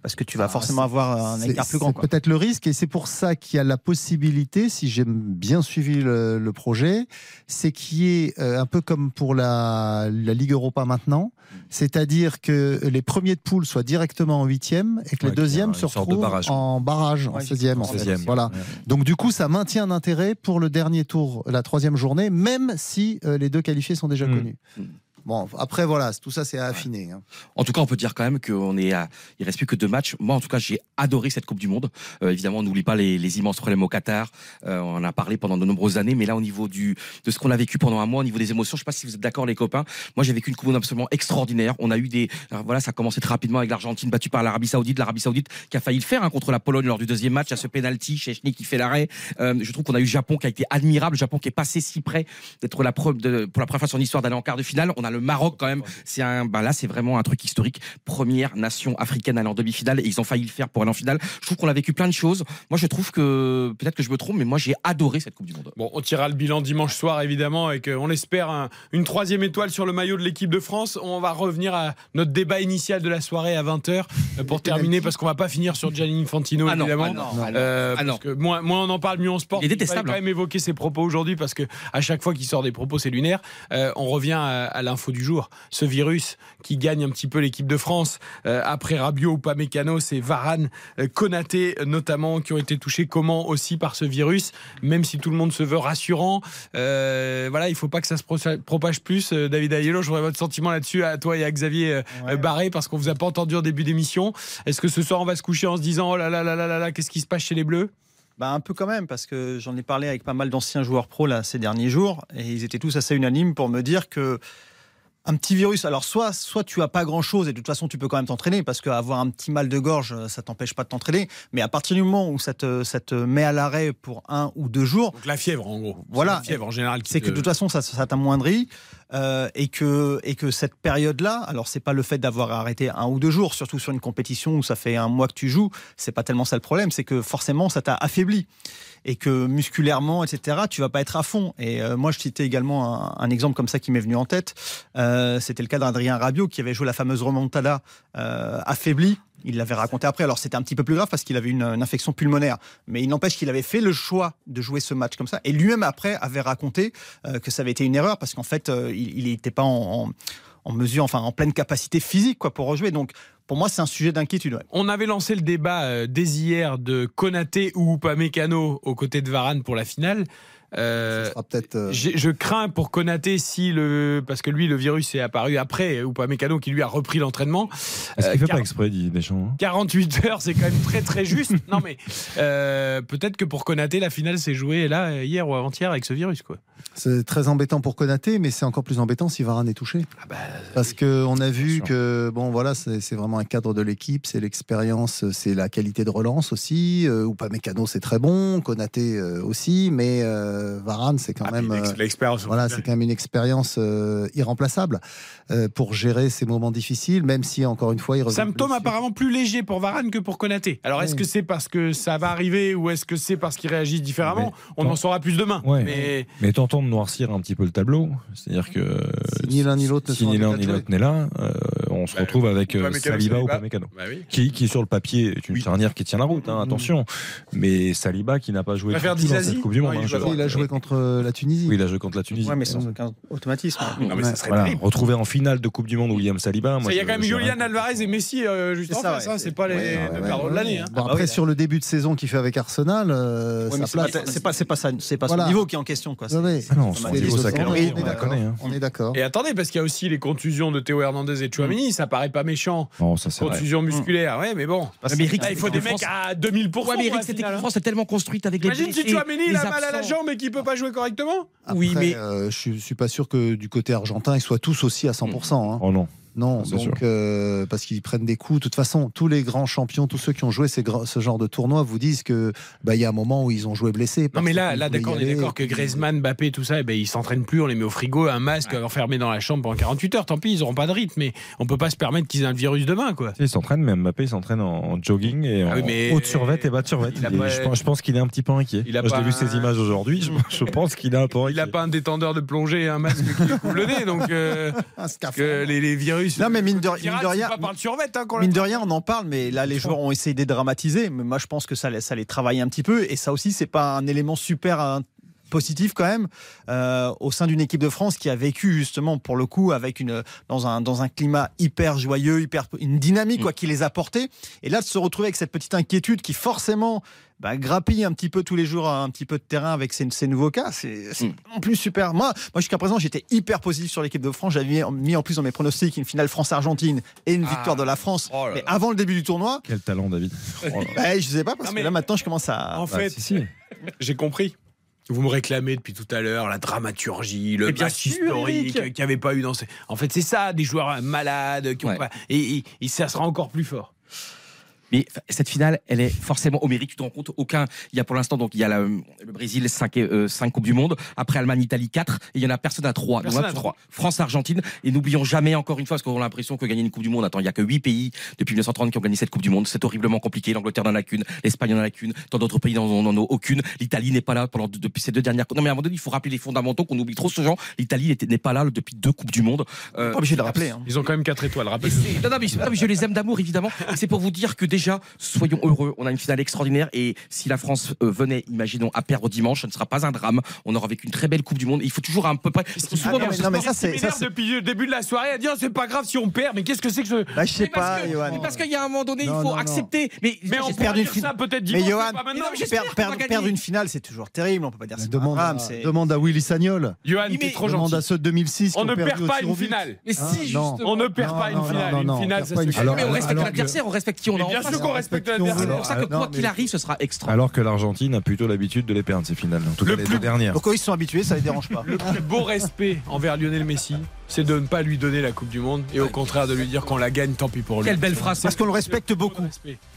Parce que tu vas forcément avoir un C'est- écart plus c'est grand. quoi. peut-être le risque, et c'est pour ça qu'il y a la possibilité, si j'ai bien suivi le, le projet, c'est qu'il y ait euh, un peu comme pour la, la Ligue Europa maintenant, c'est-à-dire que les premiers de poule soient directement en huitième et que Ouais, les deuxièmes se retrouvent barrage. en barrage, en Ouais, 16e. En en fait. 16e. Voilà. Ouais. Donc du coup, ça maintient un intérêt pour le dernier tour, la troisième journée, même si euh, les deux qualifiés sont déjà Mm. connus. Bon, après, voilà, tout ça, c'est à affiner. hein. En tout cas, on peut dire quand même qu'on est à, il reste plus que deux matchs. Moi, en tout cas, j'ai adoré cette Coupe du Monde. Euh, évidemment, on n'oublie pas les, les immenses problèmes au Qatar. Euh, on en a parlé pendant de nombreuses années, mais là, au niveau du, de ce qu'on a vécu pendant un mois, au niveau des émotions, je sais pas si vous êtes d'accord, les copains. Moi, j'ai vécu une Coupe du Monde absolument extraordinaire. On a eu des, alors, voilà, ça a commencé très rapidement avec l'Argentine battue par l'Arabie Saoudite, l'Arabie Saoudite qui a failli le faire hein, contre la Pologne lors du deuxième match. À ce penalty, Chechny qui fait l'arrêt. Euh, je trouve qu'on a eu le Japon qui a été admirable, le Japon qui est passé si près d'être la preuve de, pour la première fois de son histoire d'aller en quart de finale. On a le Maroc quand même. C'est un, bah là, c'est vraiment un truc historique. Première nation africaine à aller en demi-finale et ils ont failli le faire pour aller en finale. Je trouve qu'on a vécu plein de choses. Moi, je trouve que peut-être que je me trompe, mais moi, j'ai adoré cette Coupe du Monde. Bon, on tirera le bilan dimanche soir, évidemment, et on espère un- une troisième étoile sur le maillot de l'équipe de France. On va revenir à notre débat initial de la soirée à 20h pour terminer, parce qu'on va pas finir sur Gianni Infantino, Ah non, évidemment. ah non, ah. Euh, Ah non. parce que moins, moins on en parle, mieux on se porte. Il est détestable, quand hein. même évoquer ses propos aujourd'hui, parce que à chaque fois qu'il sort des propos, c'est lunaire. Euh, on revient à, à l'info du jour. Ce virus qui gagne un petit peu l'équipe de France, euh, après Rabiot ou Pamecano, c'est Varane, euh, Konaté notamment, qui ont été touchés comment aussi par ce virus, même si tout le monde se veut rassurant. Euh, voilà, il faut pas que ça se pro- propage plus. David Ayello, je voudrais votre sentiment là-dessus à toi et à Xavier euh, Barré, parce qu'on vous a pas entendu en début d'émission. Est-ce que ce soir on va se coucher en se disant oh là là là là là là, qu'est-ce qui se passe chez les Bleus? Bah, un peu quand même, parce que j'en ai parlé avec pas mal d'anciens joueurs pro là, ces derniers jours, et ils étaient tous assez unanimes pour me dire que un petit virus, alors soit, soit tu as pas grand chose et de toute façon tu peux quand même t'entraîner parce qu'avoir un petit mal de gorge ça t'empêche pas de t'entraîner, mais à partir du moment où ça te, ça te met à l'arrêt pour un ou deux jours. Donc la fièvre en gros. Voilà. C'est la fièvre en général. C'est que de toute façon ça, ça t'amoindrit euh, et, que, et que cette période-là, alors c'est pas le fait d'avoir arrêté un ou deux jours, surtout sur une compétition où ça fait un mois que tu joues, c'est pas tellement ça le problème, c'est que forcément ça t'a affaibli et que musculairement, etc., tu vas pas être à fond. Et euh, moi, je citais également un, exemple comme ça qui m'est venu en tête. Euh, C'était le cas d'Adrien Rabiot qui avait joué la fameuse remontada euh, affaibli. Il l'avait raconté après. Alors c'était un petit peu plus grave parce qu'il avait une, une infection pulmonaire. Mais il n'empêche qu'il avait fait le choix de jouer ce match comme ça. Et lui-même après avait raconté que ça avait été une erreur parce qu'en fait, il n'était pas en- en mesure, enfin en pleine capacité physique quoi pour rejouer. Donc pour moi, c'est un sujet d'inquiétude. On avait lancé le débat euh, dès hier de Konaté ou Upamecano aux côtés de Varane pour la finale. Euh, j'ai- Je crains pour Konaté si le parce que lui le virus est apparu après Upamecano qui lui a repris l'entraînement. Est-ce Euh, qu'il fait pas exprès, dit Deschamps hein? 48 heures, c'est quand même très très juste. non mais euh, peut-être que pour Konaté la finale s'est jouée là euh, hier ou avant-hier avec ce virus quoi. C'est très embêtant pour Konaté, mais c'est encore plus embêtant si Varane est touché. bah, Parce qu'on a vu que bon voilà, c'est vraiment un cadre de l'équipe, c'est l'expérience, c'est la qualité de relance aussi. Euh, ou pas Mécano, c'est très bon, Konaté euh, aussi, mais euh, Varane, c'est quand même l'ex- euh, l'expérience Voilà, c'est quand même une expérience euh, irremplaçable euh, pour gérer ces moments difficiles, même si encore une fois il revient. Symptôme apparemment plus léger pour Varane que pour Konaté. Alors est-ce Oui. que c'est parce que ça va arriver ou est-ce que c'est parce qu'il réagit différemment? On en saura plus demain. Ouais. Mais Mais tentons de noircir un petit peu le tableau. C'est-à-dire que ni l'un ni l'autre si ni l'un ni l'autre n'est là, euh, on se retrouve avec euh, Saliba ou. Pamecano, Bah oui. qui, qui sur le papier est une charnière qui tient la route, hein, attention. Mais Saliba qui n'a pas joué dans cette Coupe du Monde. A joué contre euh, la Tunisie. Oui, il a joué contre la Tunisie. Ouais, mais sans aucun automatisme. Non, mais ça serait Voilà, retrouver en finale de Coupe du Monde William Saliba. Ça, il y a quand même Julian Alvarez et Messi euh, juste C'est en ça, face. hein, c'est pas les perdants de l'année. hein. Bon, après, sur le début de saison qu'il fait avec Arsenal, euh, c'est pas, c'est pas, ça, c'est son niveau qui est en question, quoi. Ah non, C'est son niveau on est d'accord. connaît, hein. On est d'accord. Et attendez, parce qu'il y a aussi les contusions de Théo Hernandez et Chouamini, ça paraît pas méchant. Ça. Contusion musculaire, ouais, mais bon. Là, il faut des mecs France- à 2000%. Ouais, mais pour hein. France est tellement construite avec les Imagine si Chouamini il a mal à la jambe et qu'il peut pas jouer correctement? Oui, Après, mais- euh, je suis- suis pas sûr que du côté argentin, ils soient tous aussi à 100%. hein. Oh non. Non, donc euh, parce qu'ils prennent des coups. De toute façon, tous les grands champions, tous ceux qui ont joué ces ce genre de tournoi, vous disent que bah il y a un moment où ils ont joué blessés. Non mais là, là d'accord, on est d'accord que Griezmann, Mbappé, tout ça, eh ben, ils s'entraînent plus, on les met au frigo, un masque enfermé dans la chambre pendant 48 heures. Tant pis, ils auront pas de rythme, mais on peut pas se permettre qu'ils aient un virus demain, quoi. Il s'entraîne, même Mbappé il s'entraîne en, jogging et en Ah oui, mais- haute survette et bas de survette. Il a pas- je, pense, je pense qu'il est un petit peu inquiet. Il a pas vu un- ces images aujourd'hui. Je, je pense qu'il est un peu inquiet. Il a pas un détendeur de plongée et un masque qui couvre le nez, donc euh, Un scaphandre. que les, les virus. Non, mais mine de, le mine de c'est rien, pas par le survette, hein, Mine de rien, on en parle, mais là, les joueurs ont essayé de dédramatiser. Mais moi, je pense que ça, les- ça les travaille un petit peu. Et ça aussi, c'est pas un élément super hein, positif quand même euh, au sein d'une équipe de France qui a vécu justement pour le coup avec une dans un dans un climat hyper joyeux, hyper une dynamique quoi qui les a portés. Et là de se retrouver avec cette petite inquiétude qui forcément bah, grappille un petit peu tous les jours un petit peu de terrain avec ces, ces nouveaux cas, c'est c'est en plus super. Moi, moi jusqu'à présent, j'étais hyper positif sur l'équipe de France. J'avais mis, en plus dans mes pronostics une finale France-Argentine et une Ah. victoire de la France. Oh là mais avant le début du tournoi, Quel talent, David. Oh là. bah, je sais pas parce Non, que mais- là maintenant, je commence à. En Bah, fait, si, si. j'ai compris. Vous me réclamez depuis tout à l'heure la dramaturgie, le bien match historique qu'il n'y avait pas eu dans ces. En fait, c'est ça, des joueurs malades qui ont Ouais. pas. Et, et- et ça sera encore plus fort. Mais cette finale, elle est forcément au mérite. Tu te rends compte Aucun. Il y a pour l'instant donc il y a la- le Brésil 5 euh, cinq coupes du monde. Après Allemagne, Italie 4 et il y en a personne à 3 Personne à trois. France, Argentine. Et n'oublions jamais encore une fois parce qu'on a l'impression que gagner une coupe du monde. Attends, il y a que 8 pays depuis 1930 qui ont gagné cette coupe du monde. C'est horriblement compliqué. L'Angleterre n'en a qu'une, l'Espagne n'en a qu'une, tant d'autres pays n'en n'en ont aucune. L'Italie n'est pas là pendant depuis ces deux dernières. Non mais à un moment donné, il faut rappeler les fondamentaux qu'on oublie trop ce genre. L'Italie n'est pas là depuis deux coupes du monde. Euh, Pas obligé de le rappeler. hein. Ils ont quand même 4 étoiles, rappelle. non, non, mais, non, mais je les aime d'amour, évidemment. C'est pour vous dire que déjà, soyons heureux. On a une finale extraordinaire. Et si la France euh, venait, imaginons, à perdre dimanche, ce ne sera pas un drame. On aura vécu une très belle Coupe du Monde. Il faut toujours à un peu près. souvent, Ah, dans non, ce mais- non, mais sport- ça, c'est- depuis le début de la soirée à dire c'est pas grave si on perd, mais qu'est-ce que c'est que ce. Bah, je sais pas, que- Johan. mais parce qu'il y a un moment donné, Non, il faut non, non. accepter. Mais, Mais on perdu une dire finale. ça peut-être Mais dimanche, Johan, mais j'espère Perdre, une finale, c'est toujours terrible. On peut pas dire c'est pas un Demande, drame. demande à Willy Sagnol. Johan, t'es trop Demande gentil. à ceux de 2006 qui On ne perd pas une finale. Mais Hein, si. On ne perd pas une finale. Une finale, ça perd se mais on respecte l'adversaire, on respecte qui on a en sûr qu'on respecte l'adversaire. C'est pour ça que quoi qu'il arrive, ce sera extra. Alors que l'Argentine a plutôt l'habitude de les perdre, ces finales. En tout cas, Le les deux dernières. Donc, quand ils se sont habitués, ça les dérange pas. Le plus beau respect envers Lionel Messi, c'est de ne pas lui donner la Coupe du Monde et au contraire de lui dire qu'on la gagne, tant pis pour lui. Quelle belle phrase. Parce qu'on le respecte beaucoup.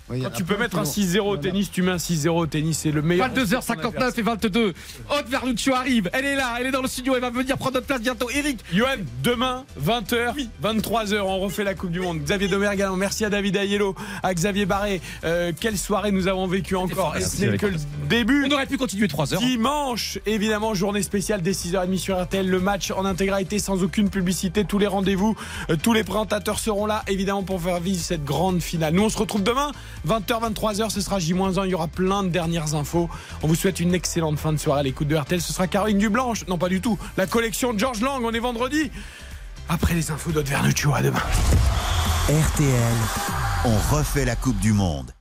Oui, Quand tu peux mettre un ont- 6-0 au tennis, tu mets un 6-0 au tennis, c'est le meilleur. 22h59 et 22. Haute Verluccio arrive. Elle est là, elle est dans le studio, elle va venir prendre notre place bientôt. Eric, Johan, demain, 20h, 23h, on refait la Coupe du Monde. Xavier Domergue, merci à David Ayello, à Xavier Barré. Euh, quelle soirée nous avons vécu encore. Et ce n'est que le début. on aurait pu continuer 3 heures. Dimanche, évidemment, journée spéciale dès 6h30 sur RTL. Le match en intégralité sans aucune publicité, tous les rendez-vous, euh, tous les présentateurs seront là, évidemment, pour faire vivre cette grande finale. Nous, on se retrouve demain, 20h, 23h, ce sera J-1, il y aura plein de dernières infos. On vous souhaite une excellente fin de soirée à l'écoute de RTL. Ce sera Caroline Dublanche, non pas du tout, la collection George Lang, on est vendredi. Après les infos d'Aude Vernuccio, à demain. RTL, on refait la Coupe du Monde.